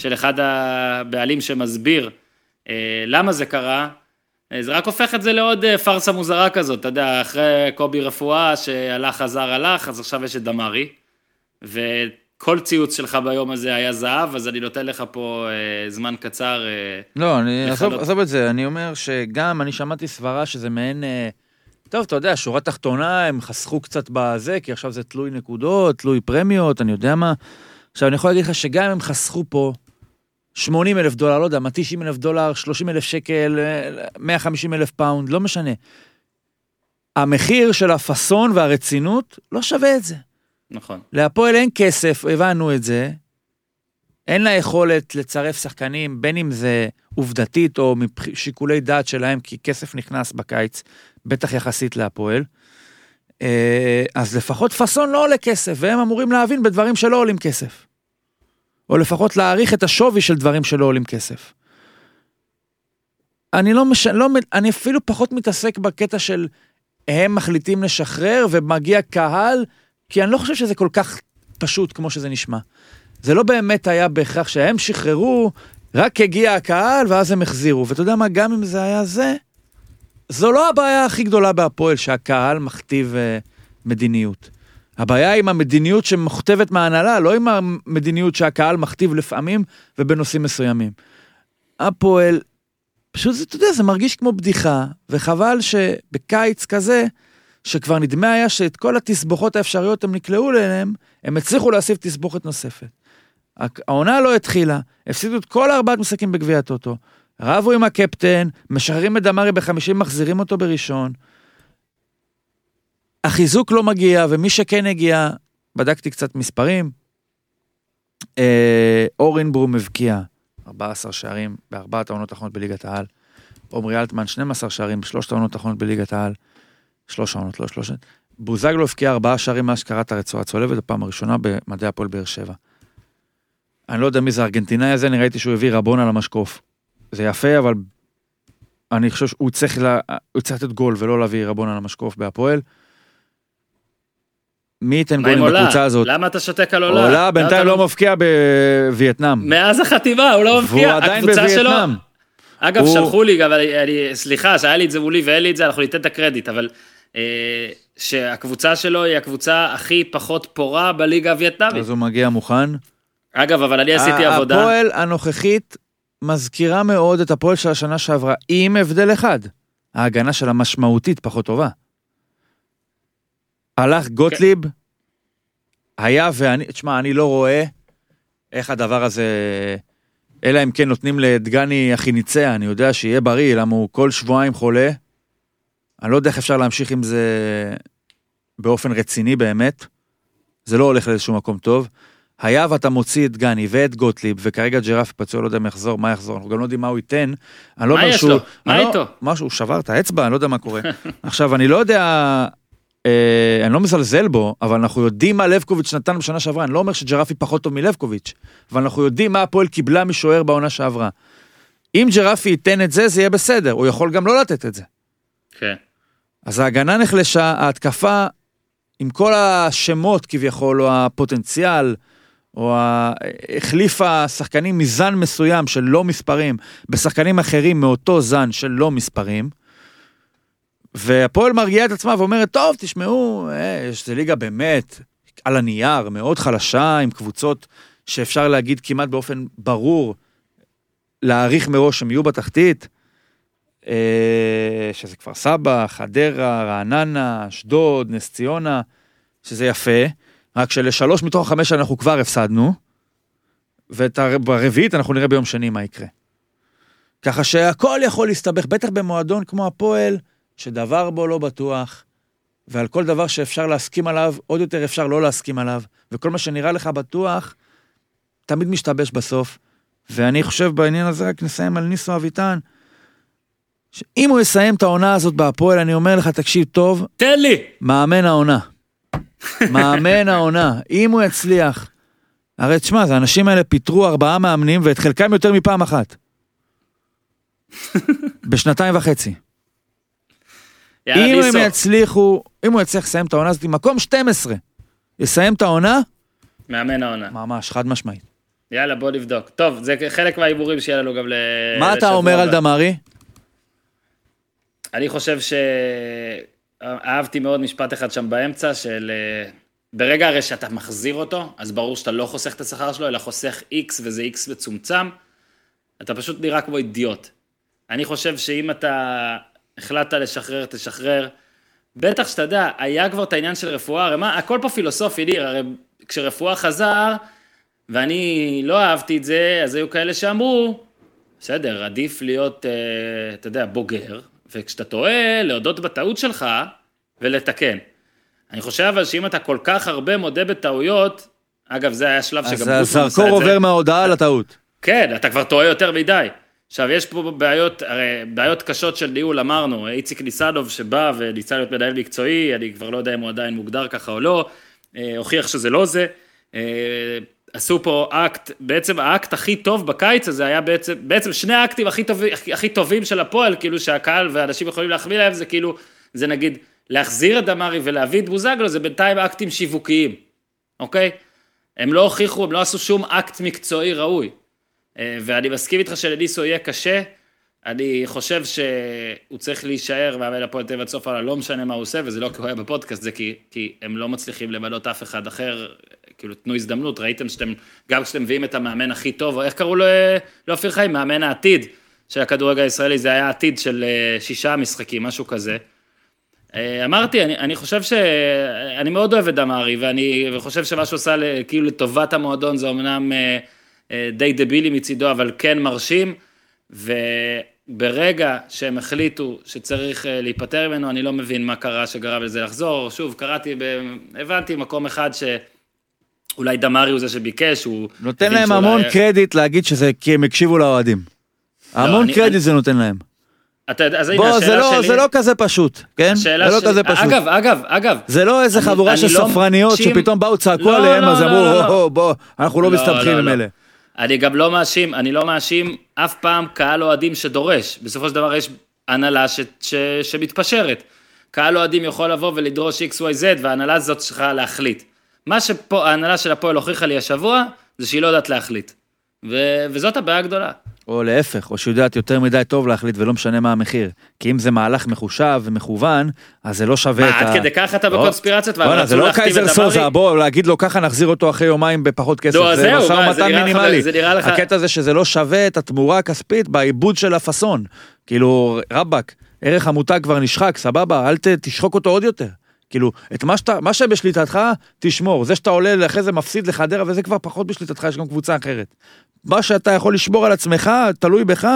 של אחד הבעלים שמסביר למה זה קרה, זה רק הופך את זה לעוד אה, פארסה מוזרה כזאת, אתה יודע, אחרי קובי רפואה שהלך חזר הלך, אז עכשיו יש את דמארי, וכל ציוץ שלך ביום הזה היה זהב, אז אני נותן לך פה אה, זמן קצר. אה, לא, אני, עזוב. עזוב את זה, אני אומר שגם אני שמעתי סברה שזה מעין, אה, טוב, אתה יודע, שורה תחתונה, הם חסכו קצת בזה, כי עכשיו זה תלוי נקודות, תלוי פרמיות, אני יודע מה. עכשיו, אני יכול להגיד לך שגם אם הם חסכו פה 80 אלף דולר, לא יודע, מה, 90 אלף דולר, 30 אלף שקל, אה, 150 אלף פאונד, לא משנה. המחיר של הפאסון והרצינות לא שווה את זה. נכון. להפועל אין כסף, הבנו את זה. אין לה יכולת לצרף שחקנים, בין אם זה עובדתית או משיקולי דעת שלהם, כי כסף נכנס בקיץ, בטח יחסית להפועל. אה, אז לפחות פאסון לא עולה כסף, והם אמורים להבין בדברים שלא עולים כסף. או לפחות להעריך את השווי של דברים שלא עולים כסף. אני לא מש... לא... אני אפילו פחות מתעסק בקטע של הם מחליטים לשחרר ומגיע קהל, כי אני לא חושב שזה כל כך פשוט כמו שזה נשמע. זה לא באמת היה בהכרח שהם שחררו, רק הגיע הקהל ואז הם החזירו. ואתה יודע מה, גם אם זה היה זה, זו לא הבעיה הכי גדולה בהפועל, שהקהל מכתיב אה, מדיניות. הבעיה עם המדיניות שמוכתבת מההנהלה, לא עם המדיניות שהקהל מכתיב לפעמים ובנושאים מסוימים. הפועל, פשוט, זה, אתה יודע, זה מרגיש כמו בדיחה, וחבל שבקיץ כזה, שכבר נדמה היה שאת כל התסבוכות האפשריות הם נקלעו אליהם, הם הצליחו להוסיף תסבוכת נוספת. העונה לא התחילה, הפסידו את כל ארבעת משחקים בגביע הטוטו, רבו עם הקפטן, משחררים את דמארי בחמישים, מחזירים אותו בראשון. החיזוק לא מגיע, ומי שכן הגיע, בדקתי קצת מספרים, אה, אורנברום הבקיע 14 שערים בארבעת העונות האחרונות בליגת העל. עמרי אלטמן 12 שערים בשלושת העונות האחרונות בליגת העל. שלוש העונות, לא שלושת. בוזגלו הבקיע ארבעה שערים מאז שקראת הרצועה הצולבת בפעם הראשונה במדעי הפועל באר שבע. אני לא יודע מי זה הארגנטינאי הזה, אני ראיתי שהוא הביא רבון על המשקוף. זה יפה, אבל אני חושב שהוא צריך, לה... הוא צריך לתת גול ולא להביא רבון על המשקוף בהפועל. מי ייתן גולים? בקבוצה הזאת? למה אתה שותק על עולה? עולה בינתיים אתה לא מפקיע בווייטנאם. מאז החתימה, הוא לא מבקיע. והוא עדיין בווייטנאם. אגב, הוא- שלחו לי, אבל אני, סליחה, שהיה לי את זה מולי ואין לי את זה, אנחנו ניתן את הקרדיט, אבל אה, שהקבוצה שלו היא הקבוצה הכי פחות פורה בליגה הווייטנאמית. אז הוא מגיע מוכן. אגב, אבל אני עשיתי עבודה, הפועל הנוכחית מזכירה מאוד את הפועל של השנה שעברה, עם הבדל אחד. ההגנה שלה משמעותית פחות טובה. הלך גוטליב, היה ואני, תשמע, אני לא רואה איך הדבר הזה, אלא אם כן נותנים לדגני החיניציה, אני יודע שיהיה בריא, למה הוא כל שבועיים חולה. אני לא יודע איך אפשר להמשיך עם זה באופן רציני באמת. זה לא הולך לאיזשהו מקום טוב. היה ואתה מוציא את גני ואת גוטליב, וכרגע ג'ירף פצוע, לא יודע אם יחזור, מה יחזור, אנחנו גם לא יודעים מה הוא ייתן. אני לא מה יש שהוא... לו? מה לא- איתו? משהו, הוא שבר את האצבע, אני לא יודע מה קורה. עכשיו, אני לא יודע, אני לא מזלזל בו, אבל אנחנו יודעים מה לבקוביץ' נתן בשנה שעברה, אני לא אומר שג'רפי פחות טוב מלבקוביץ', אבל אנחנו יודעים מה הפועל קיבלה משוער בעונה שעברה. אם ג'רפי ייתן את זה, זה יהיה בסדר, הוא יכול גם לא לתת את זה. כן. אז ההגנה נחלשה, ההתקפה, עם כל השמות כביכול, או הפוטנציאל, או. החליפה שחקנים מזן מסוים של לא מספרים, בשחקנים אחרים מאותו זן של לא מספרים, והפועל מרגיעה את עצמה ואומרת, טוב, תשמעו, אה, יש- זה ליגה באמת, על הנייר, מאוד חלשה, עם קבוצות שאפשר להגיד כמעט באופן ברור, להעריך מראש שהם יהיו בתחתית. אה, שזה כפר סבא, חדרה, רעננה, אשדוד, נס ציונה, שזה יפה, רק שלשלוש מתוך החמש אנחנו כבר הפסדנו, ואת הר- ברביעית אנחנו נראה ביום שני מה יקרה. ככה שהכל יכול להסתבך, בטח במועדון כמו הפועל, שדבר בו לא בטוח, ועל כל דבר שאפשר להסכים עליו, עוד יותר אפשר לא להסכים עליו, וכל מה שנראה לך בטוח, תמיד משתבש בסוף. ואני חושב בעניין הזה, רק נסיים על ניסו אביטן, שאם הוא יסיים את העונה הזאת בהפועל, אני אומר לך, תקשיב טוב, תן לי! מאמן העונה. מאמן העונה. אם הוא יצליח. הרי תשמע, האנשים האלה פיטרו ארבעה מאמנים, ואת חלקם יותר מפעם אחת. בשנתיים וחצי. יאללה, אם ניסו. הם יצליחו, אם הוא יצליח לסיים את העונה הזאת, מקום 12, יסיים את העונה, מאמן העונה. ממש, חד משמעית. יאללה, בוא נבדוק. טוב, זה חלק מההימורים שיהיה לנו גם ל... מה אתה לשבוע אומר על הבא. דמארי? אני חושב שאהבתי מאוד משפט אחד שם באמצע, של אה, ברגע הרי שאתה מחזיר אותו, אז ברור שאתה לא חוסך את השכר שלו, אלא חוסך X וזה X מצומצם, אתה פשוט נראה כמו אידיוט. אני חושב שאם אתה החלטת לשחרר, תשחרר. בטח שאתה יודע, היה כבר את העניין של רפואה, הרי מה, הכל פה פילוסופי, ניר, הרי כשרפואה חזר, ואני לא אהבתי את זה, אז היו כאלה שאמרו, בסדר, עדיף להיות, אה, אתה יודע, בוגר, וכשאתה טועה, להודות בטעות שלך ולתקן. אני חושב אבל שאם אתה כל כך הרבה מודה בטעויות, אגב, זה היה שלב שגם אז הזרקור. עובר מההודעה לטעות. כן, אתה כבר טועה יותר מדי. עכשיו, יש פה בעיות, הרי בעיות קשות של ניהול, אמרנו, איציק ניסנוב שבא וניסה להיות מנהל מקצועי, אני כבר לא יודע אם הוא עדיין מוגדר ככה או לא, אה, הוכיח שזה לא זה. אה, עשו פה אקט, בעצם האקט הכי טוב בקיץ הזה היה בעצם, בעצם שני האקטים הכי טובים, הכי, הכי טובים של הפועל, כאילו שהקהל ואנשים יכולים להחמיא להם, זה כאילו, זה נגיד, להחזיר את דמארי ולהביא את בוזגלו, זה בינתיים אקטים שיווקיים, אוקיי? הם לא הוכיחו, הם לא עשו שום אקט מקצועי ראוי. אה, ואני מסכים איתך שלניסו יהיה קשה. אני חושב שהוא צריך להישאר מאמן הפועל תל אביב סוף העונה, לא משנה מה הוא עושה, וזה לא היה בפודקאסט, זה כי, כי הם לא מצליחים למנות אף אחד אחר, כאילו, תנו הזדמנות, ראיתם שאתם, גם כשאתם מביאים את המאמן הכי טוב, או איך קראו לו, אה, לאופיר חיים, מאמן העתיד של הכדורגל הישראלי, זה היה עתיד של אה, שישה משחקים, משהו כזה. אמרתי, אני, אני חושב ש... אני מאוד אוהב את דמארי, ואני חושב שמה שהוא עושה ל- כאילו לטובת המועדון זה אמנם אה, די דבילי מצידו, אבל כן מרשים, וברגע שהם החליטו שצריך אה, להיפטר ממנו, אני לא מבין מה קרה שגרם לזה לחזור. שוב, קראתי, ב... הבנתי מקום אחד שאולי דמארי הוא זה שביקש, הוא... נותן להם המון קרדיט להגיד שזה כי הם הקשיבו לאוהדים. המון אני- קרדיט אני- זה נותן להם. אתה יודע, אז הנה, בוא, השאלה זה לא- שלי... זה לא כזה פשוט, כן? זה לא שלי- כזה פשוט. אגב, אגב, אגב, זה לא איזה אני- חבורה של לא ספרניות שפתאום באו צעקו לא, עליהם, לא, אז לא, אמרו, לא, לא. "או, בוא, אנחנו לא לא, מסתבכים לא, עם לא. אלה. אני גם לא מאשים, אני לא מאשים אף פעם קהל אוהדים שדורש. בסופו של דבר יש הנהלה ש, ש, שמתפשרת. קהל אוהדים יכול לבוא ולדרוש XYZ, וההנהלה הזאת צריכה להחליט. מה שההנהלה של הפועל הוכיחה לי השבוע, זה שהיא לא יודעת להחליט. ו, וזאת הבעיה הגדולה. או להפך, או שיודעת יותר מדי טוב להחליט ולא משנה מה המחיר. כי אם זה מהלך מחושב ומכוון, אז זה לא שווה מה, את ה... עד כדי כך אתה לא. בקונספירציות? בואנה, זה לא קייזר? סוזה, בוא, להגיד לו ככה נחזיר אותו אחרי יומיים בפחות כסף. לא, זה משא מה, ומתן מינימלי. זה נראה לך- הקטע זה שזה לא שווה את התמורה הכספית בעיבוד של הפאסון. כאילו, רבאק, ערך המותג כבר נשחק, סבבה, אל ת- תשחוק אותו עוד יותר. כאילו, את מה שאתה, מה שבשליטתך, תשמור. זה שאתה עולה אחרי זה מפסיד לחדרה, וזה כבר פחות בשליטתך, יש גם קבוצה אחרת. מה שאתה יכול לשמור על עצמך, תלוי בך,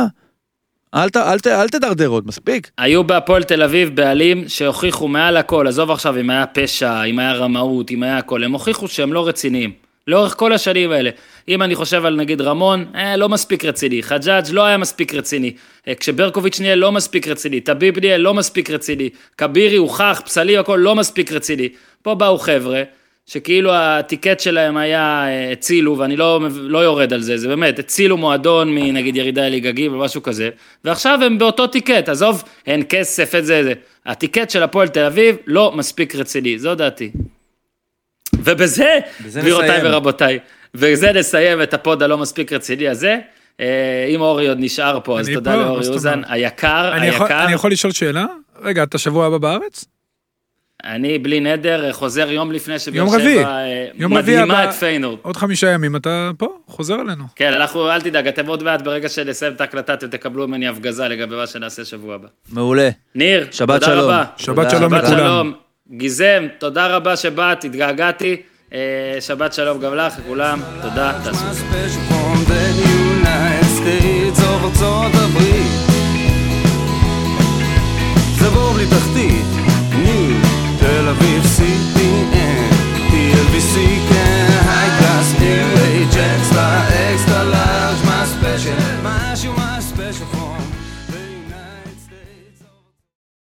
אל, ת, אל, ת, אל תדרדר עוד, מספיק. היו בהפועל תל אביב בעלים שהוכיחו מעל הכל, עזוב עכשיו אם היה פשע, אם היה רמאות, אם היה הכל, הם הוכיחו שהם לא רציניים. לאורך כל השנים האלה. אם אני חושב על נגיד רמון, אה, לא מספיק רציני. חג'אג' לא היה מספיק רציני. אה, כשברקוביץ' נהיה לא מספיק רציני. טביב נהיה לא מספיק רציני. כבירי הוכח, פסלי הכל לא מספיק רציני. פה באו חבר'ה, שכאילו ה ticket שלהם היה אה, הצילו, ואני לא, לא יורד על זה, זה באמת, הצילו מועדון מנגיד ירידה לליגה ג' או משהו כזה, ועכשיו הם באותו ticket, עזוב, אין כסף, את זה, זה. ה ticket של הפועל תל אביב לא מספיק רציני, זו דעתי. ובזה, בזה גבירותיי. ורבותיי, ובזה נסיים את ה pod הלא מספיק רציני הזה. אה, אם אורי עוד נשאר פה, אז תודה לאורי אוזן? היקר, אני יכול- היקר. אני יכול לשאול שאלה? רגע, אתה שבוע הבא בארץ? אני בלי נדר חוזר יום לפני שבאר. שבע אה, מדהימה הבא- את פיינורד. עוד חמישה ימים אתה פה, חוזר אלינו. כן, אנחנו, אל תדאג, אתם עוד מעט, ברגע שנסיים את ההקלטה, אתם תקבלו ממני הפגזה לגבי מה שנעשה שבוע הבא. מעולה. ניר, שבת תודה שלום. רבה. שבת תודה. שלום לכולם. גיזם, תודה רבה שבאת, התגעגעתי. אה, שבת שלום גם לך, לכולם, תודה, תעשו. זה בור בלי תחתית